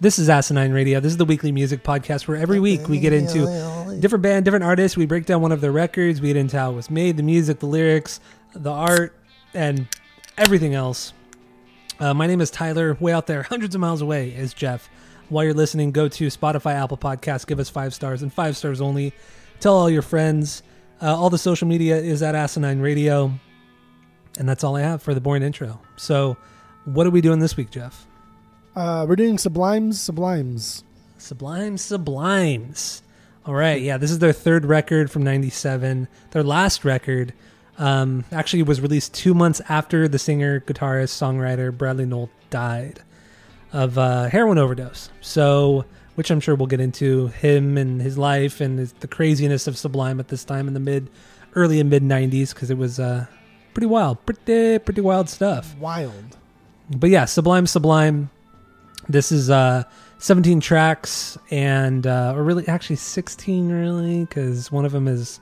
This is Asinine Radio. This is the weekly music podcast where every week we get into different band, different artists. We break down one of their records. We get into how it was made, the music, the lyrics, the art, and everything else. Uh, my name is Tyler. Way out there, hundreds of miles away, is Jeff. While you're listening, go to Spotify, Apple Podcasts, give us five stars and five stars only. Tell all your friends. Uh, all the social media is at Asinine Radio. And that's all I have for the boring intro. So, what are we doing this week, Jeff? Uh, we're doing Sublimes, Sublimes. Sublimes, Sublimes. All right, yeah, this is their third record from '97. Their last record um, actually was released two months after the singer, guitarist, songwriter Bradley Nowell died of uh, heroin overdose. So, which I'm sure we'll get into him and his life and his, the craziness of Sublime at this time in the mid, early and mid '90s because it was uh, pretty wild, pretty pretty wild stuff Wild. but yeah, Sublime Sublime. This is uh 17 tracks and uh or really actually 16 really cuz one of them is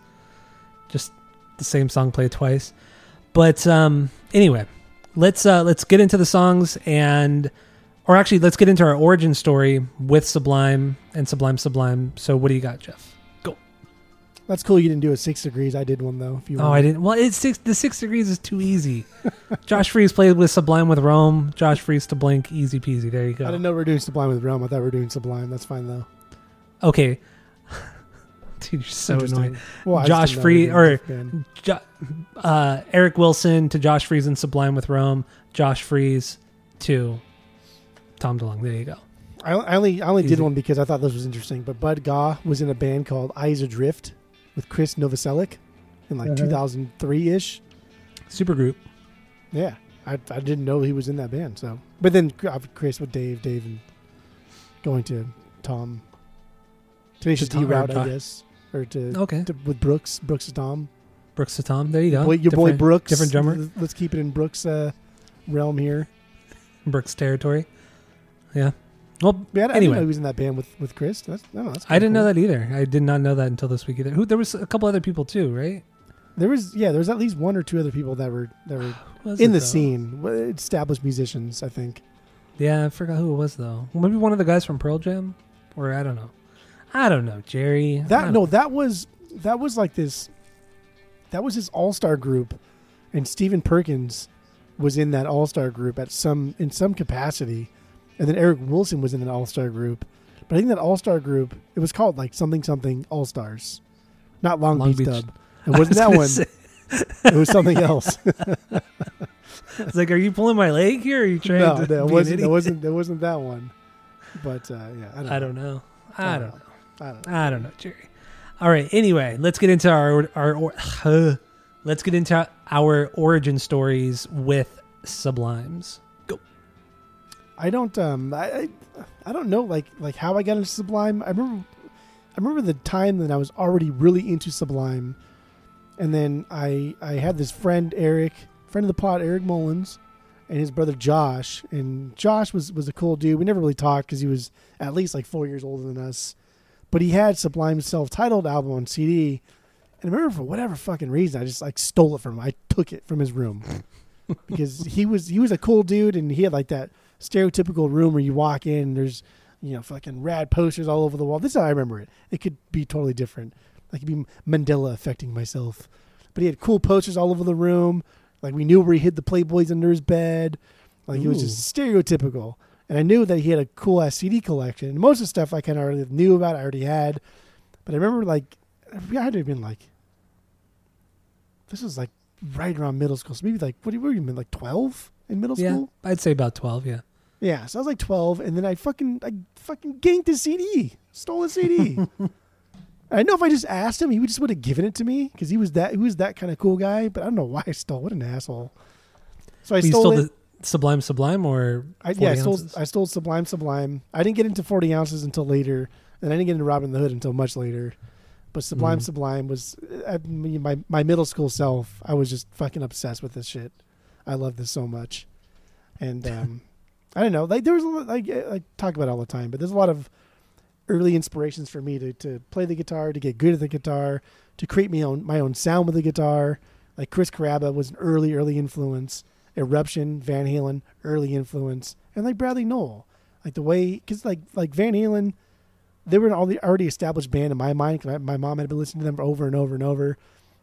just the same song played twice. But um anyway, let's uh let's get into the songs and or actually let's get into our origin story with Sublime and Sublime Sublime. So what do you got, Jeff? That's cool. You didn't do a six degrees. I did one though. If you Oh, I didn't. Well, it's six. The six degrees is too easy. Josh Freese played with Sublime with Rome. Josh Freese to Blink, easy peasy. There you go. I didn't know we were doing Sublime with Rome. I thought we were doing Sublime. That's fine though. Okay. Dude, you're so annoying. Well, Josh Free- we were doing or- Jo- uh, Eric Wilson to Josh Freese and Sublime with Rome. Josh Freese to Tom DeLonge. There you go. I, I only I only Easy. did one because I thought this was interesting. But Bud Gaugh was in a band called Eyes Adrift with Chris Novoselic in like Mhm. 2003 ish. Supergroup. Yeah, I, I didn't know he was in that band. So, but then uh, Chris with Dave, Dave, and going to Tom. Tenacious To D route, I guess, or to, Okay. to with Brooks. Brooks to Tom. Brooks to Tom. There you go. Boy, your boy Brooks. Different drummer. Let's keep it in Brooks' uh, realm here. Brooks territory. Yeah. Well, Yeah, I, I didn't Anyway. know he was in that band with with Chris. That's, I, that's I didn't cool. know that either. I did not know that until this week either. Who there was a couple other people too, right? There was yeah, there was at least one or two other people that were that were in the though? scene, established musicians. I think. Yeah, I forgot who it was though. Maybe one of the guys from Pearl Jam, or I don't know. I don't know, Jerry. That no, that was that was like this. That was his all star group, and Stephen Perkins was in that all star group at some in some capacity, and then Eric Wilson was in an all star group. But I think that all star group it was called like something something all stars, not Long, Long Beach, Beach. Dub. It wasn't was that one. say- It was something else. It's like, are you pulling my leg here? Or are you trying no, to no, it wasn't. It wasn't. It wasn't that one. But uh, yeah, I don't. I don't know. I don't know. I don't know. I don't know, Jerry. All right. Anyway, let's get into our our, or, uh, let's get into our origin stories with Sublimes. I don't um I, I I don't know like like how I got into Sublime. I remember I remember the time that I was already really into Sublime, and then I I had this friend Eric, friend of the pod Eric Mullins, and his brother Josh. And Josh was was a cool dude. We never really talked because he was at least like four years older than us, but he had Sublime's self-titled album on CD. And I remember for whatever fucking reason, I just like stole it from him. I took it from his room because he was he was a cool dude, and he had like that stereotypical room where you walk in, and there's you know fucking rad posters all over the wall. This is how I remember it. It could be totally different. Like it'd be Mandela affecting myself, but he had cool posters all over the room. Like we knew where he hid the Playboys under his bed. Like it was just stereotypical. And I knew that he had a cool ass CD collection. And most of the stuff I kind of already knew about, I already had. But I remember like I had to have been like this was like right around middle school. So maybe like what were you, what you mean like twelve in middle Yeah, school? I'd say about twelve. Yeah. Yeah, so I was like 12, and then I fucking I fucking ganked a CD, stole a CD. I know if I just asked him, he would just would have given it to me because he was that he was that kind of cool guy. But I don't know why I stole. What an asshole! So I stole, stole it. the Sublime Sublime or I, yeah, I 40 stole. I stole Sublime Sublime. I didn't get into forty ounces until later, and I didn't get into Robbin' the Hood until much later. But Sublime Mhm. Sublime was at me, my my middle school self. I was just fucking obsessed with this shit. I love this so much, and um, I don't know. Like there was a like I talk about all the time, but there's a lot of early inspirations for me to to play the guitar, to get good at the guitar, to create my own my own sound with the guitar. Like Chris Carrabba was an early early influence. Eruption, Van Halen, early influence, and like Bradley Nowell, like the way because like like Van Halen, they were an already already established band in my mind. 'cause my, my mom had been listening to them over and over and over,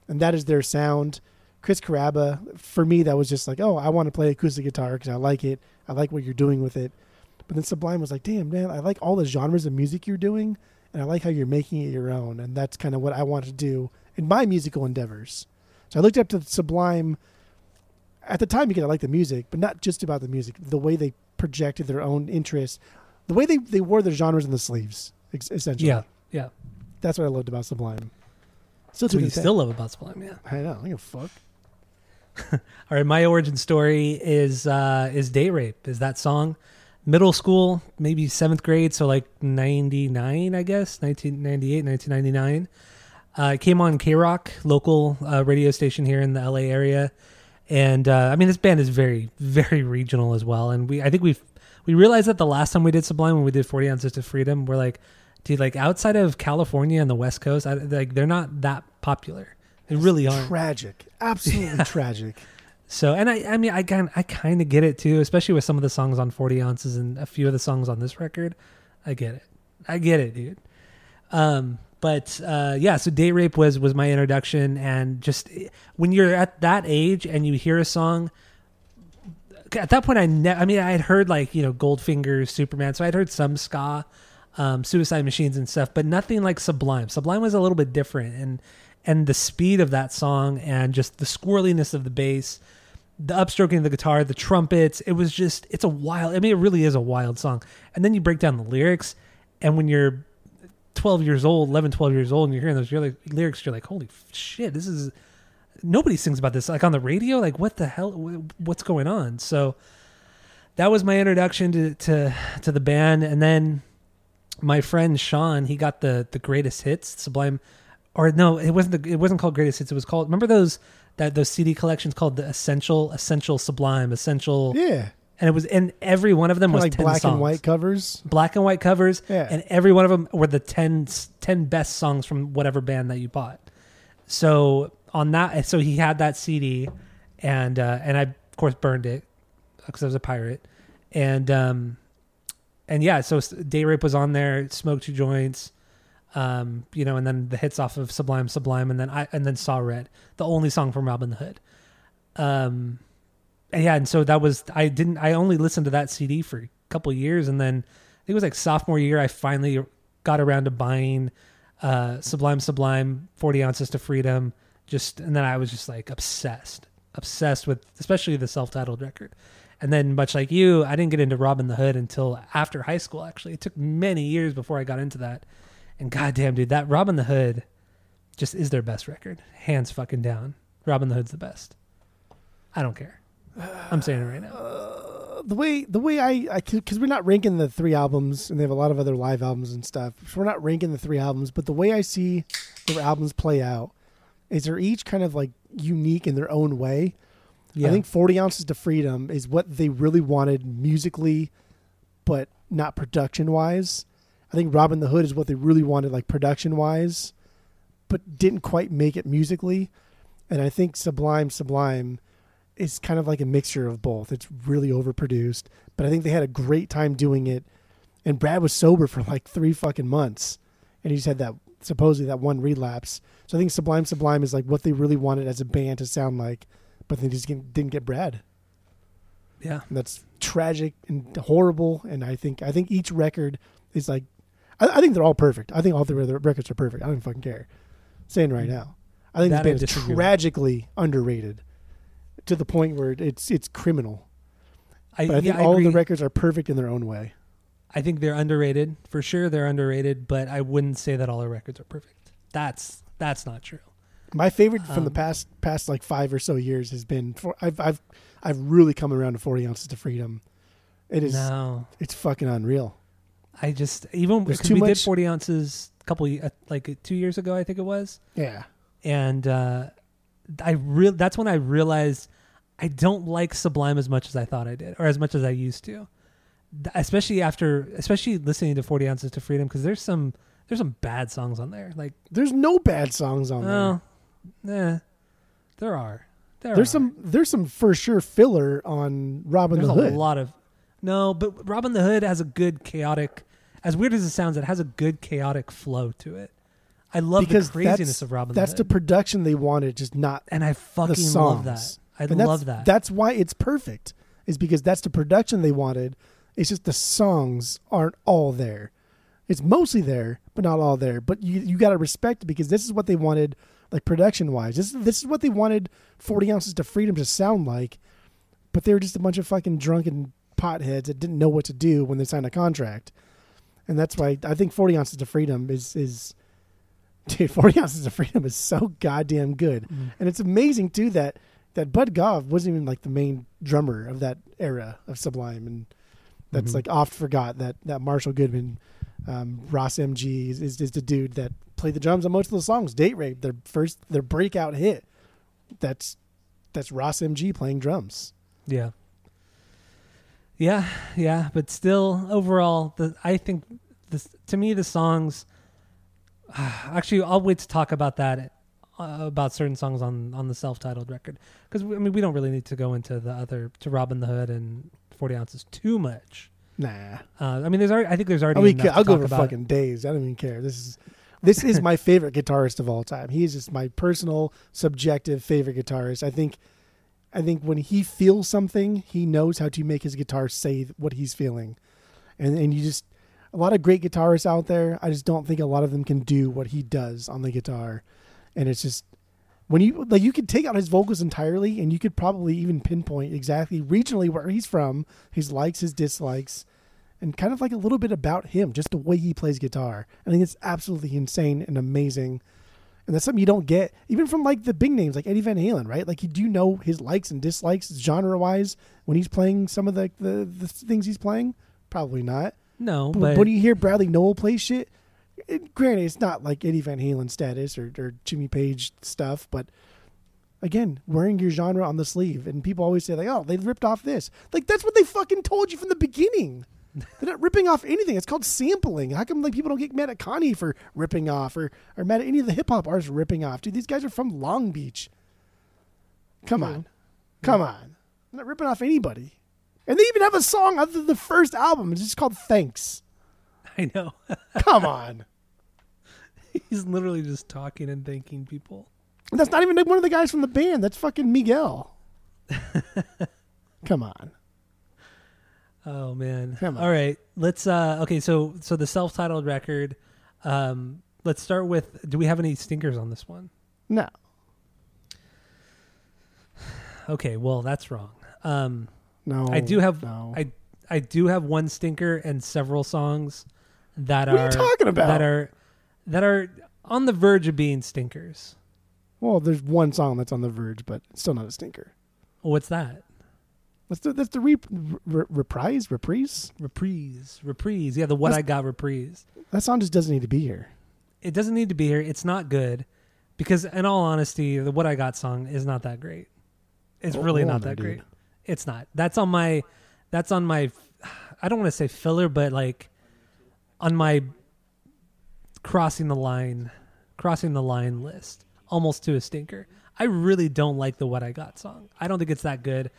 and that is their sound. Chris Carrabba, for me, that was just like, oh, I want to play acoustic guitar because I like it. I like what you're doing with it. But then Sublime was like, damn, man, I like all the genres of music you're doing, and I like how you're making it your own. And that's kind of what I want to do in my musical endeavors. So I looked up to Sublime. At the time, because I liked the music, but not just about the music, the way they projected their own interests, the way they, they wore their genres in the sleeves, essentially. yeah, yeah. That's what I loved about Sublime. Still to what you still love about Sublime, yeah. I know. I don't give a fuck. All right, my origin story is uh, is Date Rape. Is that song? Middle school, maybe seventh grade, so like ninety nine, I guess, 1998, 1999. Uh, it came on KROQ, local uh, radio station here in the LA area, and uh, I mean this band is very, very regional as well. And we, I think we've we realized that the last time we did Sublime when we did Forty Ounces to Freedom, we're like, dude, like outside of California and the West Coast, I, like they're not that popular. They really aren't. Tragic. Absolutely tragic. So, and I, I mean, I kind, I kind of get it too, especially with some of the songs on Forty Ounces and a few of the songs on this record. I get it, I get it, dude. Um, but uh, yeah, so date rape was was my introduction, and just when you're at that age and you hear a song, at that point, I, ne- I mean, I had heard like you know Goldfinger, Superman, so I'd heard some ska, um, Suicide Machines and stuff, but nothing like Sublime. Sublime was a little bit different, and and the speed of that song and just the squirreliness of the bass the upstroking of the guitar, the trumpets. It was just, it's a wild, I mean, it really is a wild song. And then you break down the lyrics, and when you're 12 years old, 11, 12 years old, and you're hearing those lyrics, you're like, holy shit, this is, nobody sings about this. Like on the radio, like what the hell, what's going on? So that was my introduction to, to, to the band. And then my friend Sean, he got the, the greatest hits, Sublime, or no, it wasn't the, it wasn't called greatest hits. It was called, remember those, that those CD collections called the Essential, Essential Sublime, Essential, Yeah. and it was and every one of them Kinda was like 10 black songs. and white covers. black and white covers, Yeah. and every one of them were the 10, 10 best songs from whatever band that you bought. So on that, so he had that CD, and uh, and I of course burned it because I was a pirate, and um, and yeah, so Date Rape was on there, smoked Two Joints, um, you know, and then the hits off of Sublime, Sublime, and then I and then Saw Red, the only song from Robin Hood. Um, and yeah, and so that was I didn't I only listened to that CD for a couple years, and then I think it was like sophomore year I finally got around to buying uh, Sublime, Sublime, Forty Ounces to Freedom, just and then I was just like obsessed, obsessed with especially the self-titled record. And then, much like you, I didn't get into Robbin' the Hood until after high school. Actually, it took many years before I got into that. And goddamn, dude, that Robbin' the Hood just is their best record, hands fucking down. Robbin' the Hood's the best. I don't care. I'm saying it right now. Uh, the way the way I I because we're not ranking the three albums and they have a lot of other live albums and stuff. So we're not ranking the three albums, but the way I see their albums play out is they're each kind of like unique in their own way. Yeah, I think 40 ounces to freedom is what they really wanted musically, but not production wise. I think Robbin' the Hood is what they really wanted, like production wise, but didn't quite make it musically. And I think Sublime, Sublime is kind of like a mixture of both. It's really overproduced, but I think they had a great time doing it. And Brad was sober for like three fucking months, and he just had that supposedly that one relapse. So I think Sublime, Sublime is like what they really wanted as a band to sound like, but they just didn't get Brad. yeah, And that's tragic and horrible. And I think I think each record is like, I, I think they're all perfect. I think all three of the records are perfect. I don't fucking care. saying right now, I think That this band is tragically underrated to the point where it's it's criminal. I, But I think yeah, all the records are perfect in their own way. I think they're underrated for sure. They're underrated, but I wouldn't say that all their records are perfect. That's that's not true. My favorite from the Um, past past like five or so years has been. For, I've I've I've really come around to Forty Ounces to Freedom. It is No, it's fucking unreal. I just even There's because too we did much- forty ounces a couple ye- uh, like two years ago, I think it was, Yeah, and uh, I real that's when I realized I don't like Sublime as much as I thought I did, or as much as I used to. Th- Especially after, especially listening to Forty Ounces to Freedom, because there's some there's some bad songs on there. Like, there's no bad songs on there. oh, there are. There There's are. some there's some for sure filler on Robin There's the a Hood. lot of no, but Robbin' the Hood has a good chaotic. As weird as it sounds, it has a good chaotic flow to it. I love because the craziness of Robin That's the the production they wanted, just not and I fucking love that. I And love that. That's why it's perfect. Is because that's the production they wanted. It's just the songs aren't all there. It's mostly there, but not all there. But you you got to respect it because this is what they wanted, like production wise. This this is what they wanted. Forty ounces to freedom to sound like, but they were just a bunch of fucking drunken potheads that didn't know what to do when they signed a contract, and that's why I think Forty ounces to freedom is is. Dude, forty ounces of freedom is so goddamn good, Mm. and it's amazing too that that Bud Gaugh wasn't even like the main drummer of that era of Sublime, and that's Mhm. like oft forgot that that Marshall Goodman, um, Ras MG is, is is the dude that played the drums on most of the songs. Date Rape, their first their breakout hit. That's that's Ras MG playing drums. Yeah. Yeah, yeah, but still, overall, the I think this to me the songs. Actually, I'll wait to talk about that uh, about certain songs on on the self-titled record because I mean we don't really need to go into the other to Robbin' the Hood and Forty Ounces too much. Nah, Uh, I mean, there's already, I think there's already. I mean, I'll go for fucking days. I don't even care. This is this is my favorite guitarist of all time. He is just my personal, subjective favorite guitarist. I think, I think when he feels something, he knows how to make his guitar say what he's feeling, and and you just a lot of great guitarists out there. I just don't think a lot of them can do what he does on the guitar, and it's just when you like you could take out his vocals entirely, and you could probably even pinpoint exactly regionally where he's from, his likes, his dislikes and kind of like a little bit about him, just the way he plays guitar. I think it's absolutely insane and amazing. And that's something you don't get even from like the big names like Eddie Van Halen, right? Like you do know his likes and dislikes genre wise when he's playing some of the, the the things he's playing. Probably not. No, But, but when you hear Bradley Nowell play shit, it, granted it's not like Eddie Van Halen status or, or Jimmy Page stuff, but again, wearing your genre on the sleeve, and people always say like, "Oh, they ripped off this." Like that's what they fucking told you from the beginning. They're not ripping off anything. It's called sampling. How come like people don't get mad at Kanye for ripping off, or or mad at any of the hip hop artists ripping off? Dude, these guys are from Long Beach. Come True. on, come on. I'm not ripping off anybody. And they even have a song other than the first album. It's just called Thanks. I know Come on. he's literally just talking and thanking people. And that's not even one of the guys from the band. That's fucking Miguel. Come on. Oh man. Come on. All right. Let's uh okay, so so the self-titled record um let's start with do we have any stinkers on this one? No. Okay, well, that's wrong. Um No. I do have no. I I do have one stinker and several songs that What are are talking about? that are that are on the verge of being stinkers. well, there's one song that's on the verge, but it's still not a stinker. What's that? That's the that's the re, re, reprise reprise. Reprise. Reprise. Yeah, the what That's- I got reprise. That song just doesn't need to be here. It doesn't need to be here. It's not good. Because in all honesty, the what I got song is not that great. It's Hold- really hold not that great. It's not. That's on my that's on my I don't want to say filler, but like on my crossing the line crossing the line list. Almost to a stinker. I really don't like the what I got song. I don't think it's that good.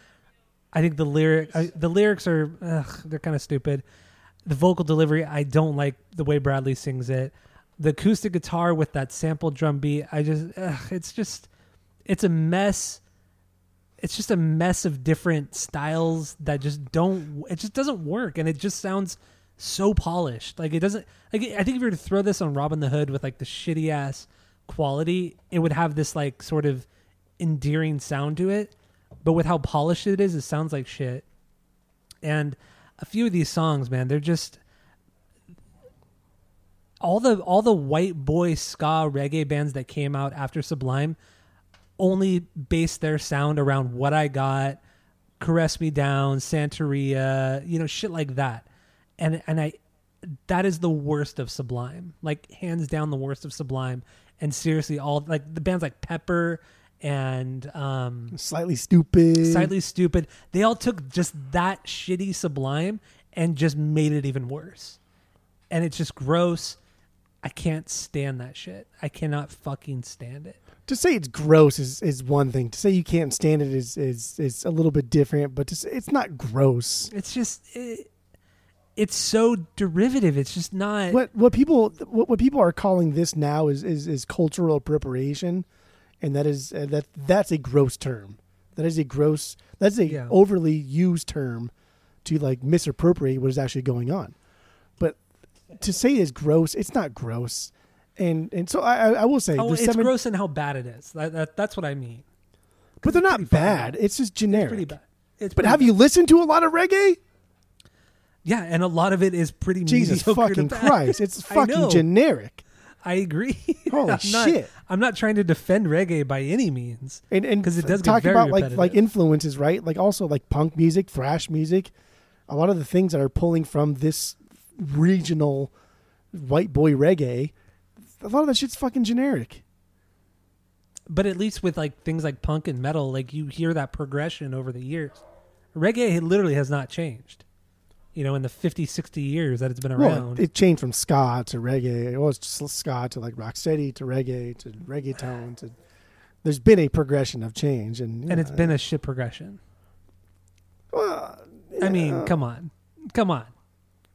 I think the lyric uh, I, the lyrics are ugh, they're kind of stupid. The vocal delivery, I don't like the way Bradley sings it. The acoustic guitar with that sample drum beat, I just ugh, it's just it's a mess. It's just a mess of different styles that just don't it just doesn't work and it just sounds so polished. Like it doesn't like I think if you were to throw this on Robbin' the Hood with like the shitty ass quality, it would have this like sort of endearing sound to it. But with how polished it is, it sounds like shit. And a few of these songs, man, they're just all the all the white boy ska reggae bands that came out after Sublime only based their sound around what I got, Caress Me Down, Santeria, you know, shit like that. And and I that is the worst of Sublime. Like hands down the worst of Sublime. And seriously, all like the bands like Pepper and um Slightly Stoopid. Slightly Stoopid, they all took just that shitty Sublime and just made it even worse. And it's just gross. I can't stand that shit. I cannot fucking stand it. to say it's gross is, is one thing. To say you can't stand it is is, is a little bit different, but to it's not gross. It's just it, it's so derivative. It's just not. What what people what, what people are calling this now is, is, is cultural appropriation, and that is uh, that that's a gross term. That is a gross. That's a Yeah. overly used term to like misappropriate what is actually going on. But to say it's gross, it's not gross. And and so I I, will say Oh, it's seven- gross in how bad it is. That, that, that's what I mean. but they're not bad. It's just It's generic. pretty bad. It's But have bad. you listened to a lot of reggae? Yeah, and a lot of it is pretty Jesus fucking. Christ! It's fucking generic. I agree. Holy I'm not, shit. I'm not trying to defend reggae by any means. and because it does get talk about like like influences, right? Like also like punk music, thrash music, a lot of the things that are pulling from this regional white boy reggae. A lot of that shit's fucking generic. But at least with like things like punk and metal, like you hear that progression over the years. Reggae literally has not changed. You know, in the 50, 60 years that it's been Well, around. it changed from ska to reggae. It was just ska to like rocksteady to reggae to reggaeton to. There's been a progression of change, and and it's been a shit progression. Well, I mean, come on. Come on.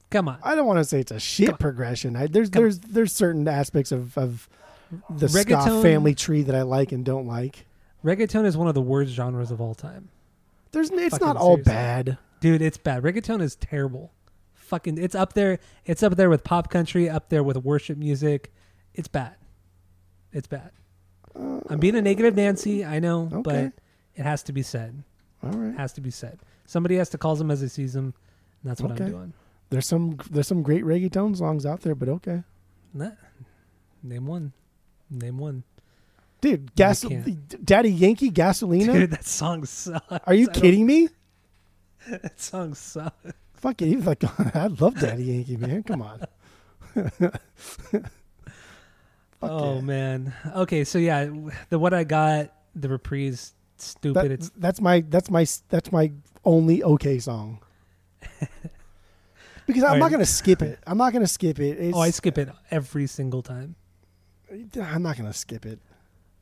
Come on. I don't want to say it's a shit progression. I, there's Come on. there's there's certain aspects of of the ska Reggaeton- family tree that I like and don't like. Reggaeton is one of the worst genres of all time. There's it's Fucking not all seriously. bad. Dude, it's bad. Reggaeton is terrible. Fucking it's up there. It's up there with pop country, up there with worship music. It's bad. It's bad. I'm being a negative Nancy, I know, Okay. but it has to be said. All right. It has to be said. Somebody has to call them as they sees them, and that's what Okay. I'm doing. There's some there's some great reggaeton songs out there, but okay. Nah. Name one. Name one. Dude, gas. Daddy Yankee Gasolina? Dude, that song sucks. Are you I kidding me? That song sucks. Fuck it. Even like I love Daddy Yankee, man. Come on. Oh yeah. man. Okay, so yeah, the what I got, the reprise, stupid. That- it's that's my that's my that's my only okay song. because I'm All not gonna skip it. I'm not gonna skip it. It's, oh, I skip it every single time. I'm not gonna skip it.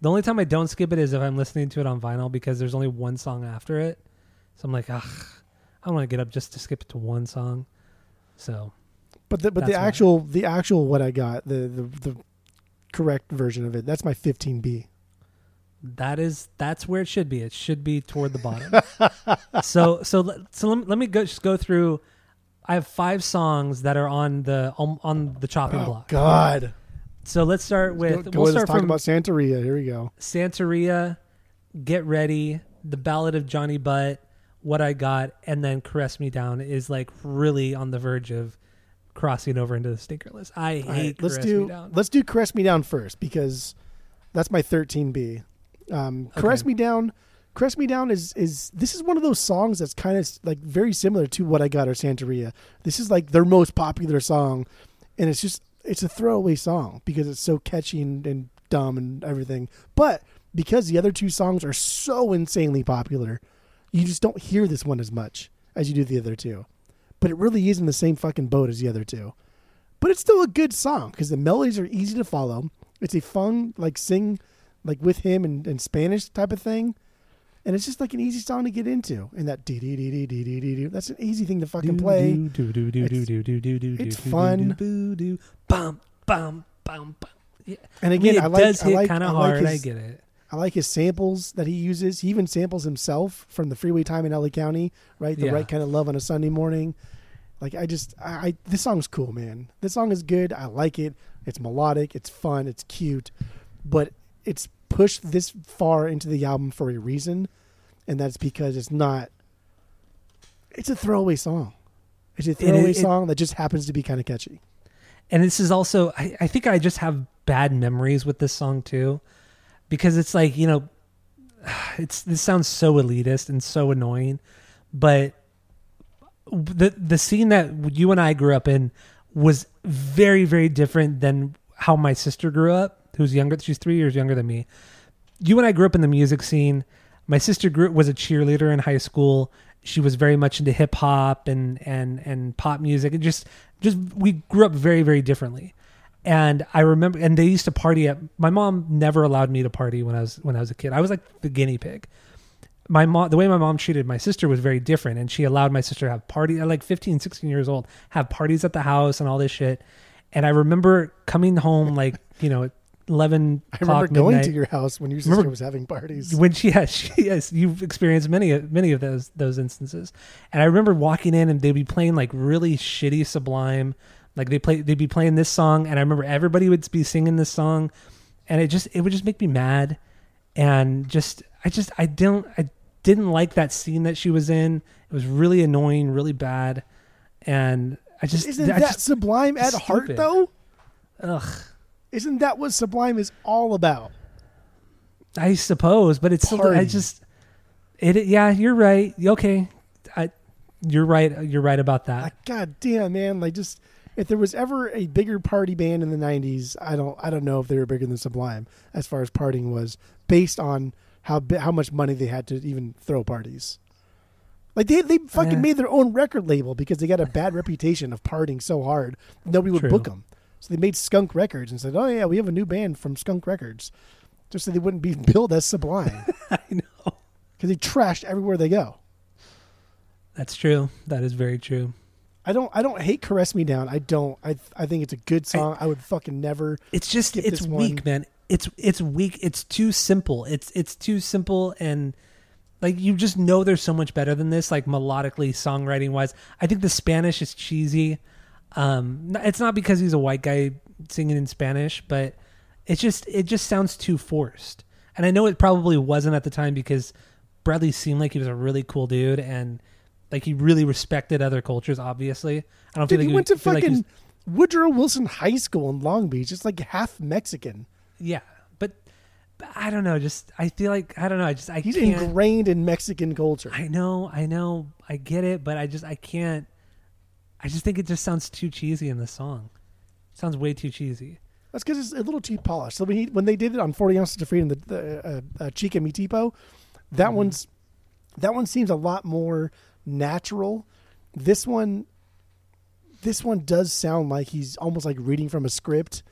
The only time I don't skip it is if I'm listening to it on vinyl because there's only one song after it. So I'm like, ugh, I don't want to get up just to skip it to one song. So But the but the actual the actual what I got the the the correct version of it. That's my 15B. that is that's where it should be. It should be toward the bottom. so so let- so let me, let me go just go through. I have five songs that are on the on, on the chopping Oh block. God. So let's start with Go- go, we'll start talk from about Santeria. Here we go. Santeria, Get Ready, The Ballad of Johnny Butt, What I Got, and then Caress Me Down is like really on the verge of crossing over into the stinker list. I hate right, let's Caress do let's do Caress Me Down first because that's my 13B. Um, Caress Okay. Me Down. Caress Me Down is is this is one of those songs that's kind of like very similar to what I got or Santeria. This is like their most popular song, and it's just it's a throwaway song because it's so catchy and, and dumb and everything. But because the other two songs are so insanely popular, you just don't hear this one as much as you do the other two. But it really is in the same fucking boat as the other two. But it's still a good song because the melodies are easy to follow. It's a fun, like, sing, like, with him and, and Spanish type of thing. And it's just like an easy song to get into. And that dee dee dee dee dee dee dee that's an easy thing to fucking play. It's fun. Bum, bum, bum, bum. Yeah. And again, I, mean, I like, does I hit like, kind of hard. His, I get it. I like his samples that he uses. He even samples himself from the freeway time in LA County, right? The Yeah. right kind of love on a Sunday morning. Like I just I, I this song's cool, man. This song is good. I like it. It's melodic, it's fun, it's cute. But it's pushed this far into the album for a reason, and that's because it's not it's a throwaway song. It's a throwaway it- song that just happens to be kind of catchy. and this is also I, I think I just have bad memories with this song too, because it's like you know, it's this sounds so elitist and so annoying, but the the scene that you and I grew up in was very very different than how my sister grew up, who's younger. She's three years younger than me. You and I grew up in the music scene. My sister grew was a cheerleader in high school. She was very much into hip hop and and and pop music. And just just we grew up very very differently. And I remember, and they used to party at. My mom never allowed me to party when I was when I was a kid. I was like the guinea pig my mom the way my mom treated my sister was very different and she allowed my sister to have parties at like 15 16 years old have parties at the house and all this shit and i remember coming home like you know 11 I remember going midnight, to your house when your sister Remember- was having parties. when she has she yes you've experienced many of many of those those instances and i remember walking in and they'd be playing like really shitty sublime like they play they'd be playing this song and i remember everybody would be singing this song and it just it would just make me mad and just i just i don't i didn't like that scene that she was in it was really annoying really bad and i just Isn't I that just, Sublime at heart, though? ugh Isn't that what Sublime is all about? I suppose, but it's still. I just it. Yeah, you're right. Okay, I. You're right. You're right about that. God damn, man! Like, just if there was ever a bigger party band in the '90s, I don't, I don't know if they were bigger than Sublime as far as partying was, based on how how much money they had to even throw parties. Like they they fucking Yeah. made their own record label because they got a bad reputation of partying so hard nobody would True. book them. So they made Skunk Records and said, "Oh yeah, we have a new band from Skunk Records," just so they wouldn't be billed as Sublime I know because they trashed everywhere they go. that's true. That is very true. I don't I don't hate Caress Me Down. I don't. I I think it's a good song. I, would fucking never. It's just it's weak, one. man. It's it's weak. It's too simple. It's it's too simple and like you just know there's so much better than this like melodically songwriting wise. I think the Spanish is cheesy. Um it's not because he's a white guy singing in Spanish, but it's just it just sounds too forced. And I know it probably wasn't at the time because Bradley seemed like he was a really cool dude and like he really respected other cultures obviously. I don't Dude, feel like he went to feel like fucking Woodrow Wilson High School in Long Beach. It's like half Mexican. Yeah, but, but I don't know. Just I feel like I don't know. I just I He's can't. ingrained in Mexican culture. I know, I know, I get it, but I just I can't. I just think it just sounds too cheesy in the song. It sounds way too cheesy. That's because it's a little too polished. So when, he, when they did it on Forty Ounces of Freedom, the, the uh, uh, Chica Me Tipo, that Mm-hmm. one's that one seems a lot more natural. This one, this one does sound like he's almost like reading from a script,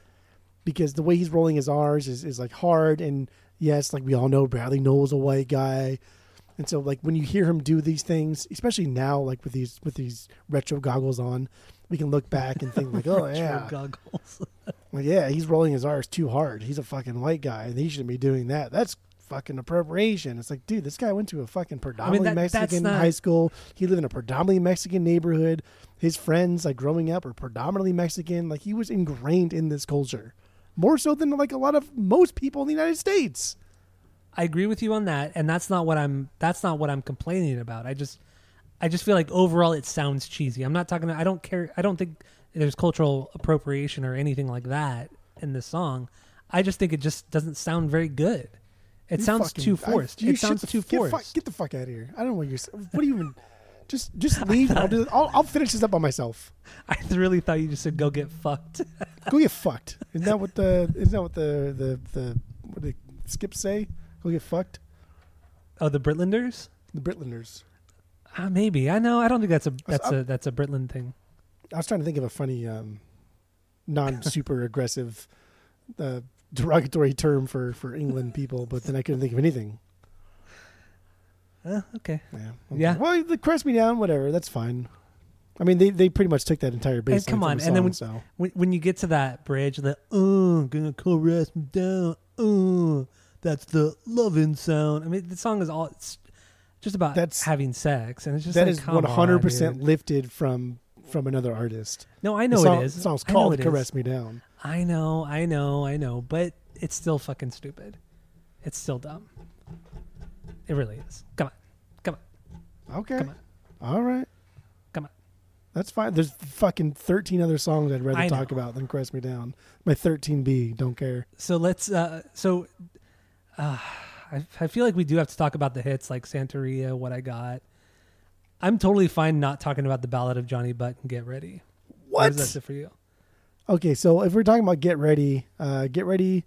because the way he's rolling his R's is, is like hard and yes, like we all know, Bradley Nowell's a white guy, and so like when you hear him do these things, especially now, like with these with these retro goggles on, we can look back and think like, oh yeah, goggles. well, yeah, he's rolling his R's too hard. He's a fucking white guy, and he shouldn't be doing that. That's fucking appropriation. It's like, dude, this guy went to a fucking predominantly that- Mexican not- high school. He lived in a predominantly Mexican neighborhood. His friends, like growing up, were predominantly Mexican. Like he was ingrained in this culture, more so than like a lot of most people in the United States. I agree with you on that, and that's not what I'm. That's not what I'm complaining about. I just, I just feel like overall it sounds cheesy. I'm not talking. I don't care. I don't think there's cultural appropriation or anything like that in this song. I just think it just doesn't sound very good. It You sounds fucking- too I- forced. you it sounds the- too get fu- forced. Get the fuck out of here. I don't know what you're. What do you even? Just, just leave. I'll do. I'll, I'll finish this up by myself. I really thought you just said go get fucked. Go get fucked. Isn't that what the? Isn't that what the the the what did Skip say? Go get fucked. oh, the Britlanders? The Britlanders. Uh, maybe. I know. I don't think that's a that's a that's a Britland thing. I was trying to think of a funny, um, non super aggressive, uh, derogatory term for for England people, but then I couldn't think of anything. Uh, okay. Yeah. Yeah. Well, the Caress Me Down, whatever. That's fine. I mean, they, they pretty much took that entire bass. come on, from and then song, so When when you get to that bridge, the uh gonna caress me down, uh that's the loving sound. I mean, the song is all it's just about That's- having sex, and it's just that like, is one hundred percent lifted from from another artist. No, I know song, it is. The song's called "Caress Me Down." I know, I know, I know, but it's still fucking stupid. It's still dumb. It really is. Come on, come on, Okay. Come on. All right. come on. That's fine. There's fucking 13 other songs I'd rather I talk know. about than Caress Me Down. My 13B, don't care. So let's. Uh, so uh, I, I feel like we do have to talk about the hits like Santeria, What I Got. I'm totally fine not talking about the Ballad of Johnny Butt and Get Ready. How What? does that for you? Okay, so if we're talking about Get Ready, uh, Get Ready,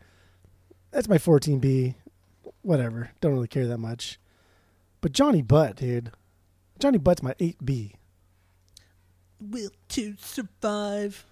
that's my 14B. Whatever. Don't really care that much. But Johnny Butt, dude. Johnny Butt's my 8B. Will to survive.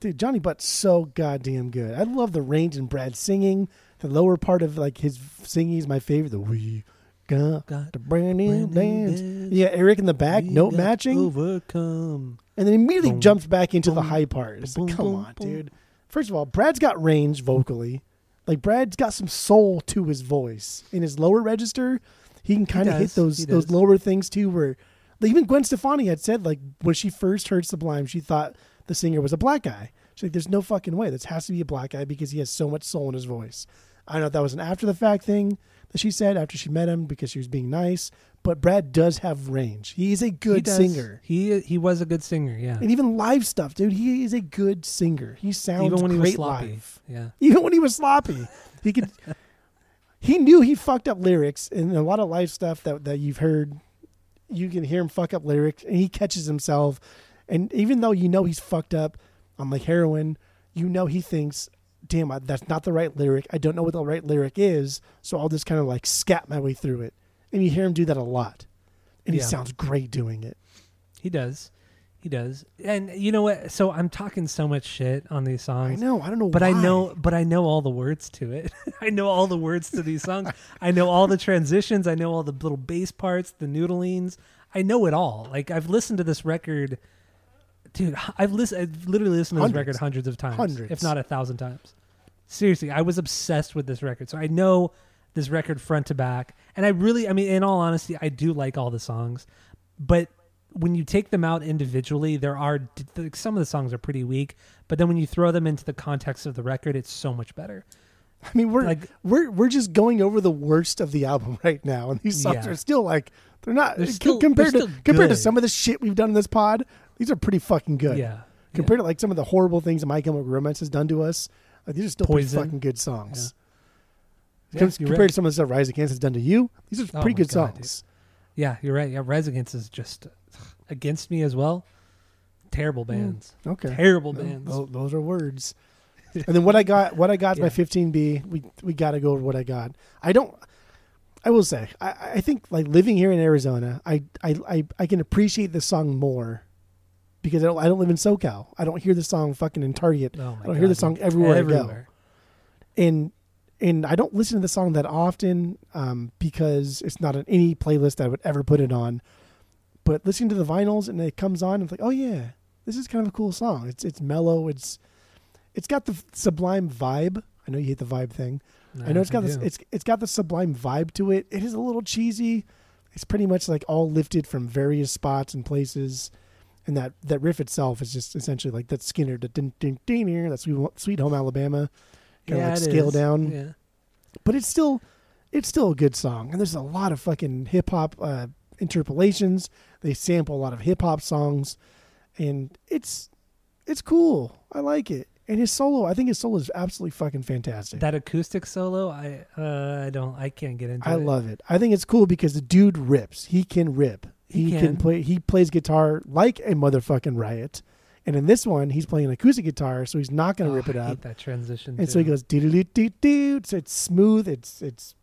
Dude, Johnny Butt's so goddamn good. I love the range in Brad singing. The lower part of like his singing is my favorite. The we got Got the brand new brand new dance. dance. Yeah, Eric in the back, We note matching, Overcome. And then immediately Boom, jumps back into the boom, high part. It's like, come boom, on, boom. dude. First of all, Brad's got range vocally. Like Brad's got some soul to his voice. In his lower register, he can kind of hit those those lower things too. Where like, even Gwen Stefani had said like when she first heard Sublime, she thought the singer was a black guy. She's like, "There's no fucking way. This has to be a black guy because he has so much soul in his voice." I don't know if that was an after the fact thing that she said after she met him because she was being nice. But Brad does have range. He's a good does. singer. He he was a good singer. Yeah. And even live stuff, dude. He is a good singer. He sounds Even when he was great sloppy. live. Yeah. Even when he was sloppy, he could. he knew he fucked up lyrics, and a lot of live stuff that that you've heard, you can hear him fuck up lyrics, and he catches himself. And even though you know he's fucked up on like heroin, you know he thinks, "Damn, that's not the right lyric. I don't know what the right lyric is, so I'll just kind of like scat my way through it." And you hear him do that a lot, and he sounds great doing it. He does. He does. And you know what? So I'm talking so much shit on these I songs. know. I don't know, But I know but I know all the words to it. I know all the words to these songs. I know all the transitions. I know all the little bass parts, the noodlings. I know it all. Like I've listened to this record dude, I've listened I've literally listened to this record hundreds of times. Hundreds. If not a thousand times. Seriously, I was obsessed with this record. So I know this record front to back. And I really I mean, in all honesty, I do like all the songs. But when you take them out individually, there are some of the songs are pretty weak, but then when you throw them into the context of the record, it's so much better. I mean, we're Like- we're we're just going over the worst of the album right now, and these songs Yeah. are still like they're not They're uh, still- compared they're to compared to some of the shit we've done in this pod. These are pretty fucking good. Yeah. Compared to like some of the horrible things that My Chemical Romance has done to us, like, these are still Poison. pretty fucking good songs. Yeah, Com- compared right. to some of the stuff Rise Against has done to you, these are Oh pretty good God, songs. Yeah, you're right. Yeah, Rise Against is just against me as well. Terrible hmm, bands. Okay, Terrible bands. tho- those are words. and then what I got, what I got Yeah. by 15B. We we got to go over what I got. I don't. I will say, I, I think like living here in Arizona, I I I, I can appreciate the song more because I don't, I don't live in SoCal. I don't hear the song fucking in Target, Oh my I don't hear the song dude. everywhere I go. Everywhere. and and I don't listen to the song that often um, because it's not on any playlist I would ever put it on. But listening to the vinyls and it comes on, it's like, oh yeah, this is kind of a cool song. It's it's mellow. It's it's got the sublime vibe. I know you hate the vibe thing. I know it's got this. It's it's got the sublime vibe to it. It is a little cheesy. It's pretty much like all lifted from various spots and places, and that that riff itself is just essentially like that Skinner, that sweet sweet home Alabama, kind yeah, like scale is. down. Yeah. But it's still it's still a good song, and there's a lot of fucking hip hop uh, interpolations. They sample a lot of hip hop songs, and it's it's cool. I like it. And his solo, I think his solo is absolutely fucking fantastic. That acoustic solo, I uh, I don't, I can't get into. I it. love it. I think it's cool because the dude rips. He can rip. He He, can. can. play. He plays guitar like a motherfucking riot. And in this one, he's playing an acoustic guitar, so he's not going Oh, to rip it I hate up. that transition. And so he goes doo doo doo doo. So it's smooth. It's it's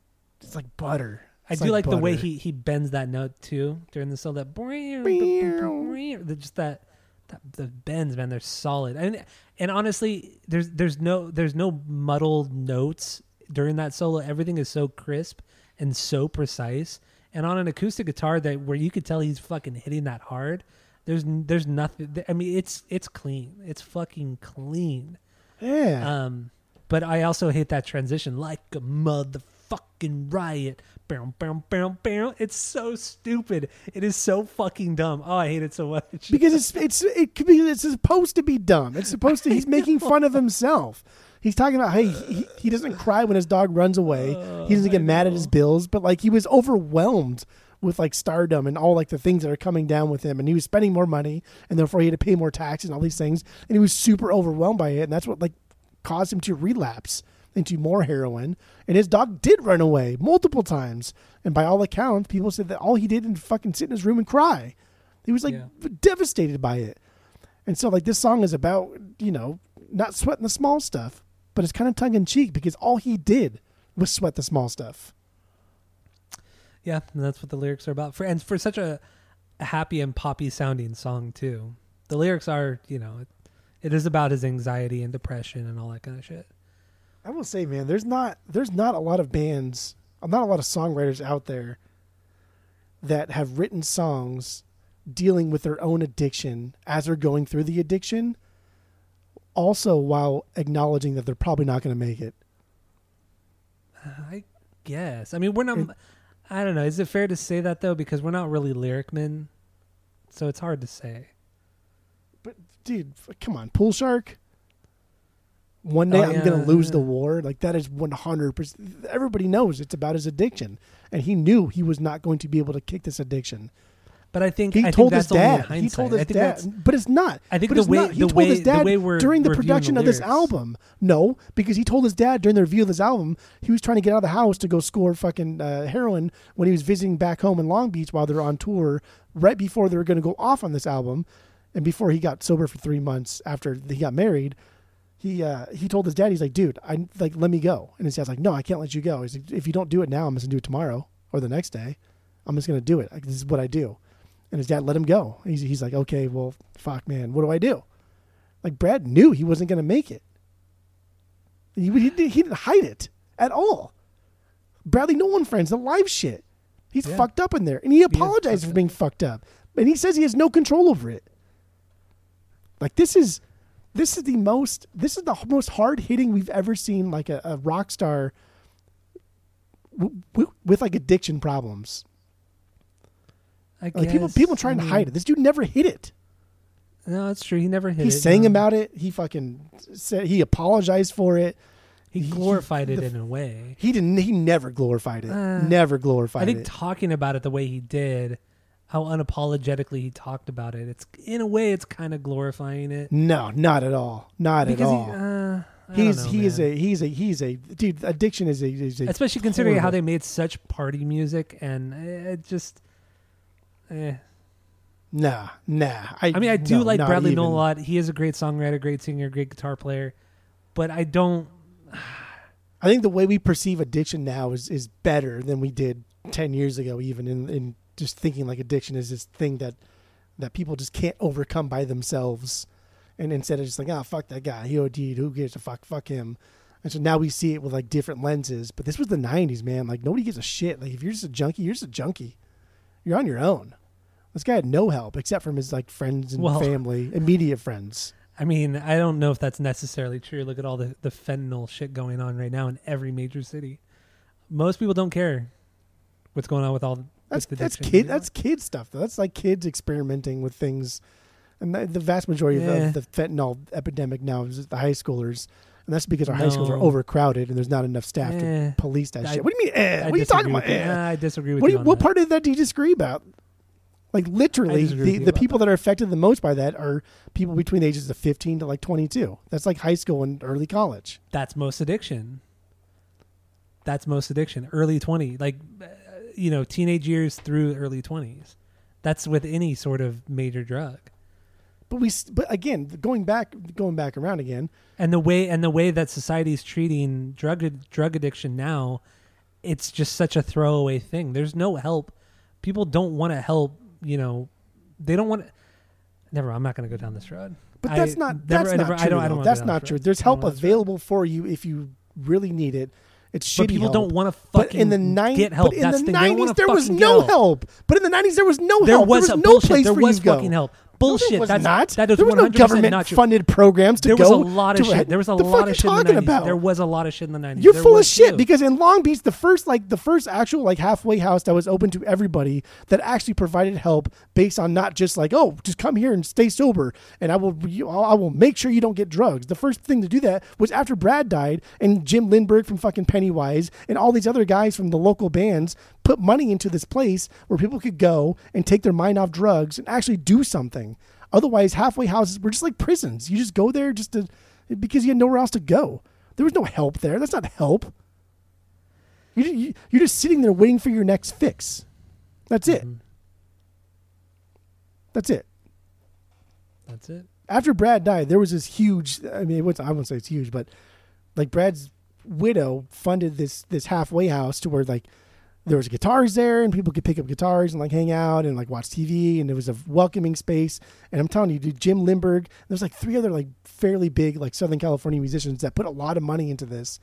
it's like butter. I It's do like, the way he he bends that note too during the solo. That the- just that that the bends, man, they're solid. And and honestly, there's there's no there's no muddled notes during that solo. Everything is so crisp and so precise. And on an acoustic guitar that where you could tell he's fucking hitting that hard. There's there's nothing. I mean, it's it's clean. It's fucking clean. Yeah. Um, but I also hate that transition, like a motherfucking riot. Bow, bow, bow, bow. It's so stupid. It is so fucking dumb. Oh, I hate it so much. because it's it's it could be it's supposed to be dumb. It's supposed to. He's making fun of himself. He's talking about hey he, he doesn't cry when his dog runs away. he doesn't get mad at his bills, but like he was overwhelmed with like stardom and all like the things that are coming down with him. And he was spending more money and therefore he had to pay more taxes and all these things. And he was super overwhelmed by it. And that's what like caused him to relapse into more heroin. And his dog did run away multiple times. And by all accounts people said that all he did and fucking sit in his room and cry. He was like Yeah. devastated by it. And so like this song is about you know not sweating the small stuff but it's kind of tongue in cheek because all he did was sweat the small stuff Yeah, and that's what the lyrics are about. For and for such a happy and poppy sounding song too. The lyrics are, you know, it, it is about his anxiety and depression and all that kind of shit. I will say, man, there's not there's not a lot of bands, not a lot of songwriters out there that have written songs dealing with their own addiction as they're going through the addiction, also while acknowledging that they're probably not going to make it. I guess. I mean, we're not. I don't know. Is it fair to say that though? Because we're not really lyric men, so it's hard to say. But dude, come on, Pool Shark. One day Oh, I'm yeah, going to lose the war. Like that is 100%. Everybody knows it's about his addiction, and he knew he was not going to be able to kick this addiction. But I think He I told think his that's only in dad. He told his dad, but it's not. I think But the it's way- not. he the told way- his the dad we're during the production the of this album. No, because he told his dad during the review of this album he was trying to get out of the house to go score fucking uh, heroin when he was visiting back home in Long Beach while they were on tour. Right before they were going to go off on this album, and before he got sober for three months after he got married. He uh, he told his dad he's like, dude, I like let me go, and his dad's like, no, I can't let you go. He's like, if you don't do it now, I'm just gonna do it tomorrow or the next day. I'm just gonna do it. Like, this is what I do. And his dad let him go. He's, he's like, okay, well, fuck, man, what do I do? Like Brad knew he wasn't going to make it. He, he, didn't- he didn't hide it at all. Bradley Nowell friends, the live shit. He's Yeah. fucked up in there, and he apologized for being fucked up. And he says he has no control over it. Like this is, this is the most, this is the most hard hitting we've ever seen. Like a, a rock star with like addiction problems. I Like people, guess. people trying I to hide it. This dude never hit it. No, it's true. He never hit he it. sang no. about it. He fucking said he apologized for it. He he- glorified it the- in a way. He didn't. He never glorified it. Uh, never glorified it. I think it. talking about it the way he did, how unapologetically he talked about it, it's in a way it's kind of glorifying it. no, not at all. Not because at he, all. uh, I he's know, he is man. a he's a he's a dude. Addiction is a, is a especially considering how they made such party music and it just. Eh. nah nah. I, I mean, I do no, like Bradley. Nowell a lot. He is a great songwriter, great singer, great guitar player, but I don't. I think the way we perceive addiction now is is better than we did ten years ago. Even in in just thinking like addiction is this thing that that people just can't overcome by themselves, and instead of just like, ah, fuck that guy, he OD'd, who gives a fuck, fuck him. And so now we see it with like different lenses. But this was the '90s, man. Like nobody gives a shit. Like if you're just a junkie, you're just a junkie. You're on your own. This guy had no help except from his like friends and Well- family, immediate friends. I mean, I don't know if that's necessarily true. Look at all the, the fentanyl shit going on right now in every major city. Most people don't care what's going on with all That's with that's kid you know? that's kid stuff though. That's like kids experimenting with things, and the, the vast majority Yeah. of the fentanyl epidemic now is the high schoolers, and that's because our high schools are No. overcrowded and there's not enough staff Eh. to police that I- shit. What do you mean? Eh? I What are you talking disagree about? with you. Eh? I disagree with what do you. you, on what that. part of that do you disagree about? Like literally, disagree with the, you the about people that. are affected the most by that are people between the ages of 15 to like 22. That's like high school and early college. That's most addiction. That's most addiction. Early 20, like, uh, you know, teenage years through early 20s. That's with any sort of major drug. But we, but again, going back, going back around again. and the way and the way that society's treating drug drug addiction now it's just such a throwaway thing there's no help people don't want to help you know they don't want never i'm not going to go down this road But I that's not never- that's I not never- true. I don't- I don't that's not true. There's help wanna go down this road. available for you if you really need it. It's shitty but people help. don't want to But fucking in the 90s, get help but in that's the the thing. They don't 90s wanna there was no get help. But in the 90s there was no there help. was, there was no bullshit. place there for was you to go. fucking help bullshit there was that's not. that is there was no 100% government funded programs to there go. was a lot of shit there was a the lot of shit in the talking 90s about? there was a lot of shit in the 90s You're There full of shit too. because in Long Beach, the first like the first actual like halfway house that was open to everybody that actually provided help based on not just like oh just come here and stay sober and I will you, I will make sure you don't get drugs. The first thing to do that was after Brad died and Jim Lindberg from fucking Pennywise and all these other guys from the local bands put money into this place where people could go and take their mind off drugs and actually do something. Otherwise, halfway houses were just like prisons. You just go there just to because you had nowhere else to go. There was no help there. That's not help. You, you, you're just sitting there waiting for your next fix. That's it. Mhm. That's it. That's it. After Brad died, there was this huge. I mean, it was, I won't say it's huge, but like Brad's widow funded this this halfway house to where like there was guitars there and people could pick up guitars and like hang out and like watch TV and it was a welcoming space. And I'm telling you, dude, Jim Lindberg, there's like three other like fairly big like Southern California musicians that put a lot of money into this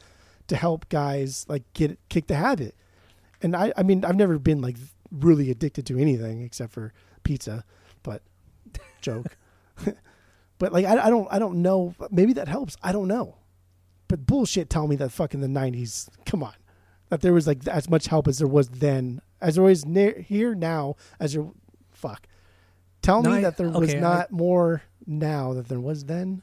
to help guys like get kick the habit. And I, I mean, I've never been like really addicted to anything except for pizza, but joke. but like, I, I don't, I don't know. Maybe that helps. I don't know. But bullshit, tell me that fucking the '90s. Come on, that there was like as much help as there was then, as there is near, here now, as there. Fuck. Tell No, me I- that there was okay, I- not more now than there was then.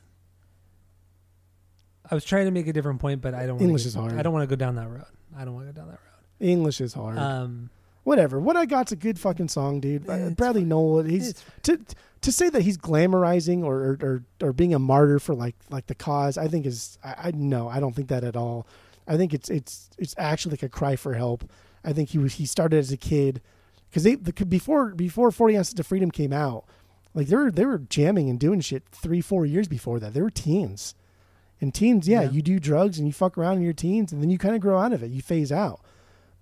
I was trying to make a different point, but I don't. English get- is hard. I don't want to go down that road. I don't want to go down that road. English is hard. Um, Whatever. What I got's a good fucking song, dude. Bradley fine. Nowell. He's to to say that he's glamorizing or or, or or being a martyr for like like the cause. I think is I, I no. I don't think that at all. I think it's it's it's actually like a cry for help. I think he was he started as a kid because they the, before before Forty Ounces of Freedom came out, like they were they were jamming and doing shit three four years before that. They were teens, and teens, yeah, Yeah. you do drugs and you fuck around in your teens, and then you kind of grow out of it. You phase out,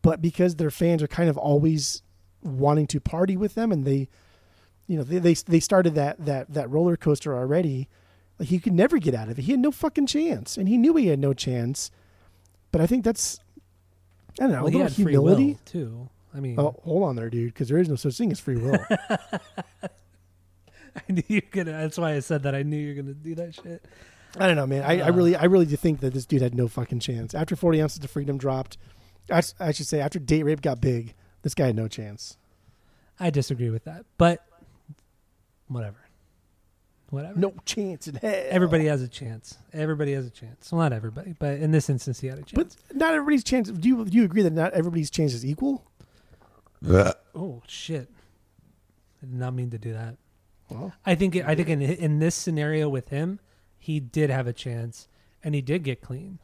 but because their fans are kind of always wanting to party with them, and they, you know, they they, they started that that that roller coaster already. Like he could never get out of it. He had no fucking chance, and he knew he had no chance. But I think that's I don't know well, a he little humility. will too. I mean, Oh, hold on there, dude, because there is no such thing as free will. I knew you're gonna. That's why I said that. I knew you're gonna do that shit. I don't know, man. I, I Uh. really, I really do think that this dude had no fucking chance. After Forty Ounces of Freedom dropped, I should say after Date Rape got big, this guy had no chance. I disagree with that, but whatever. Whatever. No chance in hell. Everybody has a chance. Everybody has a chance. Well, not everybody, but in this instance, he had a chance. but not everybody's chance. Do you do you agree that not everybody's chance is equal? oh shit! I did not mean to do that. Well, I think. I think in in this scenario with him, he did have a chance, and he did get clean.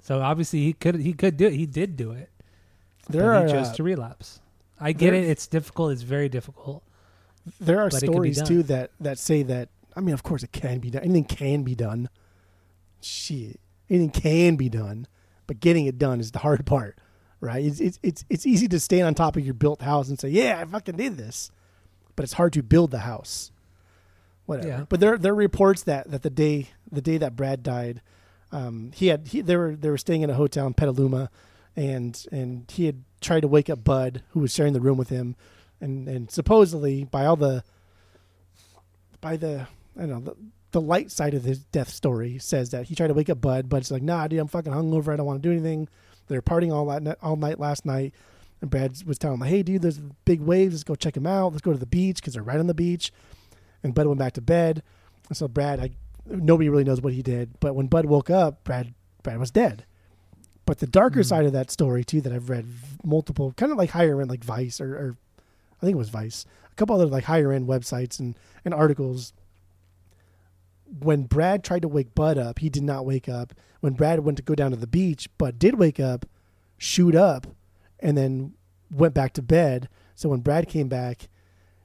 So obviously he could he could do it. He did do it. there but are he chose uh, to relapse. I get it. It's difficult. It's very difficult. There are but it could be stories too that that say that. I mean, of course, it can be done. Anything can be done. Shit, anything can be done, but getting it done is the hard part, right? It's it's it's it's easy to stand on top of your built house and say, "Yeah, I fucking did this," but it's hard to build the house. Whatever. Yeah. But there there are reports that that the day the day that Brad died, um, he had he they were they were staying in a hotel in Petaluma, and and he had tried to wake up Bud, who was sharing the room with him, and and supposedly by all the by the I don't know the, the light side of his death story says that he tried to wake up Bud, Bud's like, nah, dude, I'm fucking hungover. I don't want to do anything. They're partying all that all night last night, and Brad was telling him, hey, dude, there's big waves. Let's go check them out. Let's go to the beach because they're right on the beach. And Bud went back to bed. And so Brad, I, nobody really knows what he did, but when Bud woke up, Brad Brad was dead. But the darker Mhm. side of that story too, that I've read multiple, kind of like higher end, like Vice or, or I think it was Vice, a couple other like higher end websites and and articles. When Brad tried to wake Bud up, he did not wake up. When Brad went to go down to the beach, Bud did wake up, shoot up, and then went back to bed. So when Brad came back,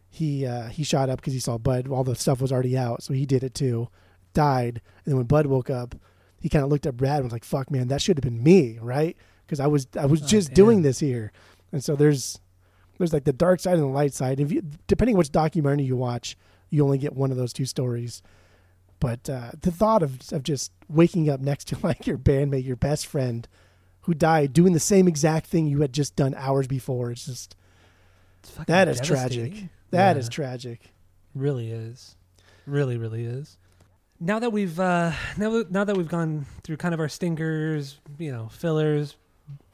he uh, he shot up because he saw Bud. All the stuff was already out, so he did it too. Died, and then when Bud woke up, he kind of looked at Brad and was like, "Fuck, man, that should have been me, right? Because I was I was Oh, just damn. doing this here." And so there's there's like the dark side and the light side. If you depending which documentary you watch, you only get one of those two stories. But uh, the thought of of just waking up next to like your bandmate, your best friend, who died doing the same exact thing you had just done hours before, it's just It's that is tragic. That is Yeah. tragic. really is really really is now that we've uh now, now that we've gone through kind of our stinkers you know fillers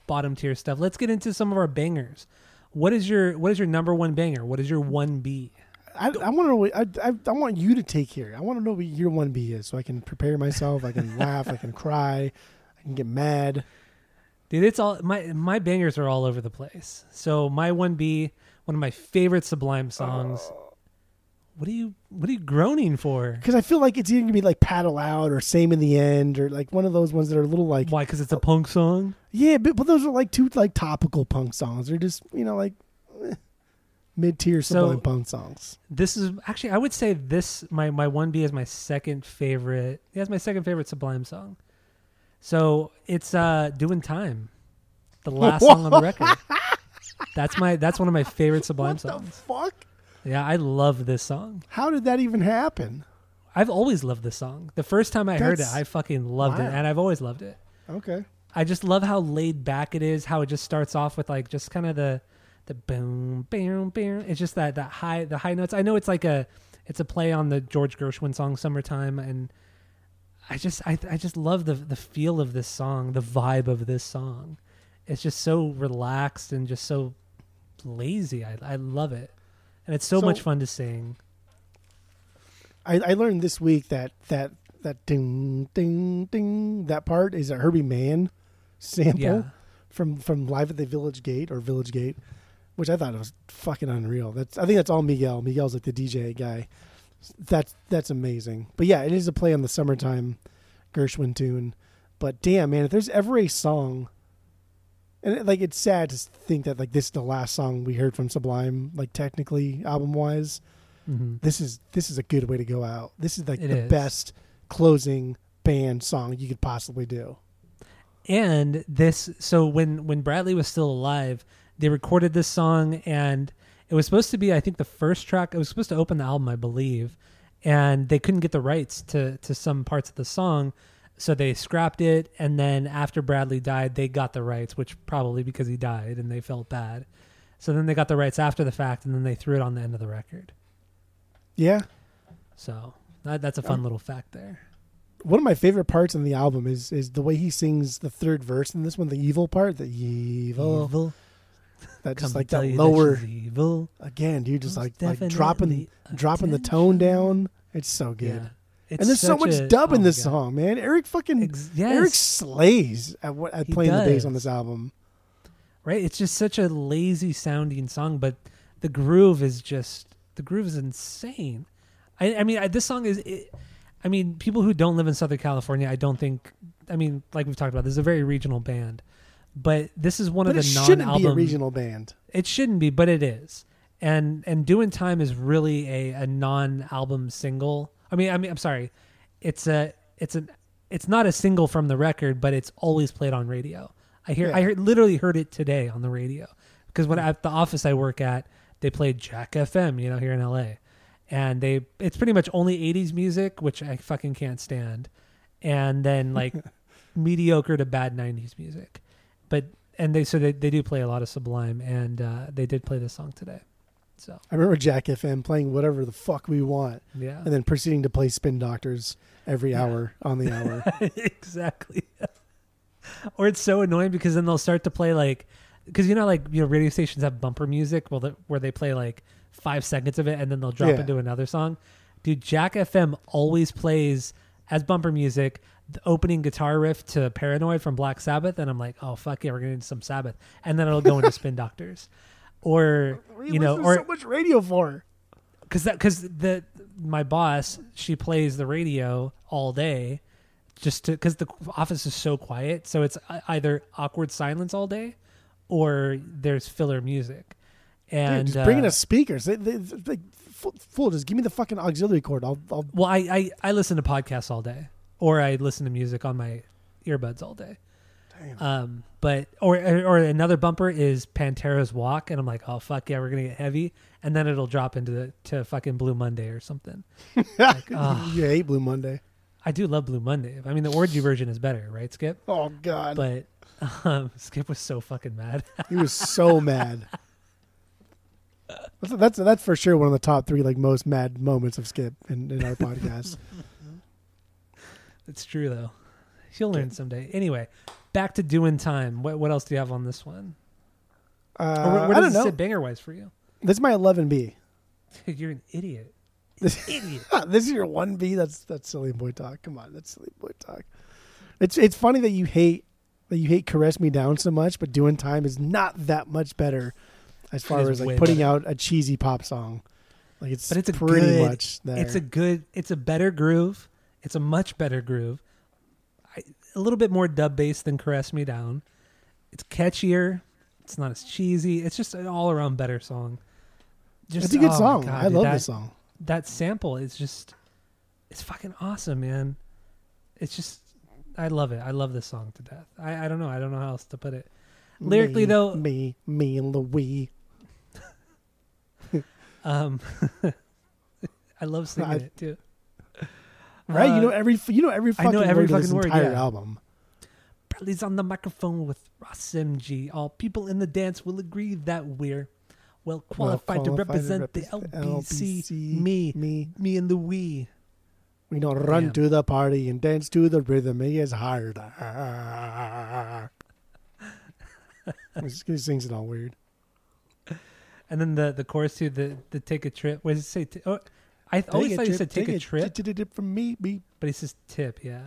bottom tier stuff let's get into some of our bangers what is your what is your number one banger what is your one b I, I want to know. What, I, I I want you to take here. I want to know what your one B is, so I can prepare myself. I can laugh. I can cry. I can get mad. Dude, it's all my my bangers are all over the place. So my one B, one of my favorite Sublime songs. Oh. What are you What are you groaning for? Because I feel like it's either gonna be like "Paddle Out" or "Same in the End" or like one of those ones that are a little like Why? Because it's a punk song. yeah, but, but those are like two like topical punk songs. They're just you know like eh, mid tier So- Sublime punk songs. This is actually I would say this my my one B is my second favorite. Yeah, it's my second favorite Sublime song. So it's uh "Doing Time," the last song on the record. That's my that's one of my favorite Sublime songs. What the fuck? Yeah, I love this song. How did that even happen? I've always loved this song. The first time I heard it, That's- I fucking loved it, wow. and I've always loved it. Okay. I just love how laid back it is. How it just starts off with like just kind of the the boom, boom, boom. It's just that that high the high notes. I know it's like a it's a play on the George Gershwin song "Summertime," and I just I I just love the the feel of this song, the vibe of this song. It's just so relaxed and just so lazy. I I love it, and it's so, So- much fun to sing. I, I learned this week that that that ding ding ding that part is a Herbie Mann sample Yeah. from from Live at the Village Gate or Village Gate, which I thought was fucking unreal. That's I think that's all Miguel. Miguel's like the DJ guy. That's that's amazing. But yeah, it is a play on the summertime Gershwin tune. But damn man, if there's ever a song and it, like it's sad to think that like this is the last song we heard from Sublime, like technically album wise hmm this is this is a good way to go out. This is like It the is. best closing band song you could possibly do. and this so when when bradley was still alive they recorded this song and it was supposed to be i think the first track it was supposed to open the album i believe and they couldn't get the rights to to some parts of the song so they scrapped it and then after bradley died they got the rights which probably because he died and they felt bad so then they got the rights after the fact and then they threw it on the end of the record Yeah. so that, that's a fun little fact there One of my favorite parts in the album is is the way he sings the third verse in this one, the evil part, the evil, evil that just like that you that lower evil again, dude, just Most like like dropping dropping the tone down. It's so good. Yeah. It's and there's so much a- dub oh in this song, man. Eric fucking Ex- yes. Eric slays at what at playing the bass on this album. right? It's just such a lazy sounding song, but the groove is just the groove is insane. I, I mean, I, this song is. It, I mean, people who don't live in Southern California, I don't think. I mean, like we've talked about, this is a very regional band, but this is one But of it the shouldn't be a regional band. It shouldn't be, but it is. And and doing time is really a, a non-album single. I mean, I mean, I'm sorry, it's a it's an it's not a single from the record, but it's always played on radio. I hear I heard, literally heard it today on the radio. Because when at the office I work at, they played Jack FM, you know, here in LA, and they it's pretty much only 80s music, which I fucking can't stand, and then like mediocre to bad 90s music, but and they so they, they do play a lot of Sublime, and uh, they did play this song today, so I remember Jack FM playing whatever the fuck we want, yeah, and then proceeding to play Spin Doctors every Yeah. hour on the hour. exactly. or it's so annoying because then they'll start to play like because you know like you know radio stations have bumper music well where they play like five seconds of it and then they'll drop Yeah. into another song. Dude, Jack FM always plays as bumper music the opening guitar riff to Paranoid from Black Sabbath, and I'm like, oh fuck yeah, we're getting some Sabbath, and then it'll go into Spin Doctors, or you know, or so much radio for. because that because the my boss she plays the radio all day just to because the office is so quiet so it's either awkward silence all day or there's filler music Dude, and just bring in uh, us speakers. They, they, they, full, full, just give me the fucking auxiliary cord. I'll, I'll well I, I i listen to podcasts all day or i listen to music on my earbuds all day. Um but or or another bumper is pantera's walk and i'm like oh fuck yeah we're gonna get heavy and then it'll drop into the, to fucking blue monday or something ah. you hate Blue Monday. I do love Blue Monday. I mean, the orgy version is better, right, Skip? Oh God, But um, Skip was so fucking mad. he was so mad. That's, that's that's for sure one of the top three like most mad moments of Skip in, in our podcast. it's true though. He'll learn someday. Anyway, back to doing time. What what else do you have on this one? Or Uh, where, where I does don't it know. sit banger wise for you? This is my 11B. You're an idiot. This, Idiot. this is your 1B. That's that's silly boy talk. Come on, that's silly boy talk. It's it's funny that you hate that you hate "Caress Me Down" so much, but "Doing Time" is not that much better as far as like putting better. out a cheesy pop song. Like it's But it's pretty good- much there. It's a good. It's a better groove. It's a much better groove. A little bit more dub bass than "Caress Me Down." It's catchier. It's not as cheesy. It's just an all around better song. Just it's a good oh song. God, I dude, love that, this song. That sample is just. It's fucking awesome, man. It's just. I love it. I love this song to death. I, I don't know. I don't know how else to put it. Lyrically, me, though- me, me and Louis. Um, I love singing I- it too. Right? Uh, you know every you know every I fucking know every word of this fucking word, entire yeah. album. Bradley's on the microphone with Ras MG. All people in the dance will agree that we're well qualified, to, qualified represent the LBC. LBC, Me, me. me and the we. We don't run Damn. to the party and dance to the rhythm. He It is hard. he sings it all weird. And then the the chorus to the the take a trip. What does it say? T- oh, I th- always Take thought he said take, a trip, t- t- t- from me, me. but he says tip. Yeah.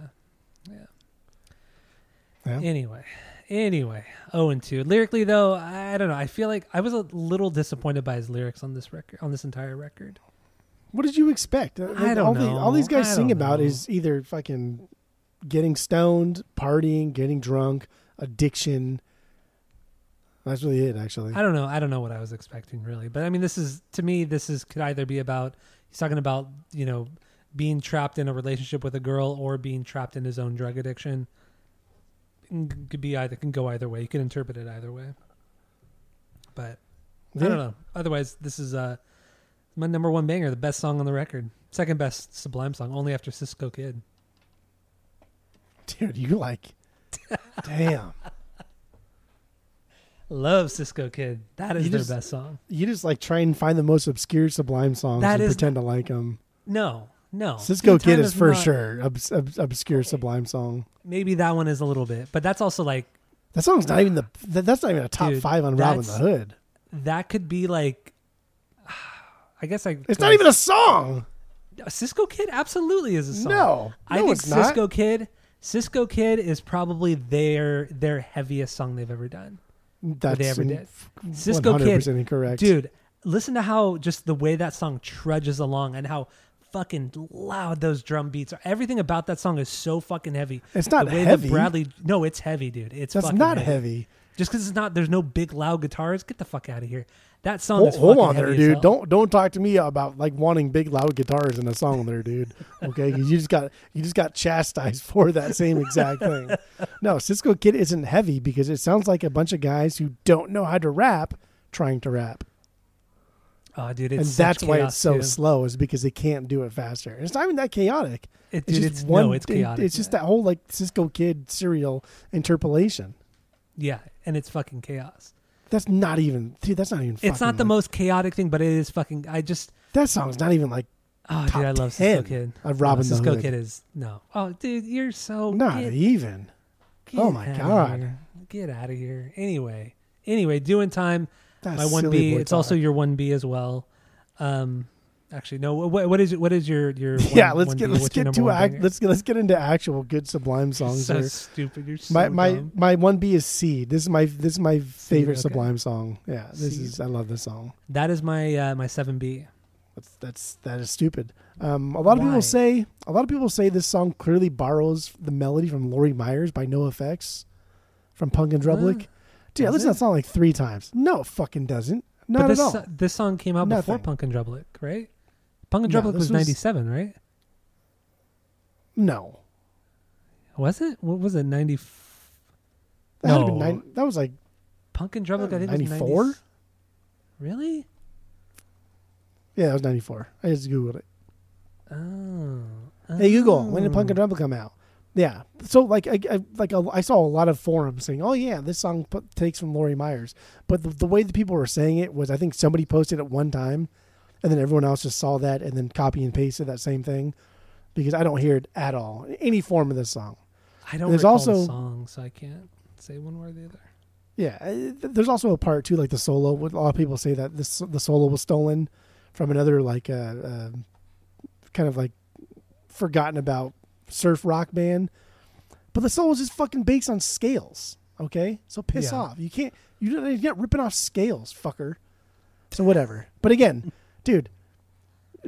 Yeah. Yeah. Anyway, anyway, oh and two. Lyrically though, I don't know. I feel like I was a little disappointed by his lyrics on this record, on this entire record. What did you expect? Uh, I don't all know. all these guys I sing about know. is either fucking getting stoned, partying, getting drunk, addiction. That's really it, actually. I don't know. I don't know what I was expecting really, but I mean, this is to me. This is could either be about he's talking about you know being trapped in a relationship with a girl or being trapped in his own drug addiction. It Could be either. Can go either way. You can interpret it either way. But I don't know. Otherwise, this is uh my number one banger, the best song on the record, second best Sublime song, only after Cisco Kid. Dude, you like. damn. Love Cisco Kid. That is You their just- best song. You just like try and find the most obscure Sublime songs That and is pretend to like them. No, no. Cisco Kid is for not- sure obs- obs- obscure Sublime song. Maybe that one is a little bit, but that's also like That song's not even the. That, that's not even a top Dude, five on Robbin' the Hood. that could be like. I guess I. It's not even a song. Cisco Kid. Absolutely is a song. No, I think it's not. Cisco Kid. Cisco Kid is probably their their heaviest song they've ever done. That's they ever did. Cisco 100% Kid, incorrect, Dude, listen to how just the way that song trudges along and how fucking loud those drum beats are. Everything about that song is so fucking heavy. It's not the way heavy. that Bradley. No, it's heavy, dude. It's That's not heavy. heavy. Just because it's not, there's no big loud guitars. Get the fuck out of here. That song Hold, is hold on there, dude. Don't don't talk to me about like wanting big loud guitars in a song, there, dude. Okay, you just got you just got chastised for that same exact thing. No, Cisco Kid isn't heavy because it sounds like a bunch of guys who don't know how to rap trying to rap, Oh, dude, it's and that's why it's so slow. Is because they can't do it faster. It's not even that chaotic. It, It's dude, just it's one. no, it's chaotic. It's just that whole like Cisco Kid serial interpolation. Yeah, and it's fucking chaos. That's not even. Dude, that's not even. It's not the like- most chaotic thing, but it is fucking. I just. That song's not even like Oh, dude, I love Cisco 10 Kid. of Robin no, Cisco. Kid is no. Oh, dude, you're so not get, even. get Oh my God. Get out of here. Anyway, anyway, doing time. That's my one B. It's also your one B as well. Um, actually, no. What, what is what is your your? yeah. Let's get B? let's What's get to one act, let's get let's get into actual good Sublime songs. so here. stupid. You're so my my dumb. my one B is Seed. This is my this is my favorite okay. Sublime song. Yeah, this Seed. is I love this song. That is my uh, my seven B. That's that's that is stupid. Um, a lot of Why? people say a lot of people say this song clearly borrows the melody from Lori Meyers by NOFX from Punk in Drublic. Uh, Dude, I listened to that song like three times. No, it fucking doesn't. But Not this at all. this song came out before Nothing. Punk in Drublic, right? Punk and No, Drublick was was- ninety seven, right? no, Was it? What was it? Ninety. that, had to be No. nine, that was like Punk in Drublic, I think ninety four. 90 Really? Yeah, that was ninety four. I just googled it. Oh. Hey Google, when did Punk and Oh. Drublick come out? Yeah, so like I, I like a, I saw a lot of forums saying, "Oh yeah, this song put, takes from Lori Meyers," but the, the way the people were saying it was, I think somebody posted it one time, and then everyone else just saw that and then copy and pasted that same thing, because I don't hear it at all in any form of this song. I don't There's also- the song, so I can't say one way or the other. Yeah, uh, there's also a part too, like the solo. A lot of people say that this the solo was stolen from another like uh, uh, kind of like forgotten about surf rock band. but the solo is just fucking based on scales. Okay, so piss Yeah. off. You can't. You're not ripping off scales, fucker. So whatever. But again, dude,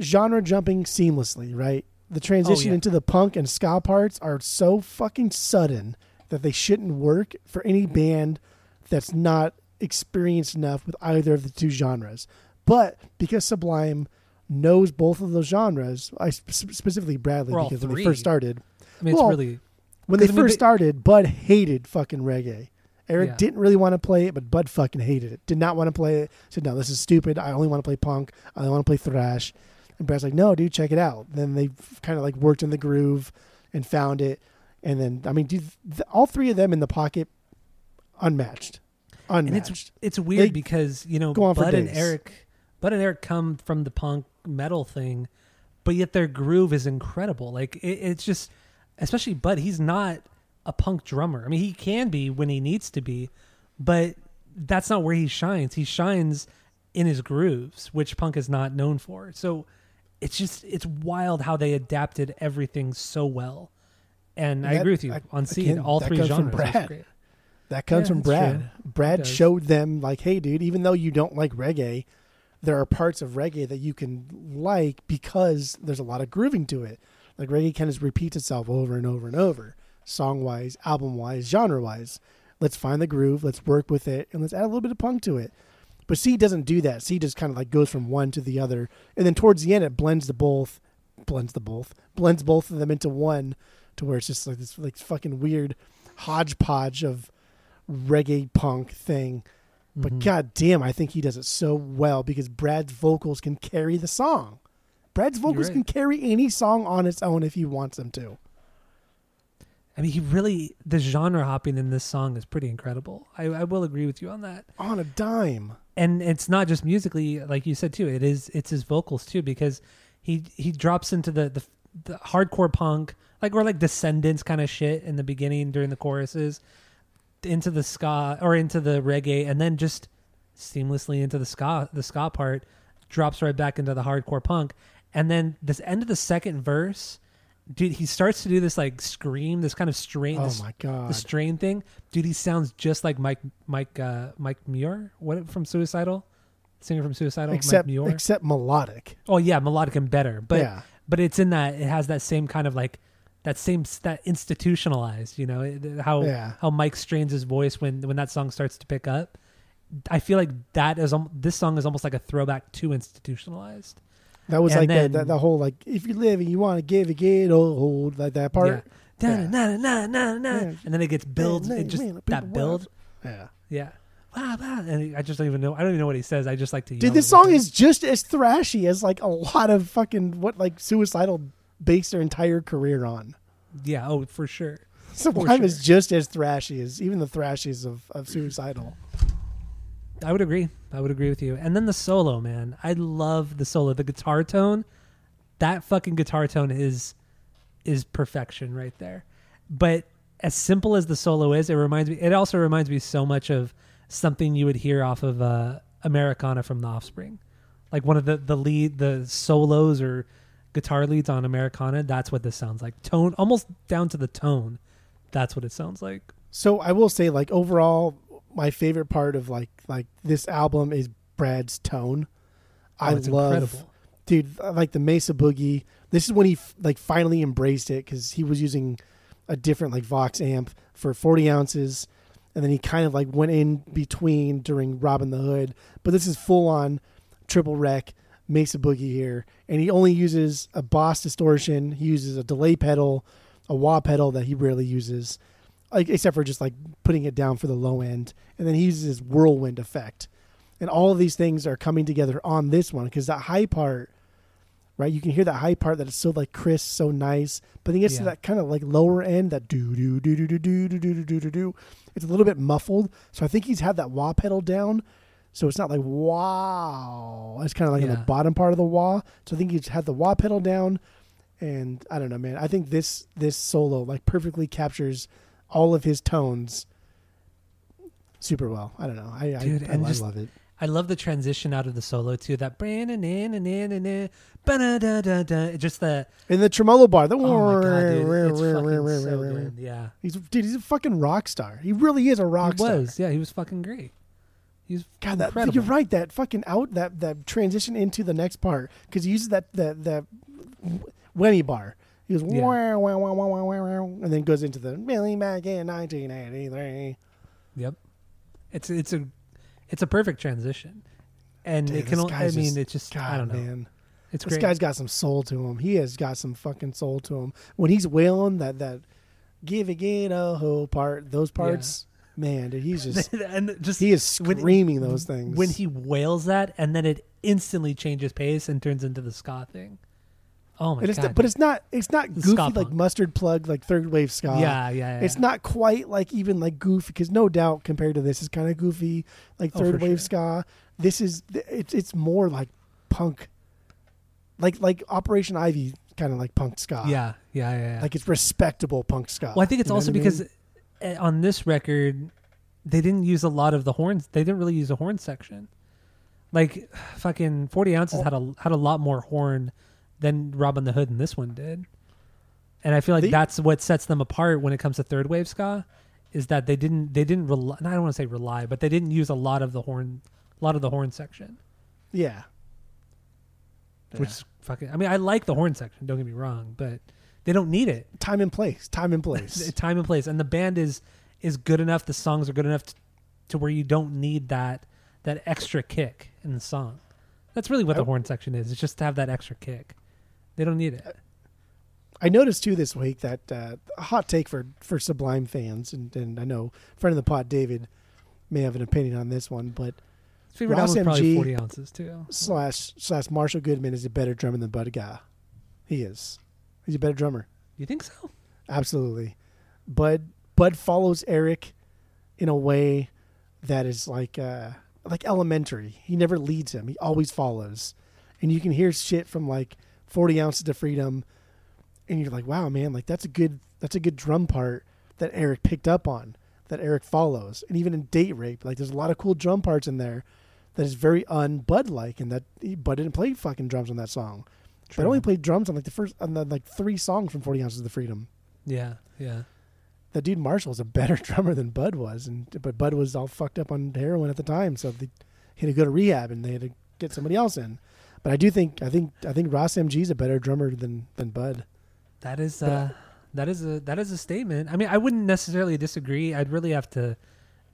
genre jumping seamlessly, right? The transition Oh, yeah. into the punk and ska parts are so fucking sudden that they shouldn't work for any band that's not experienced enough with either of the two genres. But because Sublime knows both of those genres, I specifically Bradley because when they first started, I mean, it's Well, really when they I mean, first they- started, Bud hated fucking reggae. Eric Yeah. didn't really want to play it, but Bud fucking hated it. Did not want to play it. Said, "No, this is stupid. I only want to play punk. I only want to play thrash." And Brad's like, "No, dude, check it out." Then they kind of like worked in the groove and found it. And then, I mean, dude, th- all three of them in the pocket, unmatched, and unmatched. it's it's weird They because you know Bud and. Eric, Bud and Eric come from the punk metal thing, but yet their groove is incredible. Like it, it's just, especially Bud. He's not a punk drummer. I mean, he can be when he needs to be, but that's not where he shines. He shines in his grooves, which punk is not known for. So it's just it's wild how they adapted everything so well. And I agree with you I- on seeing again, all three genres. Brad. That comes Yeah, from Brad. true. Brad showed them like, hey, dude, even though you don't like reggae, there are parts of reggae that you can like because there's a lot of grooving to it. Like reggae kind of repeats itself over and over and over, song wise, album wise, genre wise. Let's find the groove, let's work with it, and let's add a little bit of punk to it. But C doesn't do that. C just kind of like goes from one to the other, and then towards the end, it blends the both, blends the both, blends both of them into one, to where it's just like this like fucking weird hodgepodge of reggae punk thing. But Mhm. god damn, I think he does it so well because Brad's vocals can carry the song. Brad's vocals right. can carry any song on its own if he wants them to. I mean, he really the genre hopping in this song is pretty incredible. I, I will agree with you on that. On a dime. And it's not just musically, like you said too. It is it's his vocals too because he he drops into the the, the hardcore punk like or like Descendents kind of shit in the beginning during the choruses, into the ska or into the reggae, and then just seamlessly into the ska the ska part, drops right back into the hardcore punk, and then this end of the second verse. Dude, he starts to do this like scream, this kind of strain, Oh this my god. the strain thing, dude. He sounds just like Mike Mike uh, Mike Muir, what from Suicidal, singer from Suicidal, except Mike Muir. except melodic. oh yeah, melodic and better, but yeah. but it's in that it has that same kind of like that same that institutionalized, you know, how Yeah. how Mike strains his voice when when that song starts to pick up. I feel like that is this song is almost like a throwback to institutionalized. That was And like then- the, the, the whole like if you're living you want to give it get old like that part. Yeah. Yeah. Na, na, na, na, na. And then it gets build. Man, It just man, that people build. Yeah. Yeah. Wow, wow. And I just don't even know. I don't even know what he says. I just like to. Dude, this song is just as thrashy as like a lot of fucking what like suicidal based their entire career on. Yeah. Oh, for sure. Sublime sure. is just as thrashy as even the thrashies of, of suicidal. I would agree. I would agree with you. And then the solo, man. I love the solo. The guitar tone. That fucking guitar tone is is perfection right there. But as simple as the solo is, it reminds me. It also reminds me so much of something you would hear off of uh, Americana from The Offspring, like one of the the lead, the solos or guitar leads on Americana. That's what this sounds like. Tone, almost down to the tone. That's what it sounds like. So I will say, like overall, my favorite part of like like this album is Brad's tone. Oh, I it's love, incredible. dude. I like the Mesa Boogie. This is when he f- like finally embraced it because he was using a different like Vox amp for 40 ounces, and then he kind of like went in between during Robbin' the Hood. But this is full on triple rec Mesa Boogie here, and he only uses a Boss distortion. He uses a delay pedal, a wah pedal that he rarely uses, like except for just like putting it down for the low end, and then he uses his whirlwind effect, and all of these things are coming together on this one because that high part. Right, you can hear that high part that is so like crisp, so nice, but then it gets to that kind of like lower end, that do do do do do do do do do do do. It's a little bit muffled, so I think he's had that wah pedal down, so it's not like wow. It's kind of like Yeah. the bottom part of the wah. So I think he's had the wah pedal down, and I don't know, man. I think this this solo like perfectly captures all of his tones super well. I don't know. I Dude, I, and I, just- love it. I love the transition out of the solo too. That just the In the tremolo bar, the oh my god, dude, it's fucking so good. Yeah, He's dude, he's a fucking rock star. He really is a rock he star. was. Yeah, he was fucking great. He was God, that you're right. That fucking out that that transition into the next part because he uses that that that whammy bar. He goes Yeah. wow, wow, wow, wow, wow, wow, and then goes into the Billy back in 1983. Yep. It's it's a it's a perfect transition, and Dude, it can. this o- I mean, just- it's just God, I don't know. man, It's this great. guy's got some soul to him. He has got some fucking soul to him. When he's wailing that that give it get a whole part, those parts, man, dude, he's just and just he is when- screaming those things when he wails that, and then it instantly changes pace and turns into the ska thing. Oh my god! not, but it's not it's not goofy like punk. mustard plug like third wave ska. yeah, yeah, yeah. It's not quite like even like goofy because no doubt compared to this is kind of goofy like Oh, third for wave sure. ska. This is it's it's more like punk, like like Operation Ivy kind of like punk ska. Yeah, yeah, yeah. yeah. like it's respectable punk ska. well, I think it's You know also what I because mean? on this record they didn't use a lot of the horns. They didn't really use a horn section. Like fucking forty ounces Oh. had a had a lot more horn than Robbin' the Hood and this one did. And I feel like They- that's what sets them apart when it comes to third wave ska, is that they didn't they didn't rely. I don't want to say rely, but they didn't use a lot of the horn, a lot of the horn section, yeah, which is fucking. I mean, I like the horn section. Don't get me wrong, but they don't need it. time and place, time and place. time and place and the band is is good enough the songs are good enough t- to where you don't need that that extra kick in the song that's really what the I- horn section is it's just to have that extra kick they don't need it I noticed too this week that uh, a hot take for for Sublime fans, and, and I know friend of the pot David may have an opinion on this one, but favorite Ras album is probably MG 40 ounces too slash slash Marshall Goodman is a better drummer than Bud Gaugh. He is. He's a better drummer. you think so Absolutely. Bud Bud follows Eric in a way that is like uh like elementary. He never leads him. He always follows. And you can hear shit from like 40 ounces to freedom and you're like, wow, man, like that's a good that's a good drum part that Eric picked up on, that Eric follows. And even in date rape, like there's a lot of cool drum parts in there that is very un Bud like and that he, Bud didn't play fucking drums on that song. But only played drums on like the first on the like three songs from 40 ounces of freedom yeah yeah that dude Marshall's a better drummer than Bud was, and but Bud was all fucked up on heroin at the time, so they he had to go to rehab and they had to get somebody else in. But I do think I think I think Ras MG's a better drummer than than Bud. that is But, uh that is a that is a statement i mean i wouldn't necessarily disagree i'd really have to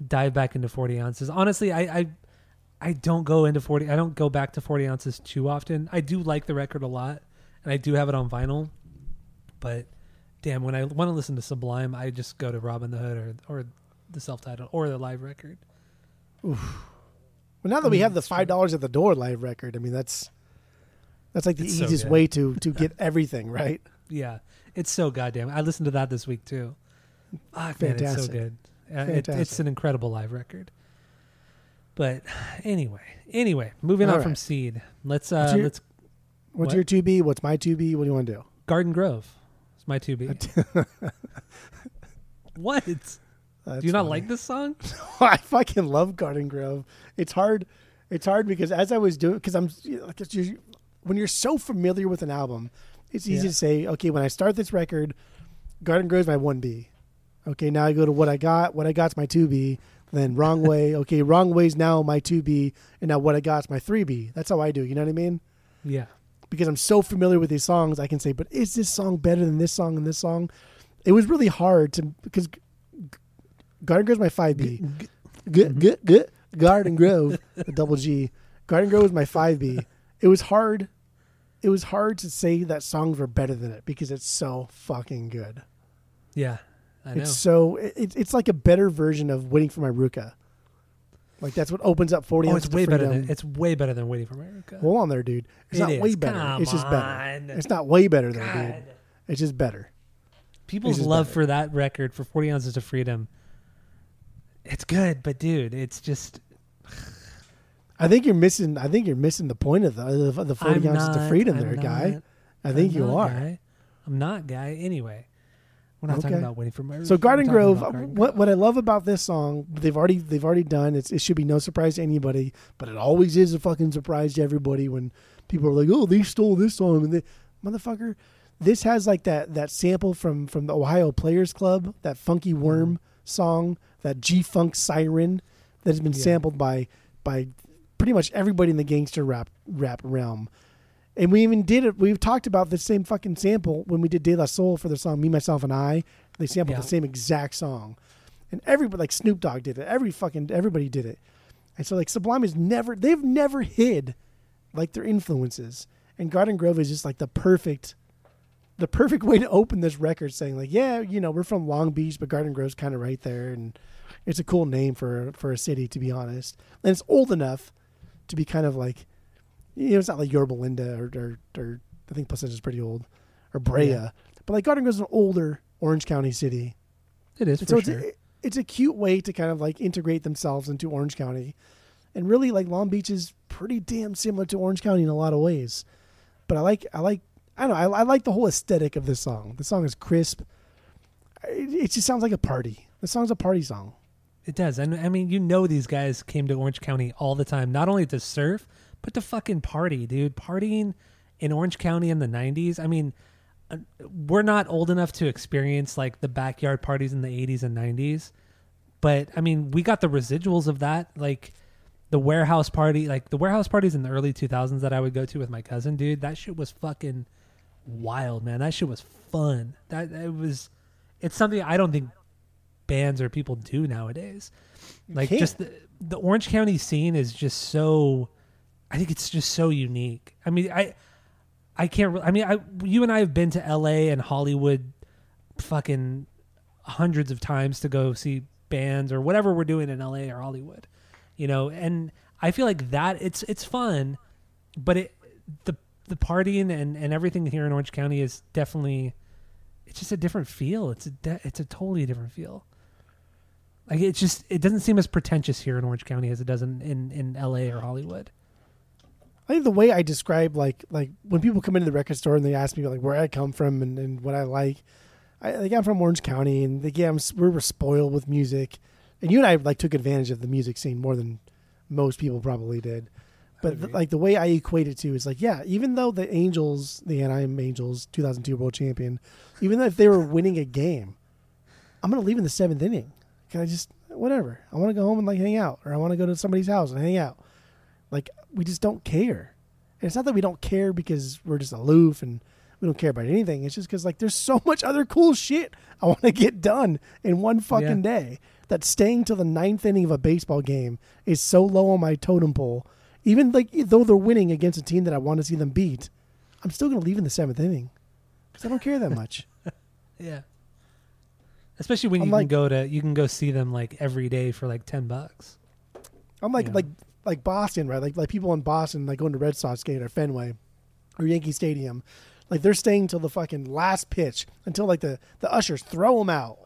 dive back into 40 ounces honestly i i I don't go into 40 I don't go back to 40 ounces too often. I do like the record a lot and I do have it on vinyl. But damn, when I want to listen to Sublime, I just go to Robbin' the Hood or or the self-titled or the live record. Oof. Well, now that we Mm, have the five dollars at the door live record, I mean that's that's like the It's easiest good. way to to get everything right. Yeah, it's so goddamn. I listened to that this week too. Ah, man, it's so good. Uh, it, it's an incredible live record. But anyway, anyway, moving All on from. Seed. Let's uh What's your- let's What's What? your two B? What's my two B? What do you want to do? Garden Grove. It's my 2B. what? Do you not funny. like this song? I fucking love Garden Grove. It's hard. It's hard because as I was doing, because I'm you know, like it's usually- when you're so familiar with an album, it's easy Yeah. to say, okay, when I start this record, Garden Grove's my one B. Okay, now I go to what I got. What I got's my two B. Then Wrong Way. Okay, Wrong Way's now my two B, and now what I got's my three B. That's how I do. You know what I mean? Yeah. because I'm so familiar with these songs, I can say, but is this song better than this song and this song? It was really hard to because Garden Grove's my five B. Good, good, good. Garden Grove, the double G. Garden Grove was my five B. It was hard. It was hard to say that songs were better than it because it's so fucking good. Yeah. I know. It's so it, it's like a better version of Waiting for My Ruca. Like that's what opens up forty. oh, it's way better than it's way better than Waiting for My Ruca. Hold on there, dude. It's It not is. way better. Come it's just better. on. It's not way better though, dude. It's just better. People's just love better. for that record for 40 ounces of freedom. It's good, but dude, it's just I think you're missing. I think you're missing the point of the of the forty I'm ounces not, to freedom, I'm there, not, guy. I think I'm you are. Guy. I'm not, guy. Anyway, We're not talking about waiting for Mary. So Garden Grove, uh, Garden what what I love about this song, they've already they've already done. It's, it should be no surprise to anybody, but it always is a fucking surprise to everybody when people are like, "Oh, they stole this song," and they, motherfucker, this has like that that sample from from the Ohio Players Club, that Funky mm-hmm. Worm song, that G Funk siren that has been Yeah. sampled by by pretty much everybody in the gangster rap rap realm. And we even did it. We've talked about the same fucking sample when we did De La Soul for the song "Me, Myself, and I." They sampled Yeah. the same exact song, and everybody, like Snoop Dogg, did it. Every fucking everybody did it. And so, like Sublime is never. They've never hid like their influences, and Garden Grove is just like the perfect, the perfect way to open this record, saying like, yeah, you know, we're from Long Beach, but Garden Grove's kind of right there, and it's a cool name for for a city, to be honest. And it's old enough to be kind of like you know, it's not like Yorba Linda or, or, or I think Placentia is pretty old, or Brea, Yeah. but like Garden Grove's an older Orange County city, It is And for so sure. it's a, it's a cute way to kind of like integrate themselves into Orange County, and really like Long Beach is pretty damn similar to Orange County in a lot of ways, but I like I like I don't know I, I like the whole aesthetic of this song. The song is crisp. It, it just sounds like a party. The song's a party song. It does. And I mean, you know, these guys came to Orange County all the time, not only to surf, but to fucking party, dude. Partying in Orange County in the 90s. I mean, uh, we're not old enough to experience like the backyard parties in the 80s and 90s. But I mean, we got the residuals of that. Like the warehouse party, like the warehouse parties in the early 2000s that I would go to with my cousin, dude. That shit was fucking wild, man. That shit was fun. That it was. It's something I don't think bands or people do nowadays. Like just the, the Orange County scene is just so. I think it's just so unique. I mean, I, I can't. I mean, I you and I have been to L.A. and Hollywood, fucking hundreds of times to go see bands or whatever we're doing in L.A. or Hollywood, you know. And I feel like that it's it's fun, but it the the partying and and everything here in Orange County is definitely. It's just a different feel. It's a de- it's a totally different feel. Like it's just it doesn't seem as pretentious here in Orange County as it does in in, in L.A. or Hollywood. I think the way I describe like like when people come into the record store and they ask me like where I come from and, and what I like, I like I'm from Orange County and like yeah I'm, we were spoiled with music, and you and I like took advantage of the music scene more than most people probably did. But like the way I equate it to is like yeah even though the Angels the Anaheim Angels 2002 world champion, even though if they were winning a game, I'm gonna leave in the seventh inning. Can I just whatever? I want to go home and like hang out, or I want to go to somebody's house and hang out. Like we just don't care. And it's not that we don't care because we're just aloof and we don't care about anything. It's just because like there's so much other cool shit I want to get done in one fucking day that staying till the ninth inning of a baseball game is so low on my totem pole. Even like though they're winning against a team that I want to see them beat, I'm still gonna leave in the seventh inning because I don't care that much. Yeah. Especially when I'm you like- can go to you can go see them like every day for like ten bucks. I'm like Yeah. like like Boston, right? Like like people in Boston like going to Red Sox game or Fenway or Yankee Stadium. Like they're staying till the fucking last pitch until like the the ushers throw them out.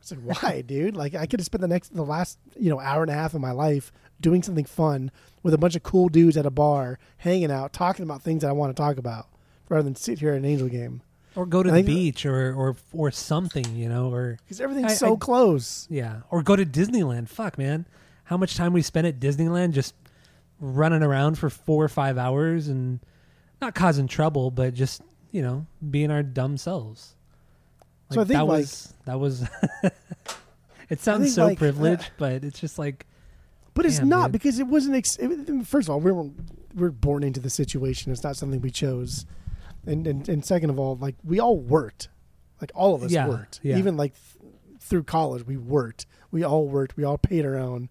It's like why, dude? Like I could have spent the next the last you know hour and a half of my life doing something fun with a bunch of cool dudes at a bar, hanging out, talking about things that I want to talk about, rather than sit here at an Angel game Or go to I the think- beach or or or something, you know, or because everything's I- so I- close. yeah, or go to Disneyland. Fuck, man. How much time we spent at Disneyland just running around for 4 or 5 hours and not causing trouble, but just, you know, being our dumb selves. So I think, that like- was that was It sounds think, so like, privileged, uh, but it's just like But it's Damn, not dude. because it wasn't. Ex- it, first of all, we were we're born into the situation. It's not something we chose, and and, and second of all, like we all worked, like all of us Yeah, worked. yeah. Even like th- through college, we worked. We all worked. We all paid our own.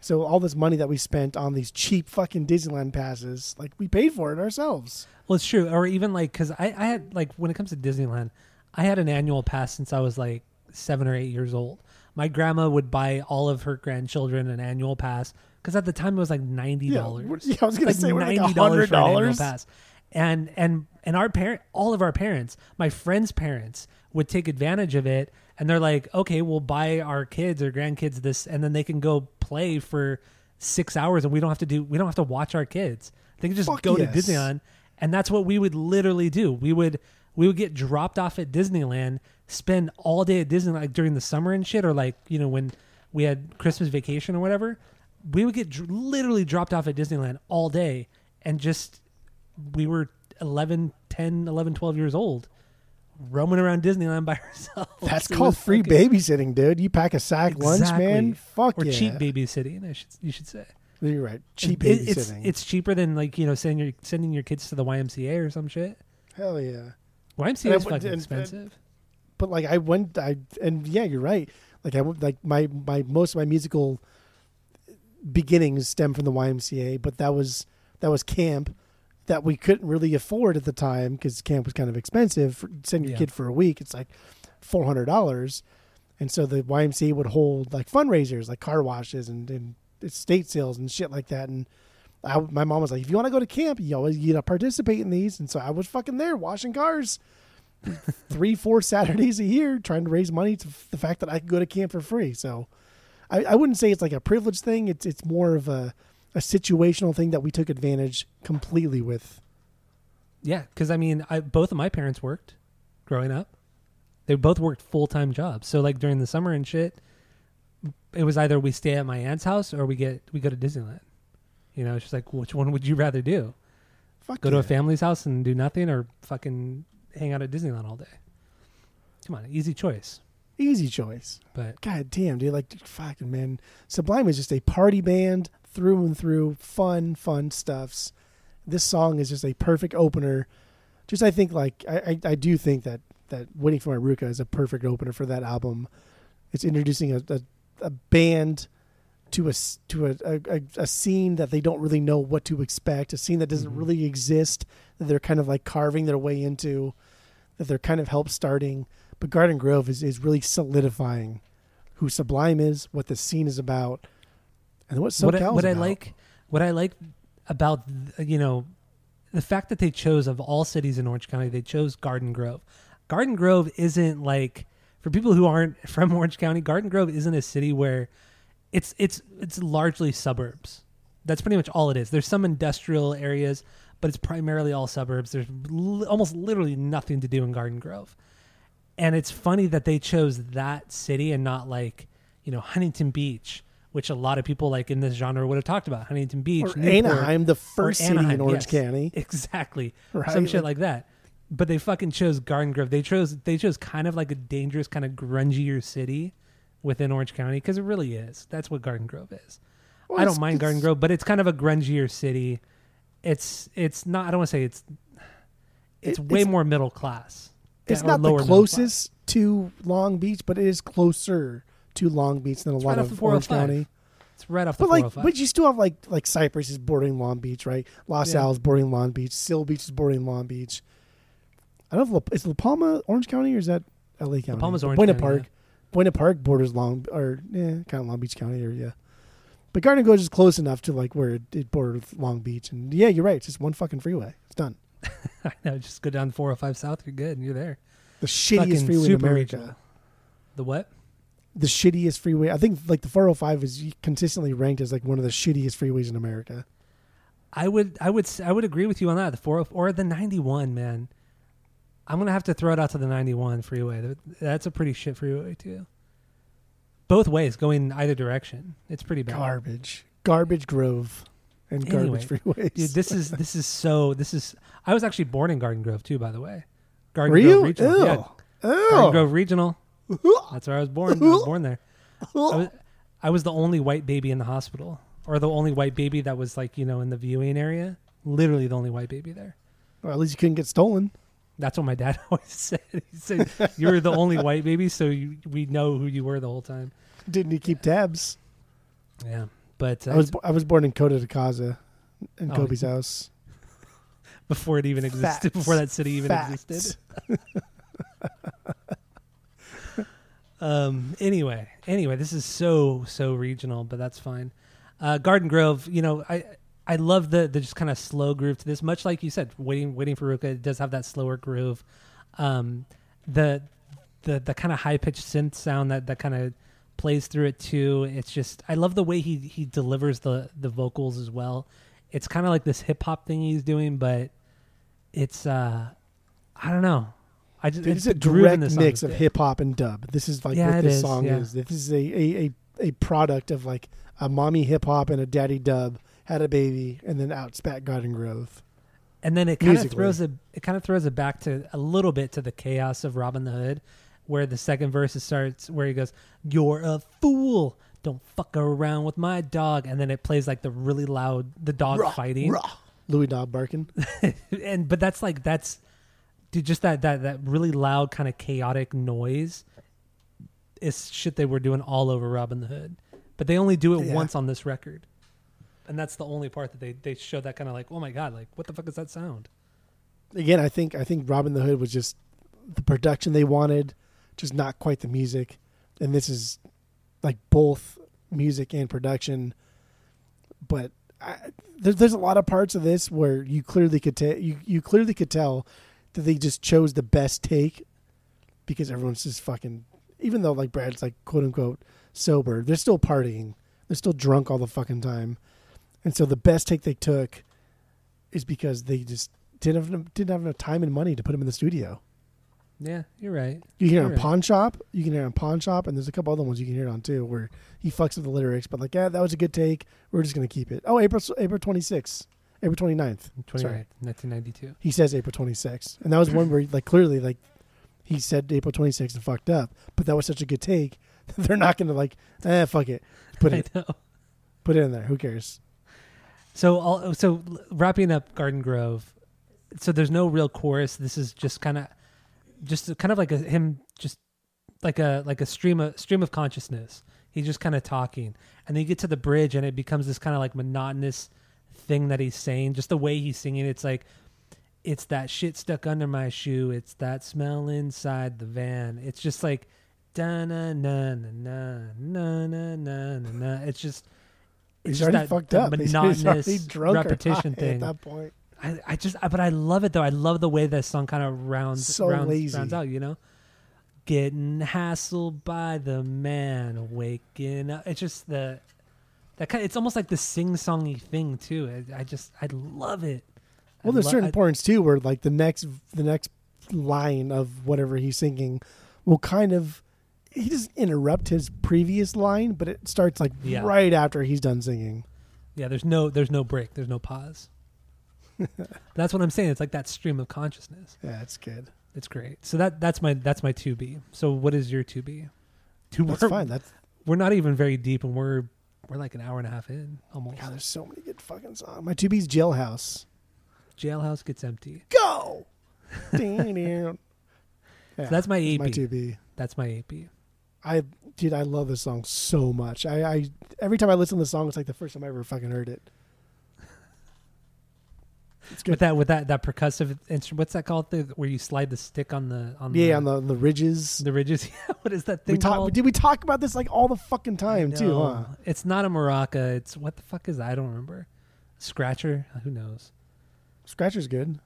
So all this money that we spent on these cheap fucking Disneyland passes, like we paid for it ourselves. Well, it's true. Or even like, because I, I had, like, when it comes to Disneyland, I had an annual pass since I was like seven or eight years old. My grandma would buy all of her grandchildren an annual pass because at the time it was like $90. Yeah, yeah, I was gonna say we're like $90 for an annual pass. And, and, and our parent, all of our parents, my friends' parents would take advantage of it. And they're like, okay, we'll buy our kids or grandkids this, and then they can go play for six hours and we don't have to do, we don't have to watch our kids. They can just Fuck go yes. to Disneyland and that's what we would literally do. We would we would get dropped off at Disneyland, spend all day at Disney like during the summer and shit, or like you know when we had Christmas vacation or whatever. We would get dr- literally dropped off at Disneyland all day and just we were 11, 10, 11, 12 years old roaming around Disneyland by ourselves. That's It called free fucking- babysitting, dude. You pack a sack lunch, man. Exactly. Fuck or yeah. cheap babysitting. I should you should say. You're right. Cheap It- it's babysitting. it's cheaper than like you know sending your sending your kids to the YMCA or some shit. Hell yeah. YMCA is fucking and- expensive. but like I went, I and yeah, you're right. Like I went, like my my most of my musical beginnings stem from the YMCA, but that was that was camp that we couldn't really afford at the time because camp was kind of expensive. For, send your Yeah. kid for a week, it's like four hundred dollars, and so the YMCA would hold like fundraisers, like car washes and, and estate sales and shit like that, and. I, my mom was like, "If you want to go to camp, you always you know participate in these." And so I was fucking there washing cars, three, four Saturdays a year, trying to raise money to f- the fact that I could go to camp for free. So I, I wouldn't say it's like a privilege thing. It's it's more of a a situational thing that we took advantage completely with. Yeah, because I mean, I both of my parents worked growing up. They both worked full time jobs. So like during the summer and shit, it was either we stay at my aunt's house or we get we go to Disneyland. You know, it's just like which one would you rather do? Fuck Go to a family's house and do nothing, or fucking hang out at Disneyland all day? Come on, easy choice. easy choice. But God damn, dude! Like fucking man, Sublime is just a party band through and through. Fun, fun stuffs. This song is just a perfect opener. Just I think like I I, I do think that that Waiting for My Ruca is a perfect opener for that album. It's introducing a a, a band to a to a, a, a, scene that they don't really know what to expect. A scene that doesn't Mhm. really exist. That they're kind of like carving their way into. That they're kind of help starting. But Garden Grove is, is really solidifying who Sublime is, what the scene is about, and what what I, what I like, what I like about you know, the fact that they chose of all cities in Orange County, they chose Garden Grove. Garden Grove isn't like for people who aren't from Orange County. Garden Grove isn't a city where it's it's it's largely suburbs. That's pretty much all it is. There's some industrial areas, but it's primarily all suburbs. There's li- almost literally nothing to do in Garden Grove. And it's funny that they chose that city and not like, you know, Huntington Beach, which a lot of people like in this genre would have talked about. Huntington Beach, or Newport. Anaheim, the first city Anaheim, in Orange yes. County. Exactly. Right? Some shit Like- that. But they fucking chose Garden Grove. They chose they chose kind of like a dangerous, kind of grungier city within Orange County because it really is. That's what Garden Grove is. Well, I don't mind Garden Grove, but it's kind of a grungier city. It's it's not. I don't want to say it's. It's It- way it's- more middle class. It's not the closest to Long Beach, but it is closer to Long Beach than a It's lot right of the oh Orange County. It's right off the But like, 405. but you still have like like Cypress is bordering Long Beach, right? Los Yeah. Al is bordering Long Beach. Seal Beach is bordering Long Beach. I don't know. If La, is La Palma Orange County or is that L.A. County? Palma's But Orange Buena County, Park. Buena Park borders Long or yeah, kind of Long Beach County area. But Garden Grove is close enough to like where it, it borders Long Beach, and yeah, you're right. It's just one fucking freeway. It's done. I know. Just go down 405 South. You're good. And You're there. The shittiest Fucking freeway in America. regional. The what? The shittiest freeway. I think like the 405 is consistently ranked as like one of the shittiest freeways in America. I would, I would, I would agree with you on that. The four oh, or the ninety one, man. I'm gonna have to throw it out to the ninety one freeway. That's a pretty shit freeway too. Both ways, going either direction. It's pretty bad. Garbage, garbage Grove, and garbage freeways. Dude, this is this is so. This is. I was actually born in Garden Grove too, by the way. Garden Were Grove you? Regional. Yeah, Ew. Garden Grove Regional. That's where I was born. I was born there. I was, I was the only white baby in the hospital, or the only white baby that was like you know in the viewing area. Literally the only white baby there. Well, at least you couldn't get stolen. That's what my dad always said. He said, "You were the only white baby, so you, we know who you were the whole time." Didn't he keep tabs? Yeah, but uh, I was I was born in Coto de Caza, in Oh, Kobe's house. before it even existed, Facts. before that city even Facts. existed. Um. Anyway, anyway, this is so so regional, but that's fine. Uh, Garden Grove, you know, I I love the the just kind of slow groove to this. Much like you said, waiting waiting for Ruca, it does have that slower groove. Um, the the the kind of high pitched synth sound that that kind of plays through it too. It's just I love the way he he delivers the the vocals as well. It's kind of like this hip hop thing he's doing, but it's uh I don't know. I just It's it's a the groove in direct mix of hip hop and dub. This is like Yeah, what this is, song yeah. is. This is a, a, a, a product of like a mommy hip hop and a daddy dub had a baby and then out spat Garden Grove. and then it kind of throws it it kind of throws it back to a little bit to the chaos of Robbin' the Hood where the second verse starts where he goes you're a fool don't fuck around with my dog and then it plays like the really loud the dog Rah, fighting rah. Louis Dog barking. and but that's like that's dude just that that that really loud kind of chaotic noise is shit they were doing all over Robbin' the Hood but they only do it Yeah. once on this record and that's the only part that they they show that kind of like oh my god like what the fuck is that sound Again, I think I think Robbin' the Hood was just the production they wanted, just not quite the music. And this is like both music and production. But I, there's there's a lot of parts of this where you clearly could tell you you clearly could tell that they just chose the best take because everyone's just fucking even though like Brad's like quote unquote sober, they're still partying. They're still drunk all the fucking time. And so the best take they took is because they just didn't have enough, didn't have enough time and money to put him in the studio. yeah you're right You can hear it on right. Pawn Shop. You can hear it on Pawn Shop, and there's a couple other ones you can hear it on too, where he fucks with the lyrics, but like, yeah, that was a good take. We're just gonna keep it. Oh, April April 26th, April 29th. 29th, Sorry. 1992 He says April 26th, and that was one where like clearly like he said April 26th and fucked up, but that was such a good take. They're not gonna like, eh, fuck it, put I it know. put it in there. Who cares? So, all, so wrapping up Garden Grove. So there's no real chorus. This is just kind of, just kind of like a him, just like a like a stream of stream of consciousness. He's just kind of talking, and then you get to the bridge, and it becomes this kind of like monotonous thing that he's saying. Just the way he's singing, it's like, it's that shit stuck under my shoe. It's that smell inside the van. It's just like, da na na na na na na na na. It's just. It's He's just already that, fucked up. He's monotonous already drunk repetition thing. at that point. I, I just, but I love it though. I love the way this song kind of rounds, So rounds, lazy. rounds out. You know, getting hassled by the man, waking up. It's just the that kind. of, it's almost like the sing-songy thing too. I, I just, I love it. Well, I there's lo- certain I- points too where like the next the next line of whatever he's singing will kind of he doesn't interrupt his previous line, but it starts like Yeah. right after he's done singing. Yeah, there's no, there's no break. There's no pause. that's what I'm saying. It's like that stream of consciousness. Yeah, it's good. It's great. So that that's my that's my two B. So what is your two B? Two. That's we're, fine. That's We're not even very deep, and we're we're like an hour and a half in almost. God. There's so many good fucking songs. My two B's Jailhouse. Jailhouse gets empty. Go. Yeah, So that's my AP. my two B. That's my AP. I dude, I love this song so much. I, I every time I listen to the song, it's like the first time I ever fucking heard it. With that with that that percussive instrument, what's that called? The, where you slide the stick on the on the yeah, the, on the the ridges. the ridges. what is that thing We talk. called? Did we talk about this like all the fucking time too? Huh? It's not a maraca. It's what the fuck is that? I don't remember. Scratcher. Who knows? Scratcher's good.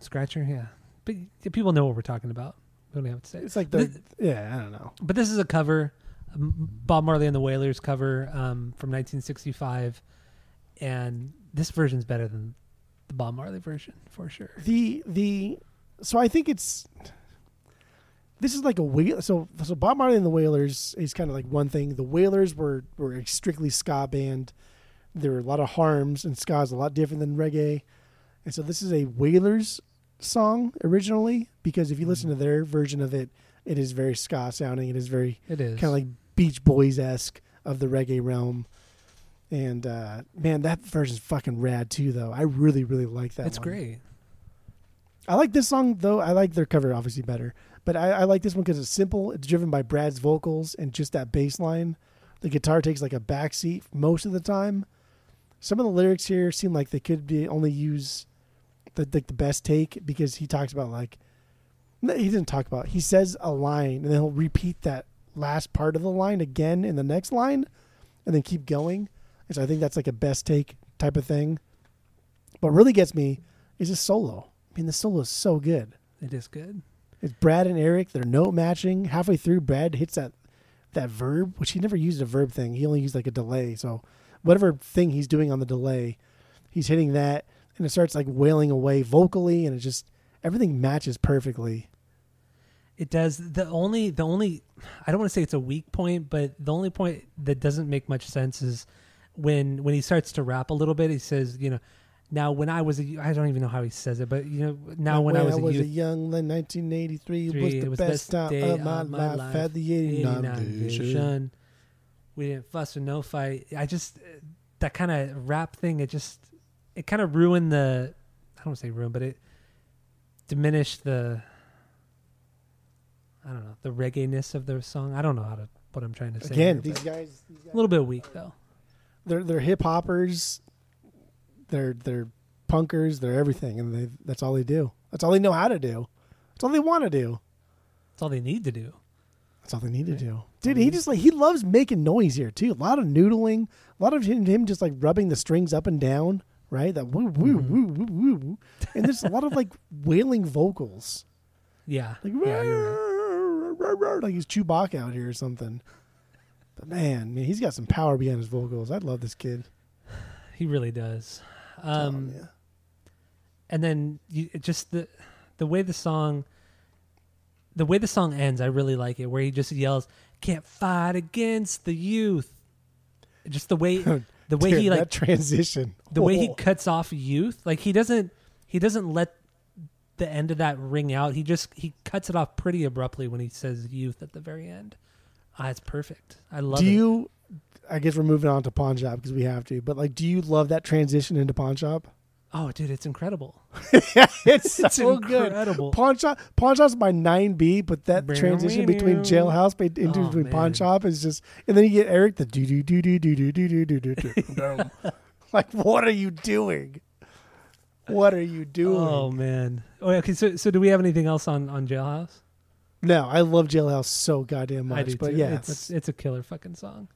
Scratcher. Yeah, but people know what we're talking about. We don't have to say. It's like the Th- yeah. I don't know. but this is a cover, um, Bob Marley and the Wailers cover um, from 1965, and this version's better than the Bob Marley version for sure. The the so I think it's this is like a whale. So so Bob Marley and the Wailers is kind of like one thing. The Wailers were were a strictly ska band. There were a lot of harms, and ska is a lot different than reggae. And so this is a Wailers song originally because if you listen to their version of it, it is very ska sounding. It is very It is kind of like Beach Boys esque of the reggae realm. And uh, man, that version's fucking rad too, though. I really, really like that. it's one. great. I like this song though. I like their cover obviously better, but I, I like this one because it's simple. It's driven by Brad's vocals and just that bass line. The guitar takes like a backseat most of the time. Some of the lyrics here seem like they could be only use the like the best take because he talks about like he didn't talk about. He says a line and then he'll repeat that last part of the line again in the next line, and then keep going. And so I think that's like a best take type of thing. What really gets me is his solo. I mean, the solo is so good. It is good. It's Brad and Eric. They're note matching. Halfway through, Brad hits that that verb, which he never used a verb thing. He only used like a delay. So whatever thing he's doing on the delay, he's hitting that, and it starts like wailing away vocally, and it just everything matches perfectly. It does. The only the only I don't want to say it's a weak point, but the only point that doesn't make much sense is when when he starts to rap a little bit. He says, you know, now when I was a I don't even know how he says it, but you know, now when I was, a, youth, young, like 1983 was the it was best best time of my, of my life. life. Had the 89 89 vision. vision. We didn't fuss or no fight. I just that kind of rap thing. It just it kind of ruined the. I don't want to say ruin, but it diminished the. I don't know the reggae ness of the song. I don't know how to what I'm trying to say. Again, here, these guys, these guys a little bit weak though. They're they're hip hoppers, they're they're punkers, they're everything, and they that's all they do. That's all they know how to do. That's all they want to do. That's all they need to do. That's all they need to do. Dude, he just like he loves making noise here too. A lot of noodling, a lot of him, him just like rubbing the strings up and down, right? That woo woo Mhm. woo woo woo, woo. and there's a lot of like wailing vocals, Yeah, like yeah, right. like he's Chewbacca out here or something. But man, man, he's got some power behind his vocals. I love this kid. He really does. Um, Um, and then you just the the way the song the way the song ends i really like it where he just yells can't fight against the youth just the way the way Dude, he like transition, the way he Oh. cuts off youth like he doesn't he doesn't let the end of that ring out he just he cuts it off pretty abruptly when he says youth at the very end ah, it's perfect i love do it you? I guess we're moving on to Pawn Shop because we have to. But like, do you love that transition into Pawn Shop? oh dude it's incredible it's so it's good. Pawn Shop, Pawn Shop's my nine B, but that transition between Jailhouse into Oh, between Pawn. Shop is just, and then you get Eric the do do do do do do do do do do do. Like, what are you doing? What are you doing? Oh man. Oh, okay. So, so do we have anything else on on Jailhouse? No, I love Jailhouse so goddamn I much, but yeah, it's that's- it's a killer fucking song.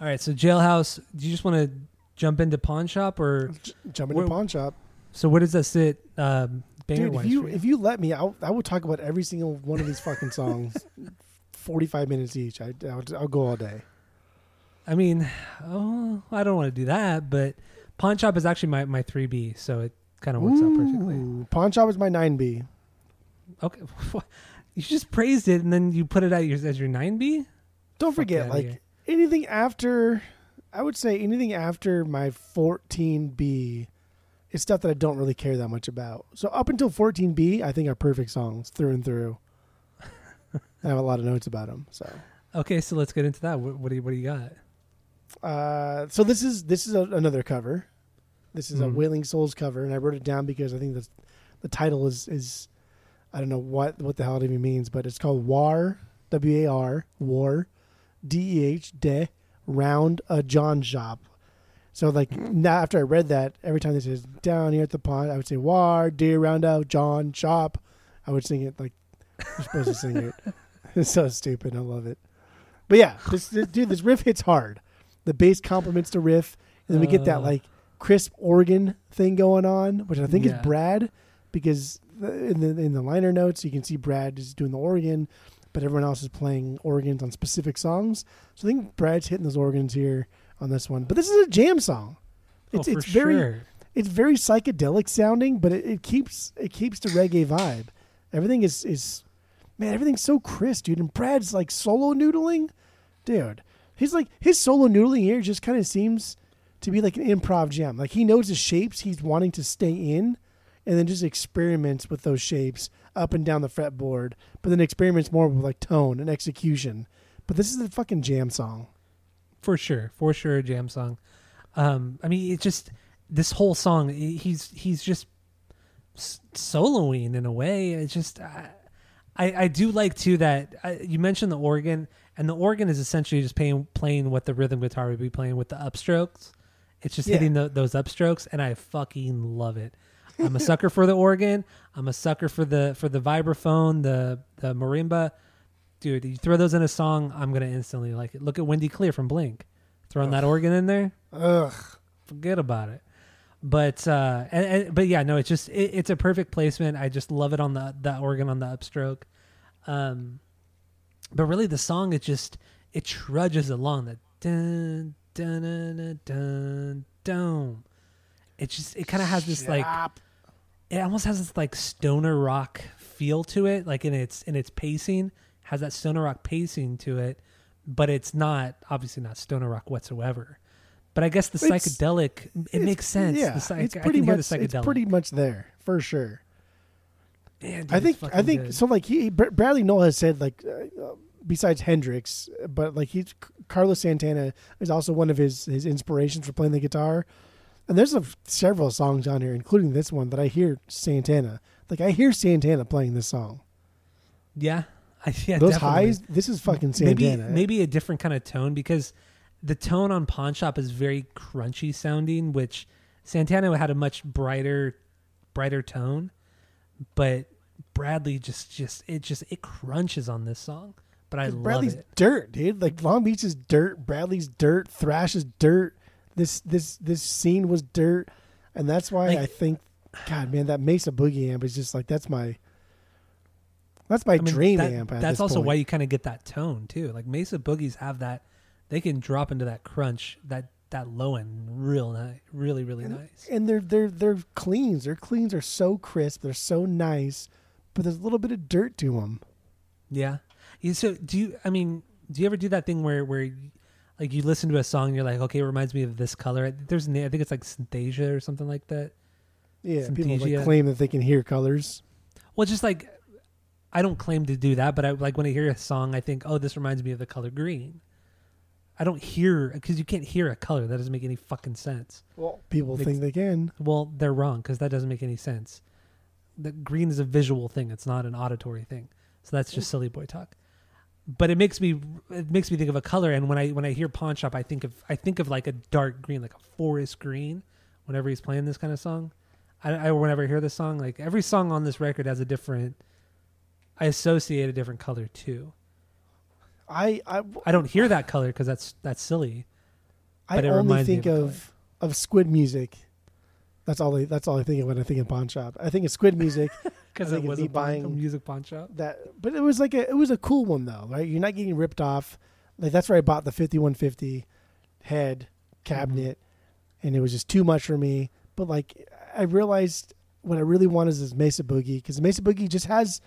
All right, so Jailhouse. Do you just want to jump into Pawn Shop, or j- jump into Where- Pawn Shop, so where does that sit? Um, dude. If wise you if you let me, I I would talk about every single one of these fucking songs, forty five minutes each. I I'll, I'll go all day. I mean, oh, I don't want to do that, but Pawn Shop is actually my my three B, so it kind of works out perfectly. Pawn Shop is my nine B. Okay, you just praised it, and then you put it out your as your nine B. Don't Fuck forget, like here. anything after, I would say anything after my 14B is stuff that I don't really care that much about. So up until 14B, I think are perfect songs through and through. I have a lot of notes about them. So, Okay, so let's get into that. What, what do you what do you got? uh, so this is this is a, another cover. This is a Mhm. Wailing Souls cover, and I wrote it down because I think the the title is is I don't know what what the hell it even means, but it's called War W A R War D E H De Round a John Shop. So like now after I read that, every time they says down here at the pond, I would say War D round a John Shop. I would sing it like you're supposed to sing it. It's so stupid. I love it. But yeah, this, this dude, this riff hits hard. The bass complements the riff, and then we get that Uh. like crisp organ thing going on, which I think Yeah. is Brad, because in the in the liner notes you can see Brad is doing the organ, but everyone else is playing organs on specific songs. So I think Brad's hitting those organs here on this one. But this is a jam song. Oh, it's oh, it's very sure. it's very psychedelic sounding, but it, it keeps it keeps the reggae vibe. Everything is is man, everything's so crisp, dude. And Brad's like solo noodling, dude. He's like his solo noodling here just kind of seems to be like an improv jam. Like he knows the shapes he's wanting to stay in, and then just experiments with those shapes up and down the fretboard. But then experiments more with like tone and execution. But this is a fucking jam song. for sure for sure a jam song um i mean it just this whole song he's he's just s- soloing in a way it's just i i, I do like too that I, you mentioned the organ and the organ is essentially just playing playing what the rhythm guitar would be playing with the upstrokes it's just Yeah. hitting the, those upstrokes and i fucking love it i'm a sucker for the organ i'm a sucker for the for the vibraphone the the marimba dude, you throw those in a song, I'm gonna instantly like it. Look at Wendy Clear from Blink, throwing that organ in there. Ugh. Forget about it. But uh, and, and but yeah, no, it's just it, it's a perfect placement. I just love it on the the organ on the upstroke. Um, but really, the song it just it trudges along the dun dun dun dun dun. dun. It just it kind of has this like. It almost has this like stoner rock feel to it, like in its in its pacing, has that stoner rock pacing to it, but it's not obviously not stoner rock whatsoever. But I guess the It's- psychedelic it makes sense. Yeah, the psych- it's I pretty much the psychedelic. it's pretty much there for sure. Man, dude, I think I think good. so. Like he Br- Bradley Nowell has said like uh, besides Hendrix, but like he's Carlos Santana is also one of his his inspirations for playing the guitar. And there's a, several songs on here, including this one, that I hear Santana. Like I hear Santana playing this song. Yeah, I, yeah, Those definitely. highs, this is fucking maybe Santana. maybe a different kind of tone because the tone on Pawn Shop is very crunchy sounding, which Santana had a much brighter brighter tone, but Bradley just just it just it crunches on this song. But I love Bradley's it. dirt, dude. Like Long Beach is dirt. Bradley's dirt. Thrash is dirt. This this this scene was dirt, and that's why Like- I think, God, man, that Mesa Boogie amp is just like that's my, that's my I mean, dream that- amp. At that's also point. why you kind of get that tone too. Like Mesa Boogies have that; they can drop into that crunch, that that low end, real nice, really really nice. and their their their cleans, their cleans are so crisp. They're so nice, but there's a little bit of dirt to them. Yeah. yeah. So do you? I mean, do you ever do that thing where where you- like you listen to a song and you're like, okay, it reminds me of this color. There's I think it's like Synthesia or something like that. Yeah, people like claim that they can hear colors. Well, just like I don't claim to do that, but I like when I hear a song, I think, oh, this reminds me of the color green. I don't hear because you can't hear a color. That doesn't make any fucking sense. Well, people think they can. Well, they're wrong because that doesn't make any sense. The green is a visual thing; it's not an auditory thing. So that's just silly boy talk. But it makes me it makes me think of a color, and when I when I hear pawn shop, I think of I think of like a dark green, like a forest green. Whenever he's playing this kind of song, I, I whenever I hear this song, like every song on this record has a different. I associate a different color too. I I I don't hear that color because that's that's silly. I it only think of of of squid music. That's all. I, that's all I think of when I think of pawn shop. I think of squid music. Because it was buying, music pawn shop. that, but it was like a it was a cool one though, right? You're not getting ripped off. Like that's where I bought the 5150 head cabinet, mm-hmm. and it was just too much for me. But like I realized what I really want is this Mesa Boogie because the Mesa Boogie just has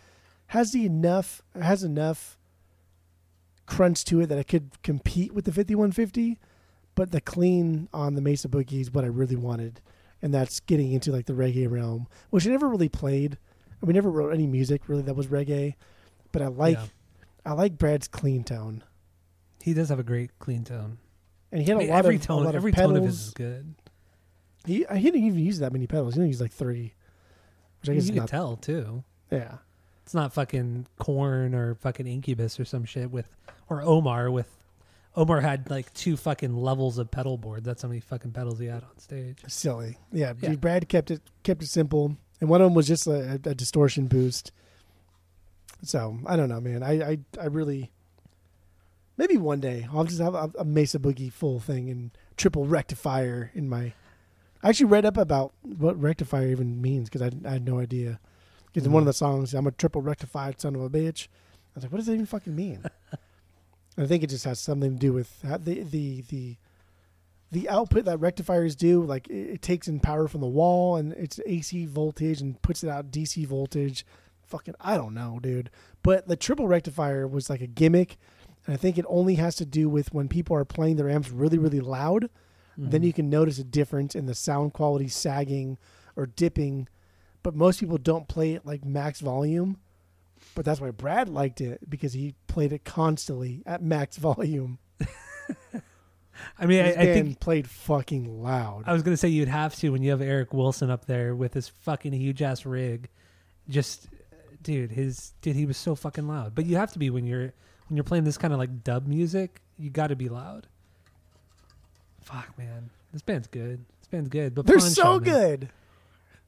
has the enough has enough crunch to it that I could compete with the 5150. But the clean on the Mesa Boogie is what I really wanted, and that's getting into like the reggae realm, which I never really played. We never wrote any music really that was reggae, but I like Yeah. I like Brad's clean tone, He does have a great clean tone. and he had a I mean, lot every of tone, a lot every of tone of his is good. He he didn't even use that many pedals. He only used like three, which I guess you can tell too. Yeah, It's not fucking Korn or fucking incubus or some shit with or Omar with Omar had like two fucking levels of pedal board. That's how many fucking pedals he had on stage. silly. Yeah, Yeah. Brad kept it kept it simple, and one of them was just a, a distortion boost. So I don't know, man. I I, I really maybe one day I'll just have a, a Mesa Boogie full thing and triple rectifier in my. I actually read up about what rectifier even means because I, I had no idea. Because in one of mm. the songs, I'm a triple rectified son of a bitch. I was like, what does that even fucking mean? I think it just has something to do with the the the the output that rectifiers do. Like it, it takes in power from the wall and it's AC voltage and puts it out DC voltage. Fucking, I don't know, dude. But the triple rectifier was like a gimmick, and I think it only has to do with when people are playing their amps really really loud. Then Mhm. you can notice a difference in the sound quality sagging or dipping. But most people don't play it like max volume. But that's why Brad liked it because he played it constantly at max volume. I mean, I, I think played fucking loud. I was gonna say you'd have to when you have Eric Wilson up there with his fucking huge ass rig. Just, dude, his dude, he was so fucking loud. But you have to be when you're when you're playing this kind of like dub music. You got to be loud. Fuck, man, this band's good. This band's good. But They're so man. good.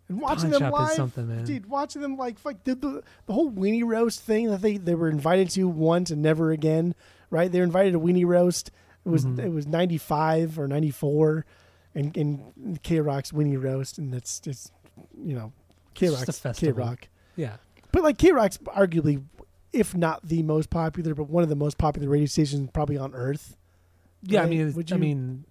And watching Pawn them live, something, man. dude, watching them like fuck the, the the whole weenie roast thing that they they were invited to once and never again, right? They were invited to weenie roast. It was Mhm. it was ninety five or ninety four, and and K Rock's Weenie roast, and that's just you know K It's just a Rock's K. Rock, Yeah, but like KROQ's arguably, if not the most popular, but one of the most popular radio stations probably on earth. yeah. I mean, Would I mean,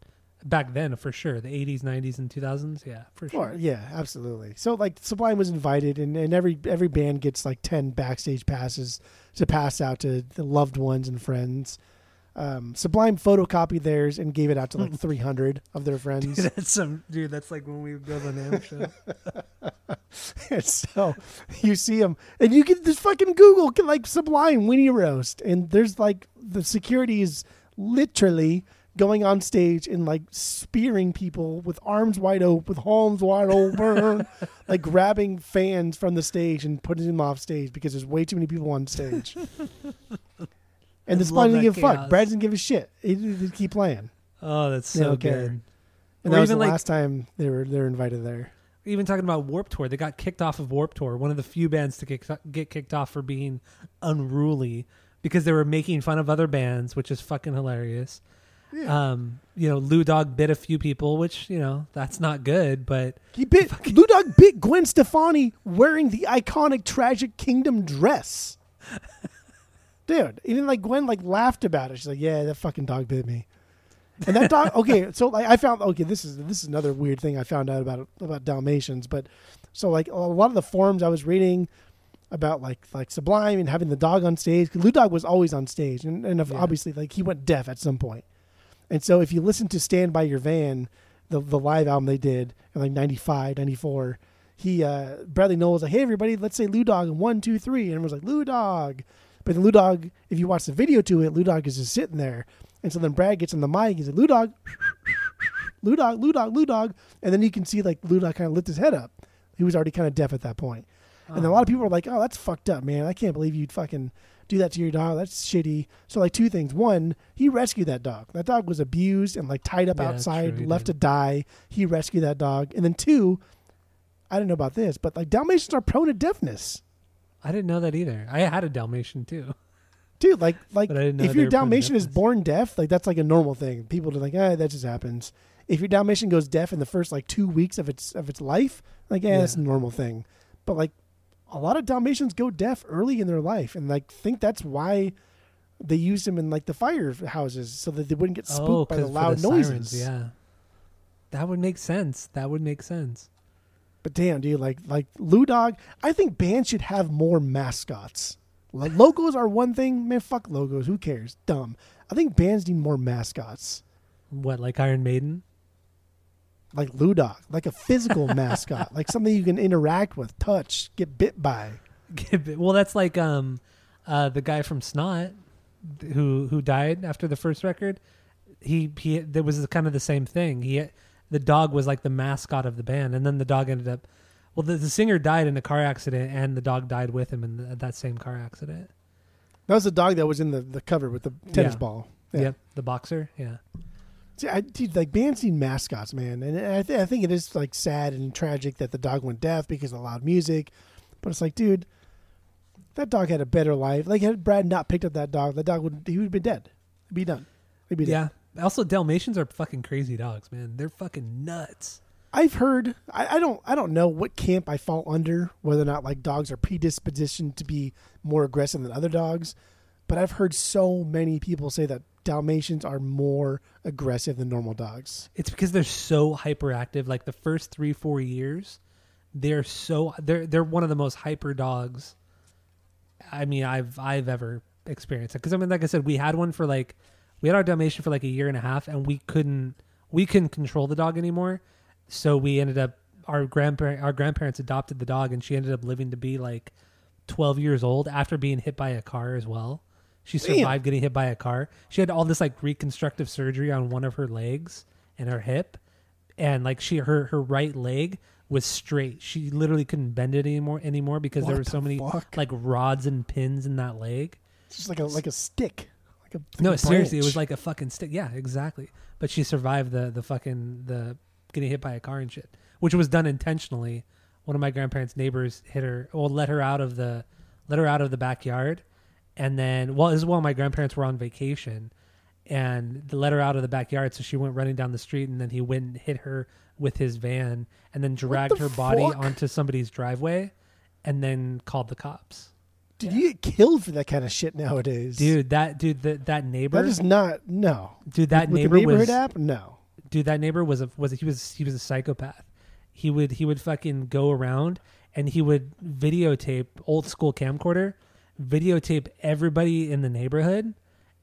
back then for sure. The 80s, 90s, and 2000s. Yeah, for sure. Or, yeah, absolutely. So like Sublime was invited, and, and every every band gets like ten backstage passes to pass out to the loved ones and friends. Um, Sublime photocopied theirs and gave it out to like three hundred of their friends. Dude, that's some dude. That's like when we would go to the NAMM show. and so you see them, and you can just fucking Google like Sublime Weenie Roast, and there's like the security is literally going on stage and like spearing people with arms wide open, with arms wide open, like grabbing fans from the stage and putting them off stage because there's way too many people on stage. And the spine didn't give a fuck. Brad didn't give a shit. He didn't keep playing. Oh, that's so good. And Or that was the like- last time they were they were invited there. Even talking about Warp Tour, they got kicked off of Warp Tour. One of the few bands to kick, get kicked off for being unruly because they were making fun of other bands, which is fucking hilarious. Um, you know, Lou Dog bit a few people, which you know that's not good, but He bit Lou Dog bit Gwen Stefani wearing the iconic Tragic Kingdom dress. Dude, even like Gwen like laughed about it. She's like, "Yeah, that fucking dog bit me." And that dog. Okay, so like I found. Okay, this is this is another weird thing I found out about about Dalmatians. But so like a lot of the forums I was reading about like like Sublime and having the dog on stage. 'cause Lou Dog was always on stage, and and Yeah. obviously like he went deaf at some point. And so if you listen to Stand by Your Van, the the live album they did in like 95, 94, he uh Bradley Nowell was like, Hey everybody, let's say Lou Dog in one, two, three, and everyone's like, Lou Dog. But then Lou Dog, if you watch the video to it, Lou Dog is just sitting there. And so then Brad gets on the mic, he's like, Lou Dog, Lou Dog, Lou Dog, Lou Dog. And then you can see like Lou Dog kind of lift his head up. He was already kind of deaf at that point. And a oh. lot of people were like, "Oh, that's fucked up, man! I can't believe you'd fucking do that to your dog. That's shitty." So, like, two things: one, he rescued that dog. That dog was abused and like tied up Yeah, outside, true, left did. to die. He rescued that dog. And then two, I didn't know about this, but like Dalmatians are prone to deafness, I didn't know that either. I had a Dalmatian too. dude. Like, like But I didn't know if your were prone to Dalmatian is born deaf, like that's like a normal thing. People are like, "Ah, that just happens." If your Dalmatian goes deaf in the first like two weeks of its of its life, like, yeah, Yeah. that's a normal thing. But like, a lot of Dalmatians go deaf early in their life, and like think that's why they used them in like the fire houses so that they wouldn't get spooked oh, by the loud the noises. sirens, yeah, that would make sense. That would make sense. But damn, dude, like like Lou Dog, I think bands should have more mascots. Lo- Logos are one thing, man. Fuck logos. Who cares? Dumb. I think bands need more mascots. What, like Iron Maiden? like Lou Dog, like a physical mascot, like something you can interact with, touch, get bit by. well, that's like um, uh, the guy from Snot, who who died after the first record. He he, there was kind of the same thing. He the dog was like the mascot of the band, and then the dog ended up. Well, the, the singer died in a car accident, and the dog died with him in the, that same car accident. That was the dog that was in the, the cover with the tennis Yeah. ball. Yeah. Yep, the boxer. Yeah, See, I, dude, like bands need mascots, man, and I, th- I think it is like sad and tragic that the dog went deaf because of loud music. But it's like, dude, that dog had a better life. Like, had Brad not picked up that dog, that dog would he would have been dead. He'd be done. He'd be dead. Also, Dalmatians are fucking crazy dogs, man. They're fucking nuts. I've heard. I, I don't. I don't know what camp I fall under. Whether or not like dogs are predispositioned to be more aggressive than other dogs, but I've heard so many people say that Dalmatians are more aggressive than normal dogs. It's because they're so hyperactive. Like the first three, four years, they're so they're they're one of the most hyper dogs. I mean, I've I've ever experienced it because I mean, like I said, we had one for like we had our Dalmatian for like a year and a half, and we couldn't we couldn't control the dog anymore. So we ended up our grandparent our grandparents adopted the dog, and she ended up living to be like twelve years old after being hit by a car as well. She Damn. survived getting hit by a car. She had all this like reconstructive surgery on one of her legs and her hip, and like she her her right leg was straight. She literally couldn't bend it anymore anymore because What there were so the many fuck? like rods and pins in that leg. It's just like a like a stick. A No, a seriously, it was like a fucking stick. Yeah, exactly. But she survived the the fucking the getting hit by a car and shit, which was done intentionally. One of my grandparents' neighbors hit her, or let her out of the let her out of the backyard, and then well, this is while my grandparents were on vacation, and they let her out of the backyard, so she went running down the street, and then he went and hit her with his van, and then dragged the her body onto somebody's driveway, and then called the cops. Dude, you get killed for that kind of shit nowadays, Dude, that dude, that that neighbor, That is not no. dude, that With neighbor the neighborhood was app, no. dude, that neighbor was a was a, he was he was a psychopath. He would he would fucking go around and he would videotape old school camcorder, videotape everybody in the neighborhood,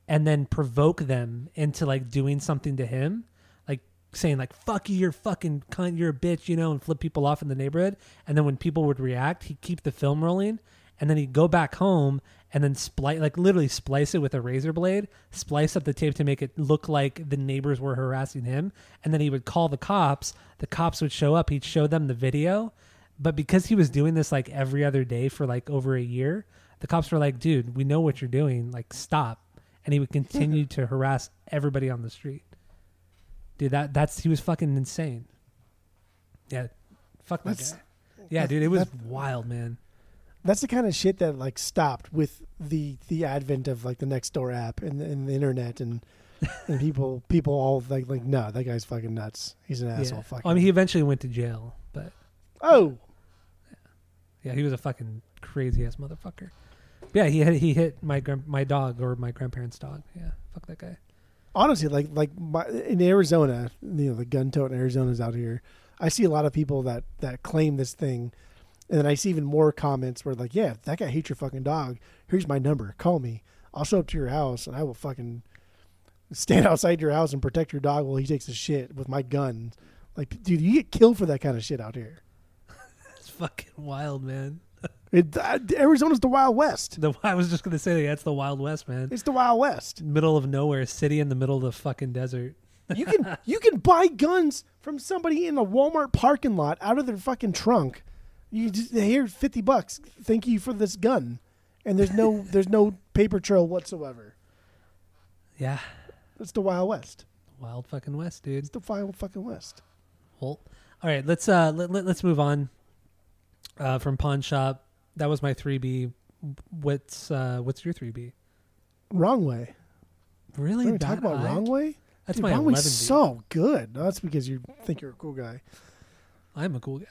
and then provoke them into like doing something to him, like saying like "fuck you, you're fucking cunt, you're a bitch," you know, and flip people off in the neighborhood. And then when people would react, he'd keep the film rolling, and then he'd go back home and then splice like literally splice it with a razor blade, splice up the tape to make it look like the neighbors were harassing him, and then he would call the cops. The cops would show up. He'd show them the video, but because he was doing this like every other day for like over a year, the cops were like, "Dude, we know what you're doing. Like, stop." And he would continue to harass everybody on the street. Dude, that that's he was fucking insane. Yeah, fuck that guy. Yeah, dude, it was wild, man. That's the kind of shit that like stopped with the the advent of like the next door app and the, and the internet and and people people all like like no that guy's fucking nuts. He's an asshole. Yeah. Fucking. I mean, he eventually went to jail, but oh, yeah, he was a fucking crazy ass motherfucker. Yeah, he hit, he hit my grand, my dog or my grandparents' dog. Yeah, fuck that guy. honestly, like like my, in Arizona, you know, the gun tote in Arizona's out here. I see a lot of people that that claim this thing, and then I see even more comments where like, yeah, that guy hates your fucking dog. Here's my number. Call me. I'll show up to your house and I will fucking stand outside your house and protect your dog while he takes a shit with my gun. Like, dude, you get killed for that kind of shit out here. It's fucking wild, man. It, uh, Arizona's the Wild West. The I was just gonna say that's the Wild West, man. It's the Wild West. Middle of nowhere, city in the middle of the fucking desert. You can you can buy guns from somebody in a Walmart parking lot out of their fucking trunk. You just here fifty bucks. Thank you for this gun, and there's no there's no paper trail whatsoever. Yeah, It's the Wild West. Wild fucking West, dude. It's the Wild fucking West. Well, all right, let's uh let, let, us move on uh from pawn shop. That was my 3B. What's uh what's your 3B? Wrong way. Really? Talk about wrong way. That's Dude, my wrong 11B. way's so good. No, that's because you think you're a cool guy. I'm a cool guy.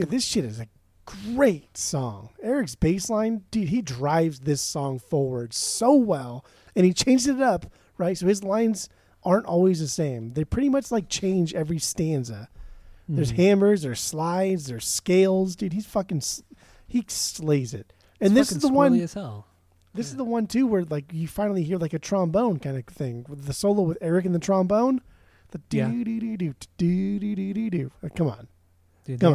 Dude, this shit is a great song. Eric's bass line, dude, he drives this song forward so well. And he changed it up, right? So his lines aren't always the same. They pretty much like change every stanza. There's Mhm. hammers, there's slides, there's scales. Dude, he's fucking, he slays it. And It's this is the one, as hell. this is the one too where like you finally hear like a trombone kind of thing with the solo with Eric and the trombone. The Yeah. do do do do do do do do. Come on. Come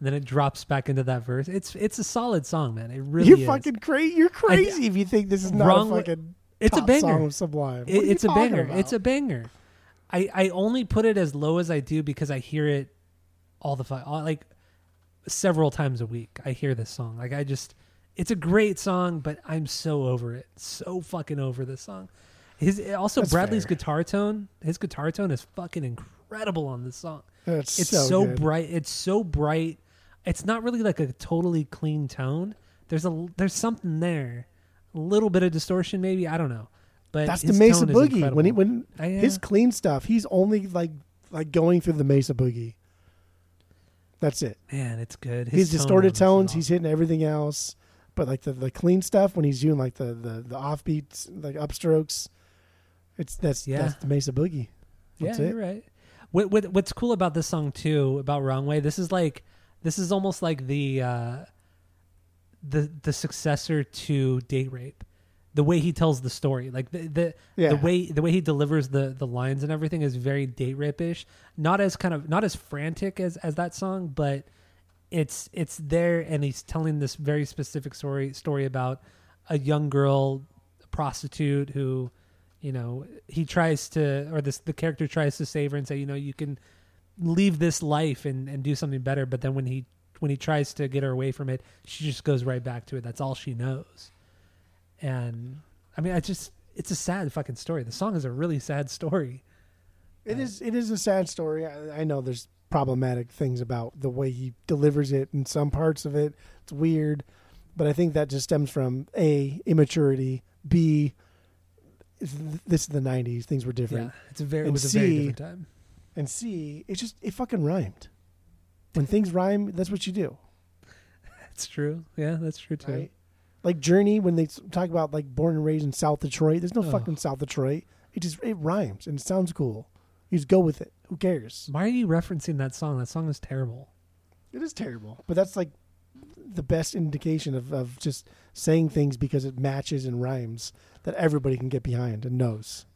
And then it drops back into that verse. It's it's a solid song, man. It really you're is. fucking crazy. You're crazy if you think this is not Wrong a fucking it's a top song banger. of Sublime. It- What are you it's a banger. about? It's a banger. I I only put it as low as I do because I hear it all the all, like several times a week. I hear this song. Like I just it's a great song, but I'm so over it. So fucking over this song. His also That's Bradley's fair. guitar tone. His guitar tone is fucking incredible on this song. It's, It's so, so, bright. It's so bright. It's not really like a totally clean tone. There's a there's something there. A little bit of distortion maybe, I don't know. But That's the his Mesa Boogie. When he incredible. when Uh, yeah. his clean stuff, he's only like like going through the Mesa Boogie. That's it. Man, it's good. His, tone distorted on tones, he's hitting everything else. But like the, the clean stuff when he's doing like the the, the offbeats, like upstrokes, it's that's Yeah. that's the Mesa Boogie. yeah, That's it. you're right. What, what what's cool about this song too about Wrong Way? This is like this is almost like the uh, the the successor to Date Rape. The way he tells the story, like the the, Yeah. the way the way he delivers the the lines and everything is very date rape-ish. Not as kind of not as frantic as as that song, but it's it's there and he's telling this very specific story story about a young girl a prostitute who you know he tries to or this the character tries to save her and say you know you can leave this life and and do something better but then when he when he tries to get her away from it she just goes right back to it that's all she knows and i mean i just it's a sad fucking story the song is a really sad story It uh, is. It is a sad story. I, I know there's problematic things about the way he delivers it in some parts of it. It's weird, but I think that just stems from a immaturity. B, this is the '90s. Things were different. yeah it's a very it was a very different time And C, it just it fucking rhymed. When things rhyme, that's what you do, that's true yeah that's true too right? Like Journey, when they talk about like born and raised in South Detroit, there's no Oh. fucking South Detroit. It just it rhymes and it sounds cool. You just go with it. Who cares? Why are you referencing that song? That song is terrible. It is terrible, but that's like the best indication of, of just saying things because it matches and rhymes that everybody can get behind and knows.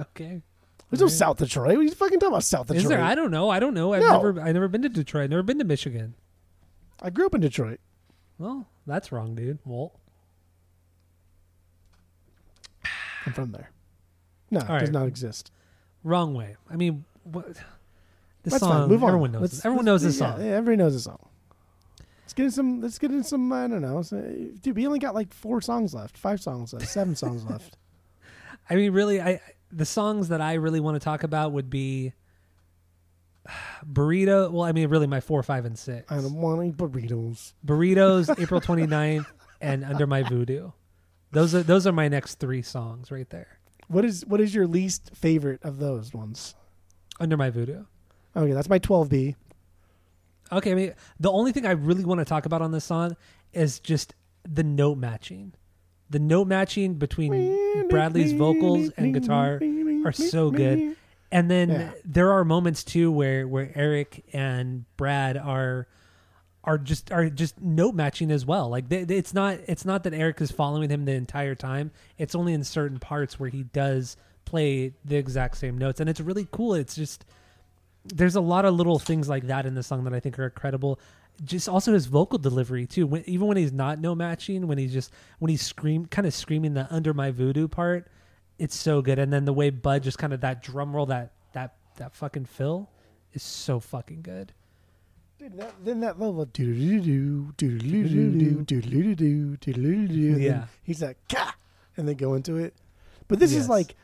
Okay. There's no Right. South Detroit. What are you fucking talking about South Detroit? Is there? I don't know. I don't know. I've No. never I've never been to Detroit. Never been to Michigan. I grew up in Detroit. Well, that's wrong, dude. Well, I'm from there. No, it All does right. not exist. wrong way. I mean, what? This That's song. fine. Move on. Everyone knows. Let's- this. Everyone let's- knows this yeah, song. Yeah, everybody knows this song. Let's get in some. Let's get in some. I don't know. Dude, we only got like four songs left, five songs left, seven songs left. I mean, really, I the songs that I really want to talk about would be burrito. Well, I mean, really, my four, five, and six. I don't want any burritos. Burritos, April 29th, and Under My Voodoo. Those are those are my next three songs right there. What is what is your least favorite of those ones? Under My Voodoo. Okay, that's my 12B. Okay, I mean, the only thing I really want to talk about on this song is just the note matching. The note matching between Bradley's vocals and guitar are so good. And then Yeah. there are moments too where where Eric and Brad are are just are just note matching as well. Like they, they- it's not it's not that Eric is following him the entire time. It's only in certain parts where he does play the exact same notes, and it's really cool. It's just there's a lot of little things like that in the song that I think are incredible. Just also his vocal delivery too. When, even when he's not no matching, when he's just when he's scream kind of screaming the under my voodoo part, it's so good. And then the way Bud just kind of that drum roll that that that fucking fill is so fucking good. Then that level do do do do do do do do do do do Yeah. he's like Ka! and they go into it. But this is like,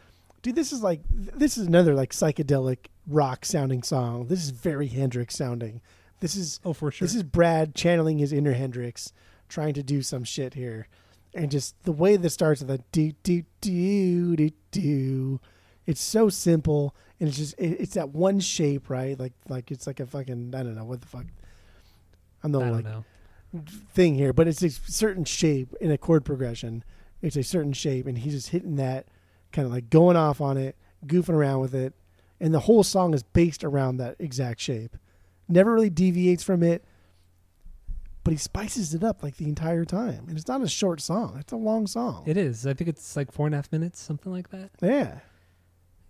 dude, this is like this is another like psychedelic rock sounding song. This is very Hendrix sounding. This is Oh, for sure. this is Brad channeling his inner Hendrix, trying to do some shit here, and just the way this starts with a do do do do do. It's so simple, and it's just it, it's that one shape, right? Like like it's like a fucking I don't know what the fuck. I'm the I don't like know. thing here, but it's a certain shape in a chord progression. It's a certain shape, and he's just hitting that, kind of like going off on it, goofing around with it, and the whole song is based around that exact shape. Never really deviates from it, but he spices it up like the entire time. And it's not a short song; it's a long song. It is. I think it's like four and a half minutes, something like that. yeah,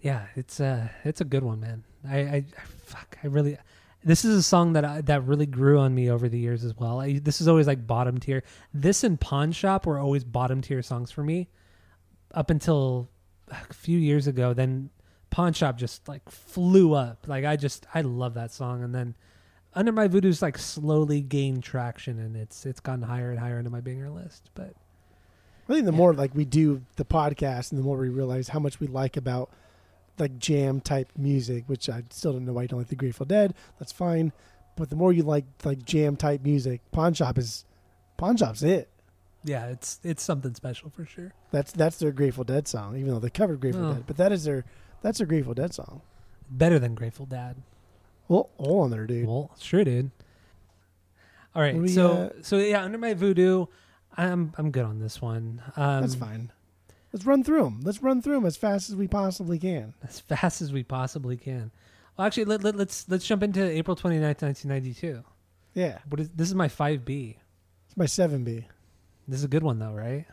Yeah, it's uh it's a good one, man. I, I fuck, I really. This is a song that I, that really grew on me over the years as well. I, this is always like bottom tier. This and Pawn Shop were always bottom tier songs for me, up until a few years ago. Then Pawn Shop just like flew up. Like I just I love that song, and then Under My Voodoo's like slowly gained traction, and it's it's gotten higher and higher into my banger list. But I think the Yeah. more like we do the podcast, and the more we realize how much we like about like jam type music, which I still don't know why you don't like the Grateful Dead. That's fine, but the more you like like jam type music, Pawn Shop is Pawn Shop's it. Yeah, it's it's something special for sure. That's that's their Grateful Dead song, even though they covered Grateful Oh. Dead. But that is their that's their Grateful Dead song. Better than Grateful Dad. Well, hold on there, dude. Well, sure, dude. All right, we, so uh, so yeah, under my voodoo, I'm I'm good on this one. Um, That's fine. Let's run through them. Let's run through them as fast as we possibly can. as fast as we possibly can. Well, actually, let, let, let's let's jump into April 29th, 1992. Yeah, What is this? Is my five B. it's my seven B. This is a good one though, right?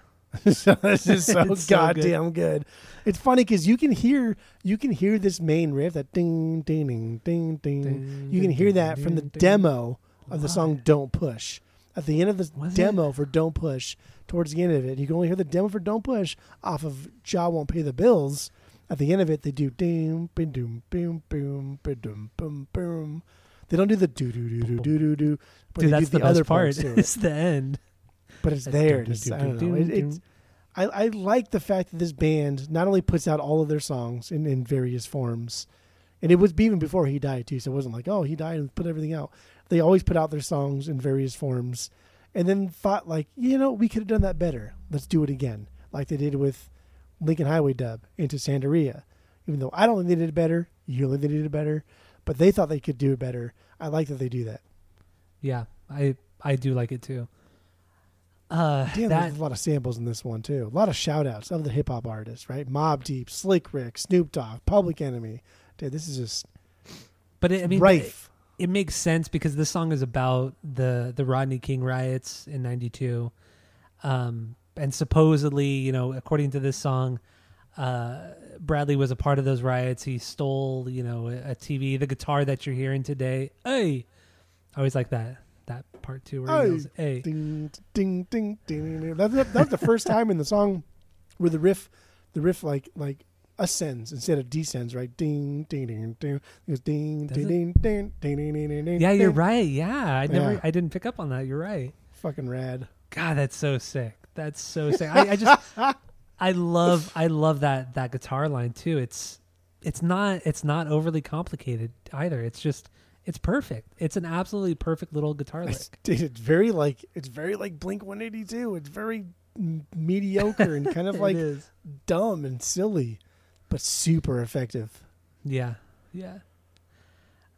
so this is so It's so goddamn good. It's funny because you can hear you can hear this main riff that ding ding ding ding ding. Ding, You can ding, hear ding, that from the ding, ding. demo of the song "Don't Push." At the end of the Was it? demo for "Don't Push," towards the end of it, you can only hear the demo for "Don't Push" off of "Jah Won't Pay the Bills." At the end of it, they do ding, boom, boom, boom, boom, boom, boom, boom. They don't do the do do do do do do do, but Dude, they that's do the, the, other part. parts to it. It's the end. But it's there. It's, I don't know. It, it's. I, I like the fact that this band not only puts out all of their songs in, in various forms, and it was even before he died too, so it wasn't like oh he died and put everything out. They always put out their songs in various forms, and then thought like you know we could have done that better. Let's do it again, like they did with Lincoln Highway Dub into Santeria. Even though I don't think they did it better, you think they did it better, but they thought they could do it better. I like that they do that. Yeah, I I do like it too. Uh, Damn, that there's a lot of samples in this one too. A lot of shout outs of the hip hop artists, right? Mobb Deep, Slick Rick, Snoop Dogg, Public Enemy. Dude, this is just but it, I mean, rife. It, it makes sense because this song is about the the Rodney King riots in '92, um, and supposedly, you know, according to this song, uh, Bradley was a part of those riots. He stole, you know, a, a TV, the guitar that you're hearing today. Hey, I always like that that part too. Where he yells, hey. ding, ding, ding, ding. That's that was the first time in the song where the riff, the riff like like ascends instead of descends, right? Ding, ding, ding, ding. It goes ding, ding, ding, ding, ding, ding, ding, ding. Yeah, you're right. Yeah, I never. I didn't pick up on that. You're right. Fucking rad. God, that's so sick. That's so sick. I, I just, I love, I love that that guitar line too. It's, it's not, it's not overly complicated either. It's just, it's perfect. It's an absolutely perfect little guitar lick. It's, dude, it's very like it's very like Blink 182. It's very m- mediocre and kind of like is. dumb and silly, but super effective. Yeah, yeah.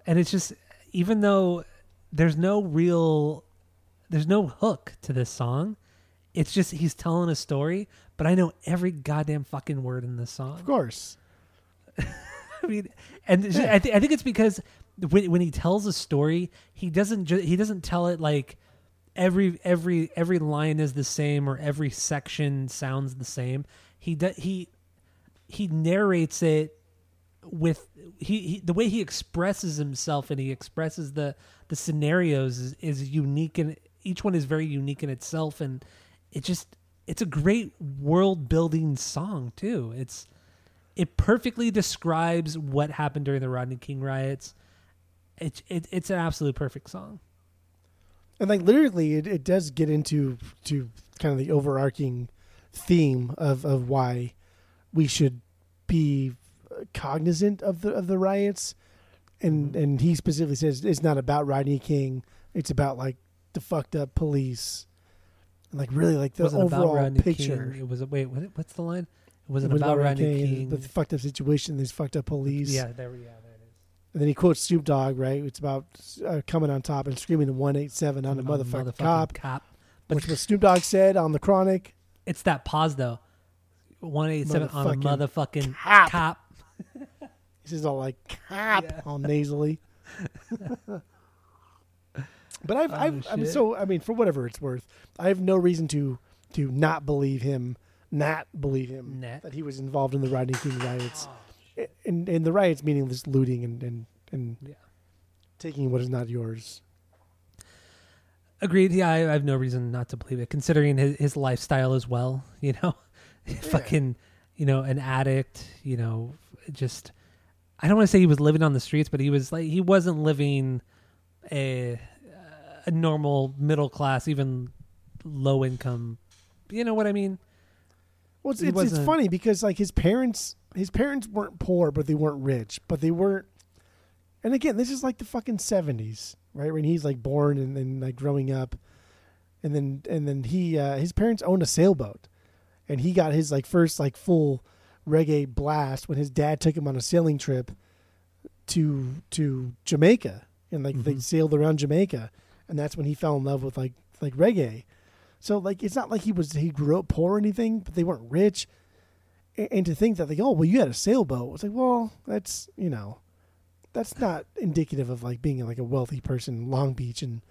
And it's just, even though there's no real, there's no hook to this song. It's just he's telling a story, but I know every goddamn fucking word in this song. Of course. I mean, and it's- I, th- I think it's because when, when he tells a story, he doesn't ju- he doesn't tell it like every every every line is the same or every section sounds the same. He do, he he narrates it with he, he the way he expresses himself and he expresses the the scenarios is, is unique and each one is very unique in itself and it just it's a great world building song too. It's it perfectly describes what happened during the Rodney King riots. It, it it's an absolute perfect song. And like lyrically, it, it does get into to kind of the overarching theme of, of why we should be cognizant of the of the riots. And mm-hmm. and he specifically says it's not about Rodney King. It's about like the fucked up police, and like really like It the about overall picture. King. It was wait, what, what's the line? It wasn't It was about, Rodney and King. the fucked up situation. These fucked up police. yeah, there we yeah, there it is. And then he quotes Snoop Dogg, right? It's about uh, coming on top and screaming the 187 on a About motherfucking cop, cop. But which was Snoop Dogg said on the Chronic. it's that pause though. One eight seven on a Motherfucking motherfucking cop. cop. He says all like cop Yeah. all nasally. but I've, Oh, I've I mean, so I mean, for whatever it's worth, I have no reason to to not believe him, not believe him Net. that he was involved in the Rodney King riots, and and the riots meaning this looting and and and Yeah. taking what is not yours. Agreed. Yeah, I, I have no reason not to believe it, considering his, his lifestyle as well. You know, fucking, you know, an addict. You know, just I don't want to say he was living on the streets, but he was like he wasn't living a a normal middle class, even low income. You know what I mean? Well, it's, it's, it's funny because like his parents, his parents weren't poor, but they weren't rich, but they weren't. And again, this is like the fucking seventies, right? When he's like born and then like growing up, and then and then he uh, his parents owned a sailboat, and he got his like first like full reggae blast when his dad took him on a sailing trip to to Jamaica, and like they Mhm. sailed around Jamaica, and that's when he fell in love with like like reggae. So like it's not like he was he grew up poor or anything, but they weren't rich. And to think that like oh well you had a sailboat, it's like well that's you know, that's not indicative of like being like a wealthy person in Long Beach in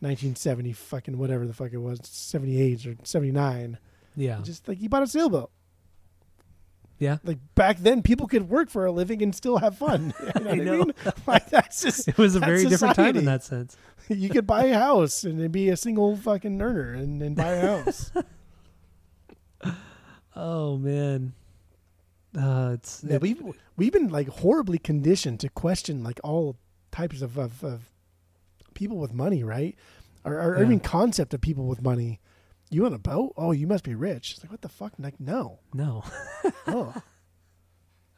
1970 fucking whatever the fuck it was 78 or 79. Yeah, Just like you bought a sailboat. yeah. Like back then, people could work for a living and still have fun. You know I, I know. mean? Like that's just It was a very different time in that sense. you could buy a house and be a single fucking earner and, and buy a house. Oh man, uh, it's Yeah, it- we've we've been like horribly conditioned to question like all types of of, of people with money, right? Or, or Yeah. even concept of people with money. You on a boat? Oh, you must be rich. It's like what the fuck? Like no. no. Oh,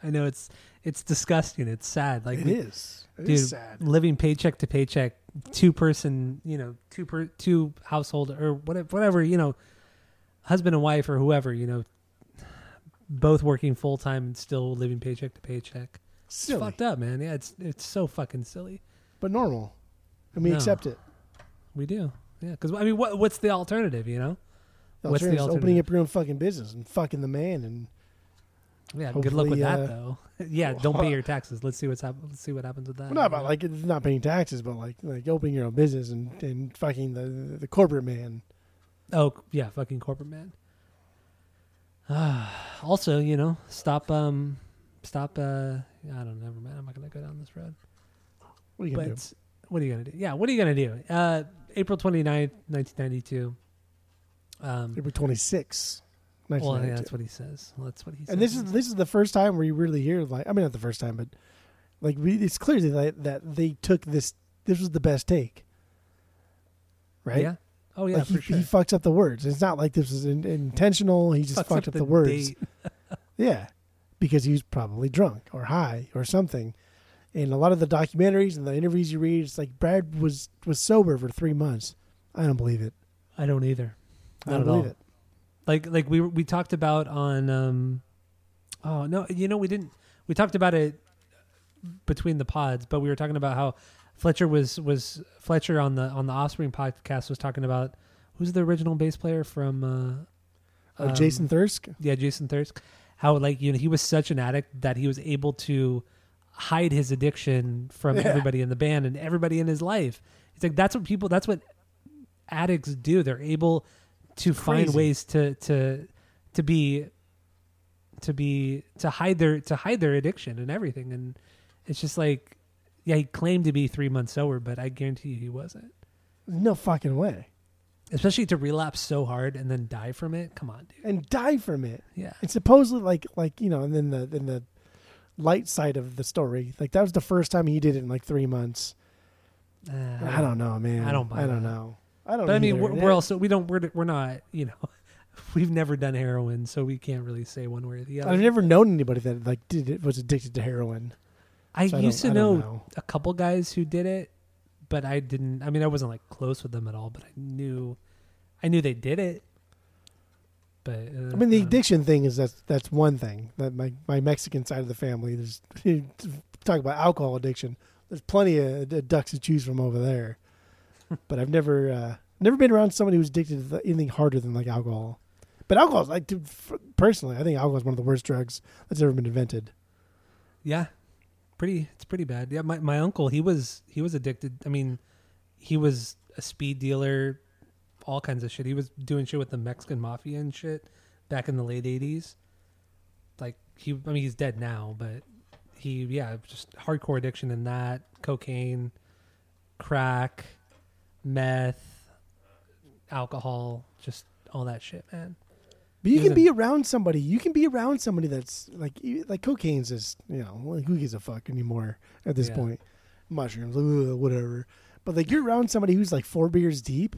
I know it's it's disgusting. It's sad. Like it we- is. It dude, is sad. living paycheck to paycheck, two person, you know, two per two household or whatever, whatever, you know, husband and wife or whoever, you know, both working full time and still living paycheck to paycheck. It's fucked up, man. Yeah, it's it's so fucking silly. but normal, and we No. accept it. We do, yeah. Because I mean, what what's the alternative? You know, The What's the alternative opening up your own fucking business and fucking the man and Yeah, good luck with that uh, though. yeah, don't pay your taxes. Let's see what's hap- Let's see what happens with that. well, not about like it's not paying taxes, but like like opening your own business and, and fucking the the corporate man. Oh yeah, fucking corporate man. Ah, also, you know, stop. Um, stop. Uh, I don't know. Never mind. I'm not gonna go down this road. What are you gonna But do? what are you gonna do? Yeah, what are you gonna do? Uh, April 29th, 1992. Um, April twenty six. well, yeah, that's what he says. Well, that's what he says. and this is this is the first time where you really hear like I mean not the first time, but like we, it's clear that that they took this. This was the best take, right? Yeah. Oh yeah, like he, sure. he fucks up the words. It's not like this was in, intentional. He just Fucks fucked up, the, words. Yeah, because he was probably drunk or high or something. And a lot of the documentaries and the interviews you read, it's like Brad was was sober for three months. I don't believe it. I don't either. I Not don't at believe all. it. like like we we talked about on um oh no you know we didn't we talked about it between the pods but we were talking about how Fletcher was was Fletcher on the on the Offspring podcast was talking about who's the original bass player from uh Oh, um, Jason Thirsk. yeah Jason Thirsk. How like you know he was such an addict that he was able to hide his addiction from Yeah. everybody in the band and everybody in his life. It's like that's what people that's what addicts do. They're able to find ways to to to be to be to hide their to hide their addiction and everything. And it's just like yeah he claimed to be three months sober but i guarantee you he wasn't No fucking way. especially to relapse so hard and then die from it come on dude And die from it. yeah And supposedly, like like you know, and then the then the light side of the story, like that was the first time he did it in like three months. Uh, I don't know, man. I don't buy I don't that. know. I don't. But I mean, either. we're, we're also we don't we're we're not you know we've never done heroin, so we can't really say one way or the other. I've never known anybody that like did it was addicted to heroin. I so I used to I know, know. a couple guys who did it, but I didn't. I mean, I wasn't like close with them at all, but I knew, I knew they did it. But uh, I mean, the uh, addiction thing is that's that's one thing that my my Mexican side of the family. There's talk about alcohol addiction. There's plenty of ducks to choose from over there. but I've never uh, never been around somebody who's addicted to anything harder than like alcohol. But alcohol is like to, personally, I think alcohol is one of the worst drugs that's ever been invented. yeah, pretty. It's pretty bad. Yeah, my my uncle he was he was addicted. I mean, he was a speed dealer, all kinds of shit. He was doing shit with the Mexican mafia and shit back in the late eighties. Like he, I mean, he's dead now, but he, yeah, just hardcore addiction in that cocaine, crack, meth, alcohol, just all that shit, man. But you can be around somebody. You can be around somebody that's like like cocaine's just you know like who gives a fuck anymore at this Yeah. point. Mushrooms, ugh, whatever. But like you're around somebody who's like four beers deep.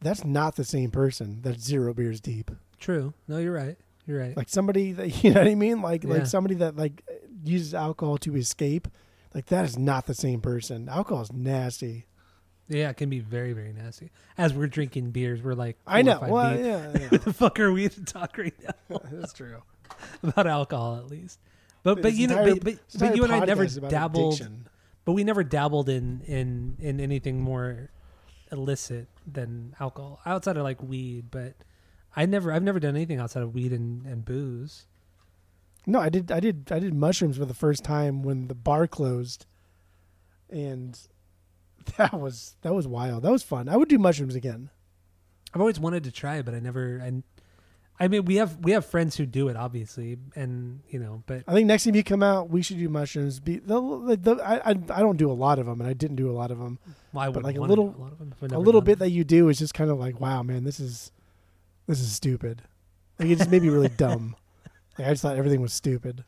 That's not the same person that's zero beers deep. True. No, you're right. You're right. Like somebody that you know what I mean. Like Yeah. like somebody that like uses alcohol to escape. Like that is not the same person. Alcohol is nasty. Yeah, it can be very, very nasty. As we're drinking beers, we're like, I know. Well, deep. yeah, yeah. the fuck are we to talk right now that's true. about alcohol at least? But but This you know, but, but, but you and I never podcast is about dabbled. addiction. But we never dabbled in in in anything more illicit than alcohol outside of like weed. But I never I've never done anything outside of weed and, and booze. No, I did. I did. I did mushrooms for the first time when the bar closed, and that was that was wild. That was fun. I would do mushrooms again. I've always wanted to try, but I never. And I mean, we have we have friends who do it, obviously, and you know, but I think next time you come out, we should do mushrooms. Be the, the, the, I, I I don't do a lot of them, and I didn't do a lot of them. well, I would like a little- a, lot of them A little bit it. that you do is just kind of like, wow, man, this is this is stupid. Like it just made me really dumb. Like I just thought everything was stupid.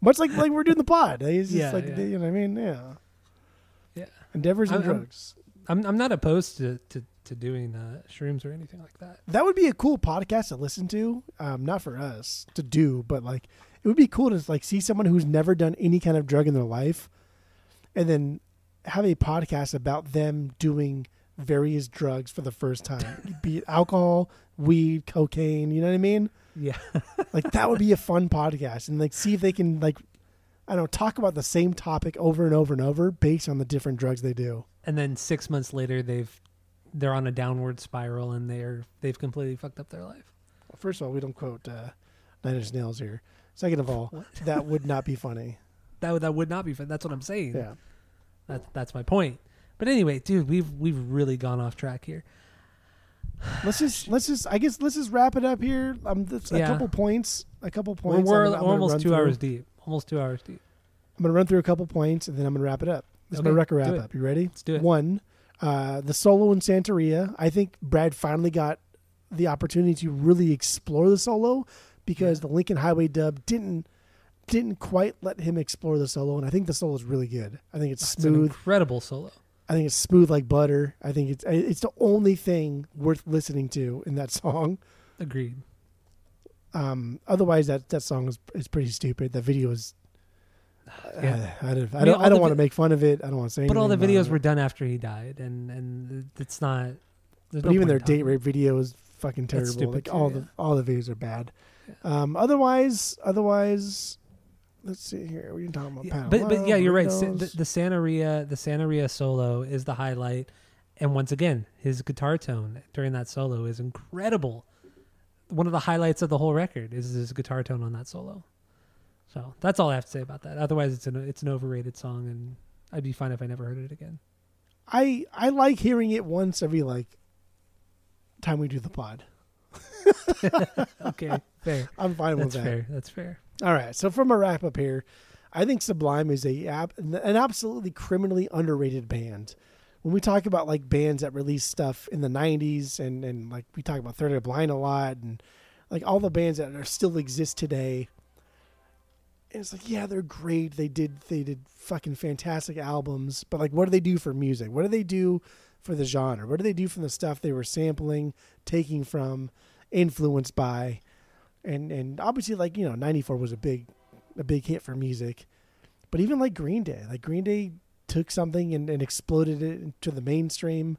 Much like like we're doing the pod. It's just Yeah, like yeah. you know what I mean? Yeah. Endeavors and I'm- I'm- drugs. I'm I'm not opposed to to, to doing uh, shrooms or anything like that. That would be a cool podcast to listen to. Um, not for us to do, but like it would be cool to like see someone who's never done any kind of drug in their life, and then have a podcast about them doing various drugs for the first time, be it alcohol, weed, cocaine. You know what I mean? Yeah, Like that would be a fun podcast, and like see if they can like I don't know talk about the same topic over and over and over based on the different drugs they do. and then six months later, they've they're on a downward spiral and they're they've completely fucked up their life. First of all, we don't quote uh, Nine Inch Nails here. Second of all, that would not be funny. That would- that would not be fun. That's what I'm saying. Yeah. That's that's my point. But anyway, dude, we've we've really gone off track here. Let's just let's just I guess let's just wrap it up here. Um, that's a Yeah. couple points. A couple We're, points. we're, I'm I'm we're almost two through. hours deep. Almost two hours deep. I'm gonna run through a couple points and then I'm gonna wrap it up. This is my record wrap up. You ready? Let's do it. One, uh, the solo in Santeria. I think Brad finally got the opportunity to really explore the solo because the Lincoln Highway dub didn't didn't quite let him explore the solo, and I think the solo is really good. I think it's an smooth. incredible solo. I think it's smooth like butter. I think it's it's the only thing worth listening to in that song. Agreed. Um, otherwise, that that song is is pretty stupid. The video is. Yeah. I, I don't. I mean, don't, I don't want to vi- make fun of it. I don't want to say. But all the videos were done after he died, and and it's not. But no even their date rape video is fucking terrible. Like too, all yeah. the all the videos are bad. Um, otherwise, otherwise, let's see here. We can talk about Yeah, but but yeah, you're right. The, the Santeria the Santeria solo is the highlight, and once again, his guitar tone during that solo is incredible. One of the highlights of the whole record is his guitar tone on that solo. So that's all I have to say about that. Otherwise, it's an it's an overrated song, and I'd be fine if I never heard it again. I I like hearing it once every like time we do the pod. Okay, fair. I'm fine That's with that. fair. That's fair. All right. So from a wrap up here, I think Sublime is a an absolutely criminally underrated band. When we talk about like bands that release stuff in the '90s, and and like we talk about Third Eye Blind a lot, and like all the bands that are still exist today, and it's like yeah, they're great. They did they did fucking fantastic albums, but like what do they do for music? What do they do for the genre? What do they do from the stuff they were sampling, taking from, influenced by? and and obviously like you know 94 was a big a big hit for music but even like green day like green day took something and, and exploded it into the mainstream.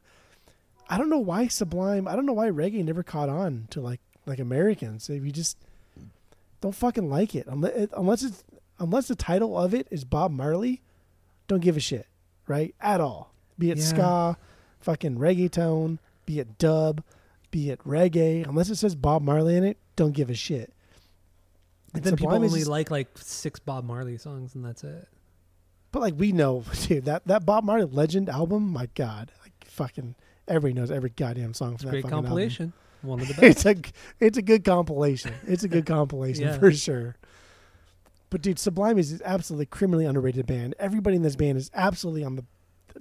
I don't know why sublime i don't know why reggae never caught on to like like americans. If you just don't fucking like it. Unless, unless it's unless the title of it is bob marley don't give a shit right? At all. Be it Yeah. ska fucking reggaeton be it dub be it reggae unless it says bob marley in it don't give a shit. And then people Sublime is only just- like like six Bob Marley songs, and that's it. But like we know, dude, that that Bob Marley Legend album, my God, like fucking everybody knows every goddamn song It's from that great fucking album. compilation. One of the best. It's a it's a good compilation. It's a good compilation Yeah. for sure. But dude, Sublime is an absolutely criminally underrated band. Everybody in this band is absolutely on the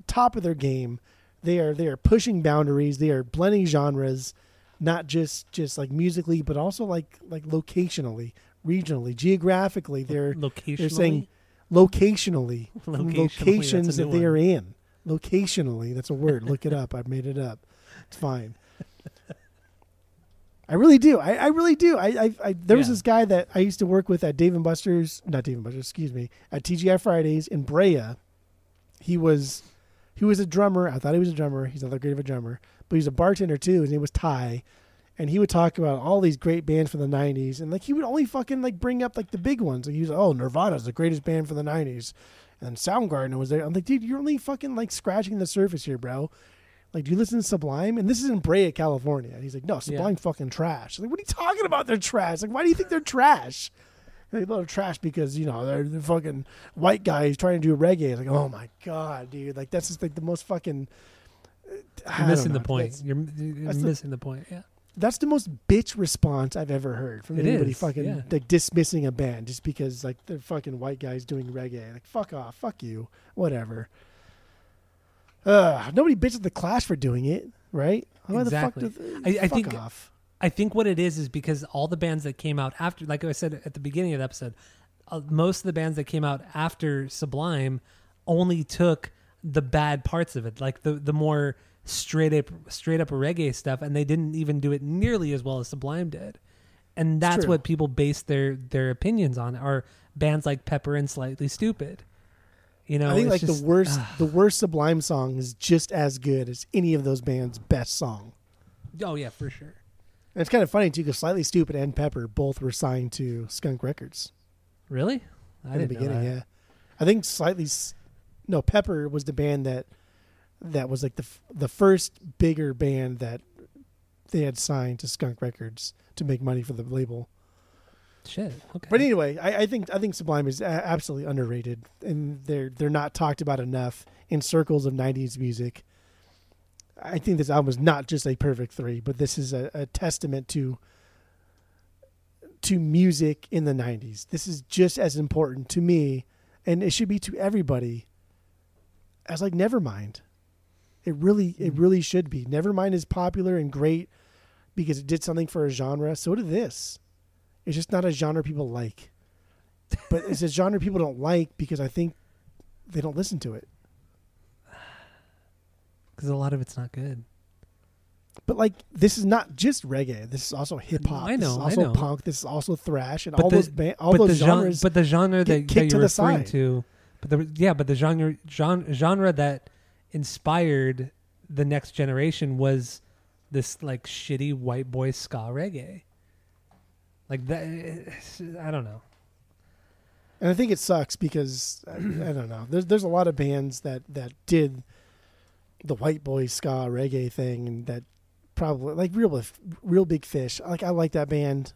top of their game. They are they are pushing boundaries. They are blending genres, not just just like musically, but also like like locationally, regionally, geographically. They're Locationally. they're saying locationally, from Locationally, locations that they one. are in. Locationally, that's a word. Look it up. I made it up. It's fine. I really do. I, I really do. I, I, I there was Yeah. this guy that I used to work with at Dave and Buster's, not Dave and Buster's, excuse me, at TGI Fridays in Brea. He was he was a drummer. I thought he was a drummer. He's not that great of a drummer, but he's a bartender too. His name was Ty, and he would talk about all these great bands from the '90s, and like he would only fucking like bring up like the big ones. Like he was, oh, Nirvana's the greatest band from the '90s, and Soundgarden was there. I'm like, dude, you're only fucking like scratching the surface here, bro. Like, do you listen to Sublime? And this is in Brea, California. And he's like, no, Sublime fucking trash. Like, what are you talking about? They're trash. Like, why do you think they're trash? They love trash because you know they're, they're fucking white guys trying to do reggae. It's like, oh my god, dude! Like that's just like the most fucking. Uh, I You're missing the point. That's, You're, you're that's the- missing the point. Yeah. That's the most bitch response I've ever heard from It anybody is, fucking yeah. like dismissing a band just because like they're fucking white guys doing reggae. Like fuck off, fuck you, whatever. Uh, nobody bitches the Clash for doing it, right? Why Exactly. the fuck? Do I- I fuck think- off. I think what it is is because all the bands that came out after, like I said at the beginning of the episode, uh, most of the bands that came out after Sublime only took the bad parts of it, like the the more straight up straight up reggae stuff, and they didn't even do it nearly as well as Sublime did. And that's what people base their their opinions on are bands like Pepper and Slightly Stoopid. You know, I think like just- the worst, ah. the worst Sublime song is just as good as any of those bands' best song. oh yeah, for sure. And it's kind of funny too, because Slightly Stoopid and Pepper both were signed to Skunk Records Really? I in the beginning. Yeah, I think Slightly, no, Pepper was the band that that was like the f- the first bigger band that they had signed to Skunk Records to make money for the label. Shit. Okay. But anyway, I, I think I think Sublime is a- absolutely underrated, and they're they're not talked about enough in circles of '90s music. I think this album is not just a perfect three, but this is a, a testament to to music in the '90s. This is just as important to me, and it should be to everybody. As like Nevermind, it really it Mhm. really should be. Nevermind is popular and great because it did something for a genre. So did this. It's just not a genre people like. But it's a genre people don't like because I think they don't listen to it. Because a lot of it's not good. But like this is not just reggae. This is also hip hop. I This know, is I also know. punk. This is also thrash and But all the- those ba- all but those genres. but the genre that, that you're the referring side. to, but the yeah, but the genre genre genre that inspired the next generation was this like shitty white boy ska reggae. Like that, eh, I don't know. and I think it sucks because I, I don't know. There's there's a lot of bands that that did the white boy ska reggae thing and that probably like real Big- Reel Big Fish. Like I like that band.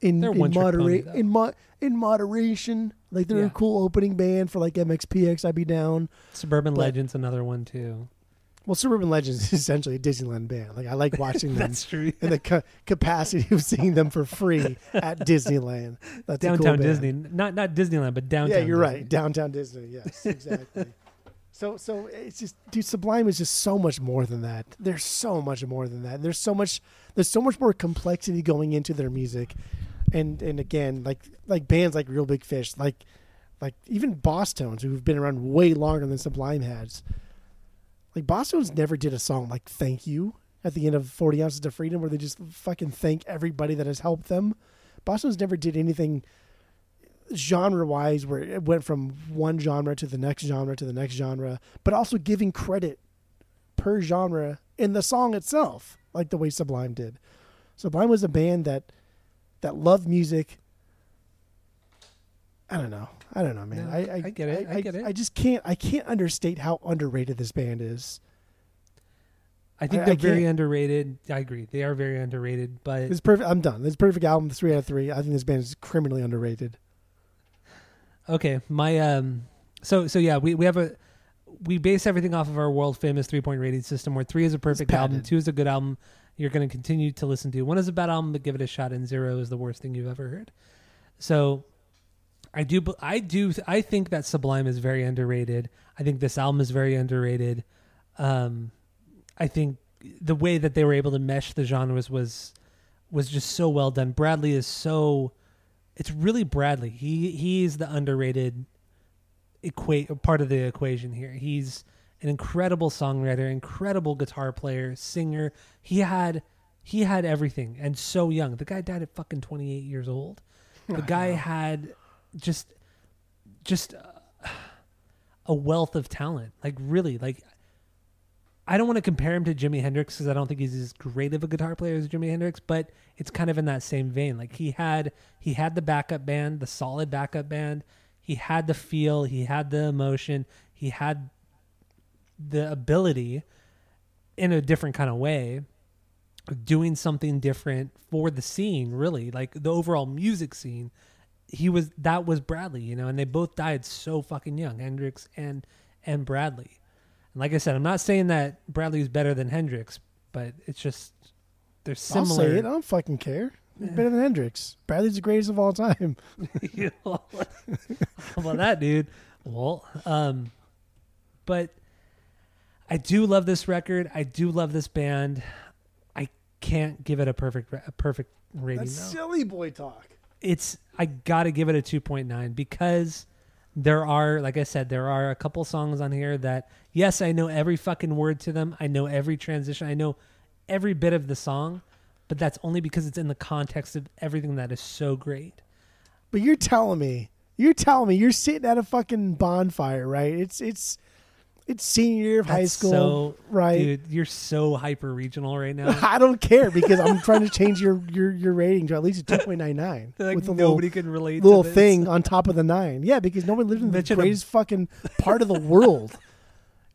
In in, moderate in mo- in moderation, like they're Yeah. a cool opening band for like MXPX. I'd be down. Suburban But- Legends, another one too. Well, Suburban Legends is essentially a Disneyland band. Like I like watching them That's true. and the ca- capacity of seeing them for free at Disneyland. That's cool Downtown band. Disney, not not Disneyland, but downtown. Disney. Yeah, you're Disney. right. Downtown Disney. Yes, exactly. so, so it's just, dude, Sublime is just so much more than that. There's so much more than that. There's so much. There's so much more complexity going into their music, and and again, like like bands like Reel Big Fish, like like even Bosstones, who've been around way longer than Sublime has. Like Bosstones never did a song like "Thank You" at the end of Forty Ounces to Freedom, where they just fucking thank everybody that has helped them. Bosstones never did anything genre wise where it went from one genre to the next genre to the next genre, but also giving credit per genre in the song itself, like the way Sublime did. Sublime was a band that that love music. I don't know. I don't know, man. No, I, I, I get it. I get it. I just can't. I can't understate how underrated this band is. I think I- they're I very underrated. I agree. They are very underrated, but It's perfect. I'm done. This perfect album. Three out of three. I think this band is criminally underrated. Okay, my um, so so yeah, we we have a we base everything off of our world famous three point rating system, where three is a perfect album, two is a good album. You're going to continue to listen to. One is a bad album, but give it a shot, and zero is the worst thing you've ever heard. So, I do, I do, I think that Sublime is very underrated. I think this album is very underrated. Um, I think the way that they were able to mesh the genres was was just so well done. Bradley is so it's really Bradley. He he's the underrated equate part of the equation here. He's an incredible songwriter, incredible guitar player, singer. He had he had everything and so young. The guy died at fucking 28 years old. The guy had just just uh, a wealth of talent. Like really, like I don't want to compare him to Jimi Hendrix because I don't think he's as great of a guitar player as Jimi Hendrix, but it's kind of in that same vein. Like he had he had the backup band, the solid backup band. He had the feel, he had the emotion, he had the ability in a different kind of way doing something different for the scene, really, like the overall music scene. He was that was Bradley, you know, and they both died so fucking young, Hendrix and and Bradley. And like I said, I'm not saying that Bradley Bradley's better than Hendrix, but it's just they're similar I'll say it. I don't fucking care. He's better than Hendrix. Bradley's the greatest of all time. How about that, dude? Well, um, but I do love this record. I do love this band. I can't give it a perfect a perfect rating. That's though. silly boy talk. It's I gotta give it a two point nine because there are, like I said, there are a couple songs on here that yes, I know every fucking word to them. I know every transition. I know every bit of the song, but that's only because it's in the context of everything that is so great. But you're telling me, you're telling me, you're sitting at a fucking bonfire, right? It's it's it's senior year of high school, so- right? Dude, you're so hyper regional right now. I don't care because I'm trying to change your your your rating to at least a two point nine nine like with a nobody little can relate little thing on top of the nine. Yeah, because nobody lived in the Mention a- greatest fucking part of the world.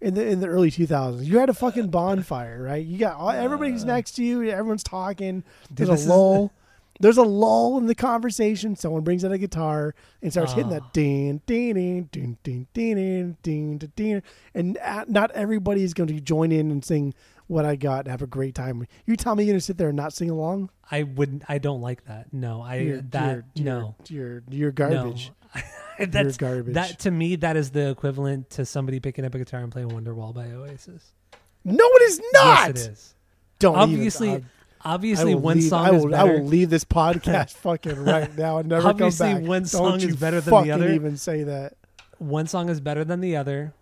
in the in the early 2000s. You had a fucking bonfire, right? You got all, everybody's uh. next to you. Everyone's talking. Dude, There's a lull. There's a lull in the conversation. Someone brings out a guitar and starts hitting Oh. that ding, ding, ding, ding, ding, ding, ding, ding, ding, and uh, not everybody is going to join in and sing "What I Got" and have a great time. You tell me you're going to sit there and not sing along? I wouldn't. I don't like that. No, I You're, that you're, no. you're, you're garbage. No. You're That's garbage. that to me. That is the equivalent to somebody picking up a guitar and playing "Wonderwall" by Oasis. no, it is not. Yes, it is. Don't obviously, Even, obviously, one leave, song I is will, better. I will leave this podcast fucking right now and never Obviously, come back. one Don't song you is better than the other. Even say that. One song is better than the other.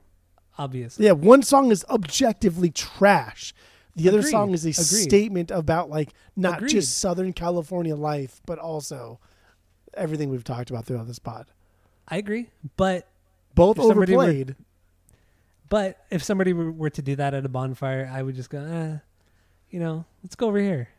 Obviously, Yeah, one song is objectively trash. The other song is a Agreed. statement about like not Agreed. just Southern California life, but also everything we've talked about throughout this pod. I agree. But Both somebody were- overplayed. but if somebody were, were to do that at a bonfire, I would just go, eh, you know, let's go over here.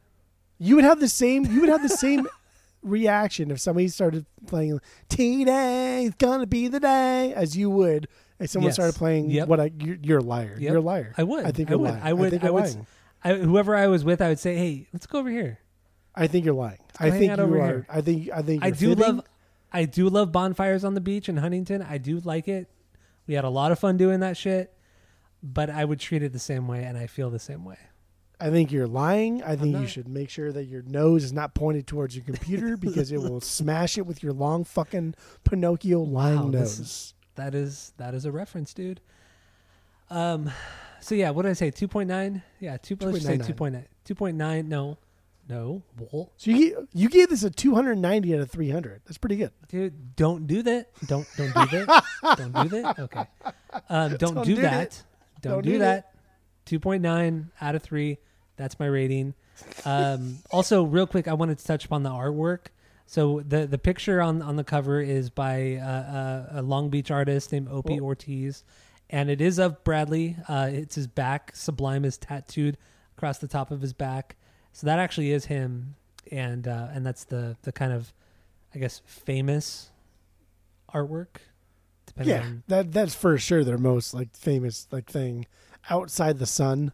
You would have the same. You would have the same reaction if somebody started playing "Today's gonna be the day" as you would if someone Yes. started playing Yep. "What I." You're, you're a liar. Yep. You're a liar. I would. I think I would. lying. I would. think I you're would. lying. I, whoever I was with, I would say, hey, let's go over here. I think you're lying. I think you are. here. I think. I think. I do fibbing. love I do love bonfires on the beach in Huntington. I do like it. We had a lot of fun doing that shit. But I would treat it the same way and I feel the same way. I think you're lying. I think you should make sure that your nose is not pointed towards your computer because it will smash it with your long fucking Pinocchio lying Wow, nose. That is that is a reference, dude. Um so yeah, what did I say? Two point nine? Yeah, two let's just say 2.99. two point nine. Two point nine, no. No. Bull. So you you gave this a 290 out of 300. That's pretty good. Dude, don't do that. Don't don't do that. don't do that. Okay. Um, don't, Don't do, do that. it. Don't, Don't do, do that. Two point nine out of three. That's my rating. Um, also, real quick, I wanted to touch upon the artwork. So the the picture on on the cover is by uh, uh, a Long Beach artist named Opie Whoa. Ortiz, and it is of Bradley. Uh, it's his back. Sublime is tattooed across the top of his back. So that actually is him, and uh, and that's the the kind of, I guess, famous artwork. Yeah, on that that's for sure their most like famous like thing outside the sun.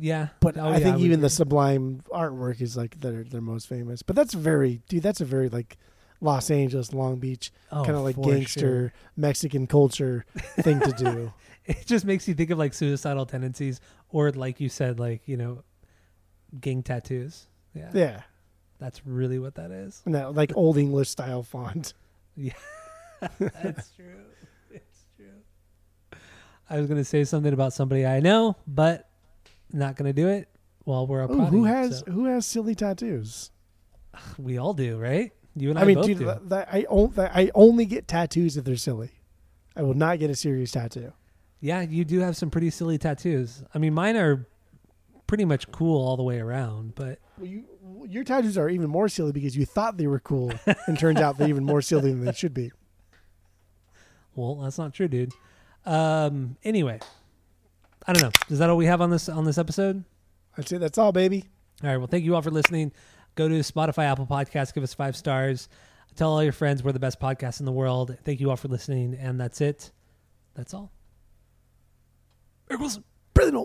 Yeah, But Oh, I yeah, think would even the. Sublime artwork is like their their most famous. But that's very dude. That's a very like Los Angeles, Long Beach oh, kind of like gangster sure. Mexican culture thing to do. It just makes you think of like suicidal tendencies, or like you said, like you know, gang tattoos. Yeah, Yeah, that's really what that is. that like old English style font. Yeah, that's true. It's true. I was gonna say something about somebody I know, but not gonna do it while we're Ooh, applauding. who has so- who has silly tattoos? we all do, right? You and I, I mean, dude, do. that, that- I on, that, I only get tattoos if they're silly. I will not get a serious tattoo. Yeah, you do have some pretty silly tattoos. I mean, mine are pretty much cool all the way around, but Well, you, your tattoos are even more silly because you thought they were cool, and turns out they're even more silly than they should be. well, that's not true, dude. Um, anyway, I don't know. Is that all we have on this on this episode? I'd say that's all, baby. All right. Well, thank you all for listening. Go to Spotify, Apple Podcasts, give us five stars. Tell all your friends we're the best podcast in the world. Thank you all for listening, and that's it. That's all. Eric Wilson. Prisoner.